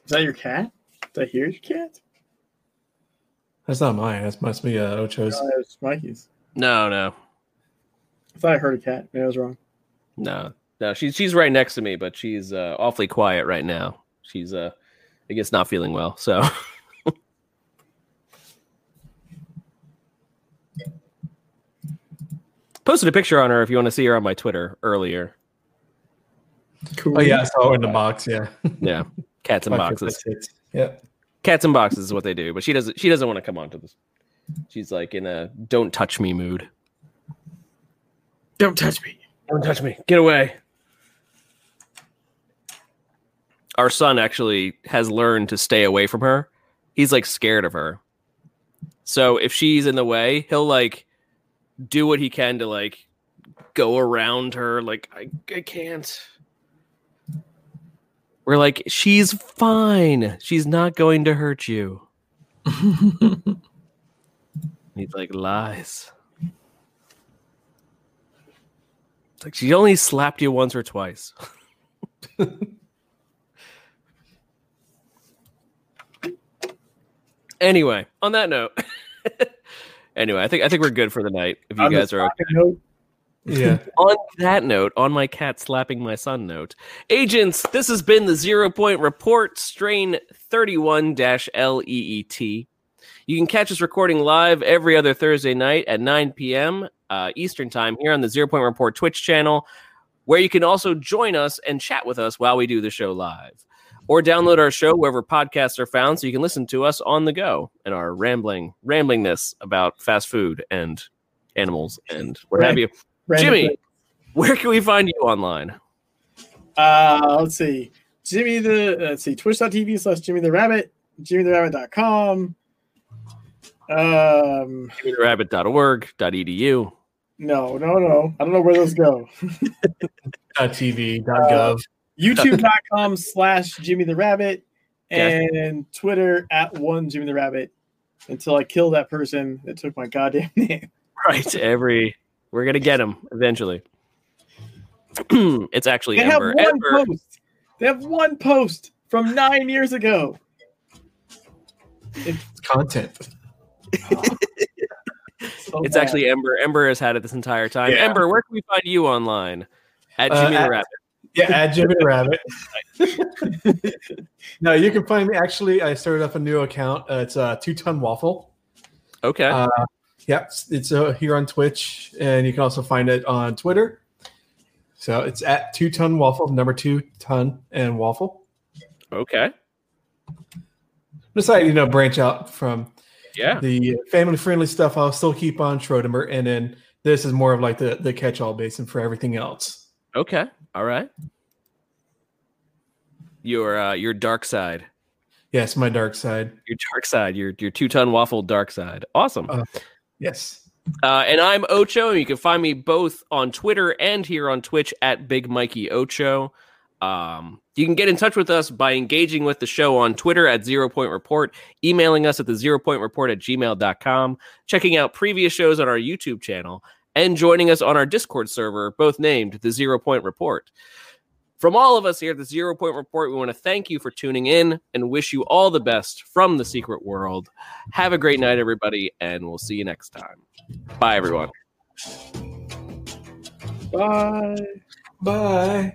that your cat? Did I hear your cat? That's not mine. That must be uh, Ocho's. It's Mikey's. No, no, I thought I heard a cat. Maybe I was wrong. no, no. She's she's right next to me, but she's uh, awfully quiet right now. She's uh, I guess not feeling well. So posted a picture on her if you want to see her on my Twitter earlier. Cool. Oh yeah, I saw it in the box. Yeah. Yeah, cats in boxes. favorite hits. Yeah. Cats in boxes is what they do, but she doesn't. She doesn't want to come onto this. She's like in a "don't touch me" mood. Don't touch me. Don't touch me. Get away. Our son actually has learned to stay away from her. He's like scared of her. So if she's in the way, he'll like do what he can to like go around her. Like, I, I can't. We're like, she's fine. She's not going to hurt you. He's like, lies. It's like she only slapped you once or twice. anyway, on that note. anyway, I think I think we're good for the night. If you On guys are okay. note, Yeah. On that note, on my cat slapping my son note, agents, this has been the Zero Point Report, strain 31 LEET. You can catch us recording live every other Thursday night at 9 p.m. Uh, Eastern Time here on the Zero Point Report Twitch channel, where you can also join us and chat with us while we do the show live. Or download our show wherever podcasts are found so you can listen to us on the go and our rambling ramblingness about fast food and animals and what have you. Random Jimmy, thing. where can we find you online? Uh, let's see. Jimmy the let's see, twitch.tv slash Jimmy the Rabbit, jimmytherabbit.com. Um JimmyTheRabbit.org, .edu. no, no, no. I don't know where those go. Dot TV. Dot gov. YouTube.com slash Jimmy the Rabbit Okay. and Twitter at one Jimmy the Rabbit until I kill that person that took my goddamn name. Right. Every we're gonna get him eventually. it's actually They have Ember. one Ember. post. They have one post from nine years ago. It's content. So It's bad. actually Ember. Ember has had it this entire time. Yeah. Ember, where can we find you online? At Uh, Jimmy the at- Rabbit. Yeah, at Jimmy the Rabbit. no, you can find me. Actually, I started up a new account. Uh, it's uh, Two Ton Waffle. Okay. Uh, yeah, it's, it's uh, here on Twitch, and you can also find it on Twitter. So it's at Two Ton Waffle, number two ton and waffle. okay. Decided, you know, branch out from Yeah. the family friendly stuff. I'll still keep on Schrodinger, and then this is more of like the the catch all basin for everything else. Okay. All right. Your uh your dark side. Yes, my dark side. Your dark side. Your your two ton waffle dark side. Awesome. Uh, Yes. Uh, and I'm Ocho, and you can find me both on Twitter and here on Twitch at Big Mikey Ocho. Um, you can get in touch with us by engaging with the show on Twitter at Zero Point Report, emailing us at the Zero Point Report at gmail.com, checking out previous shows on our YouTube channel, and joining us on our Discord server, both named the Zero Point Report. From all of us here at the Zero Point Report, we want to thank you for tuning in and wish you all the best from the secret world. Have a great night, everybody, and we'll see you next time. Bye, everyone. Bye. Bye.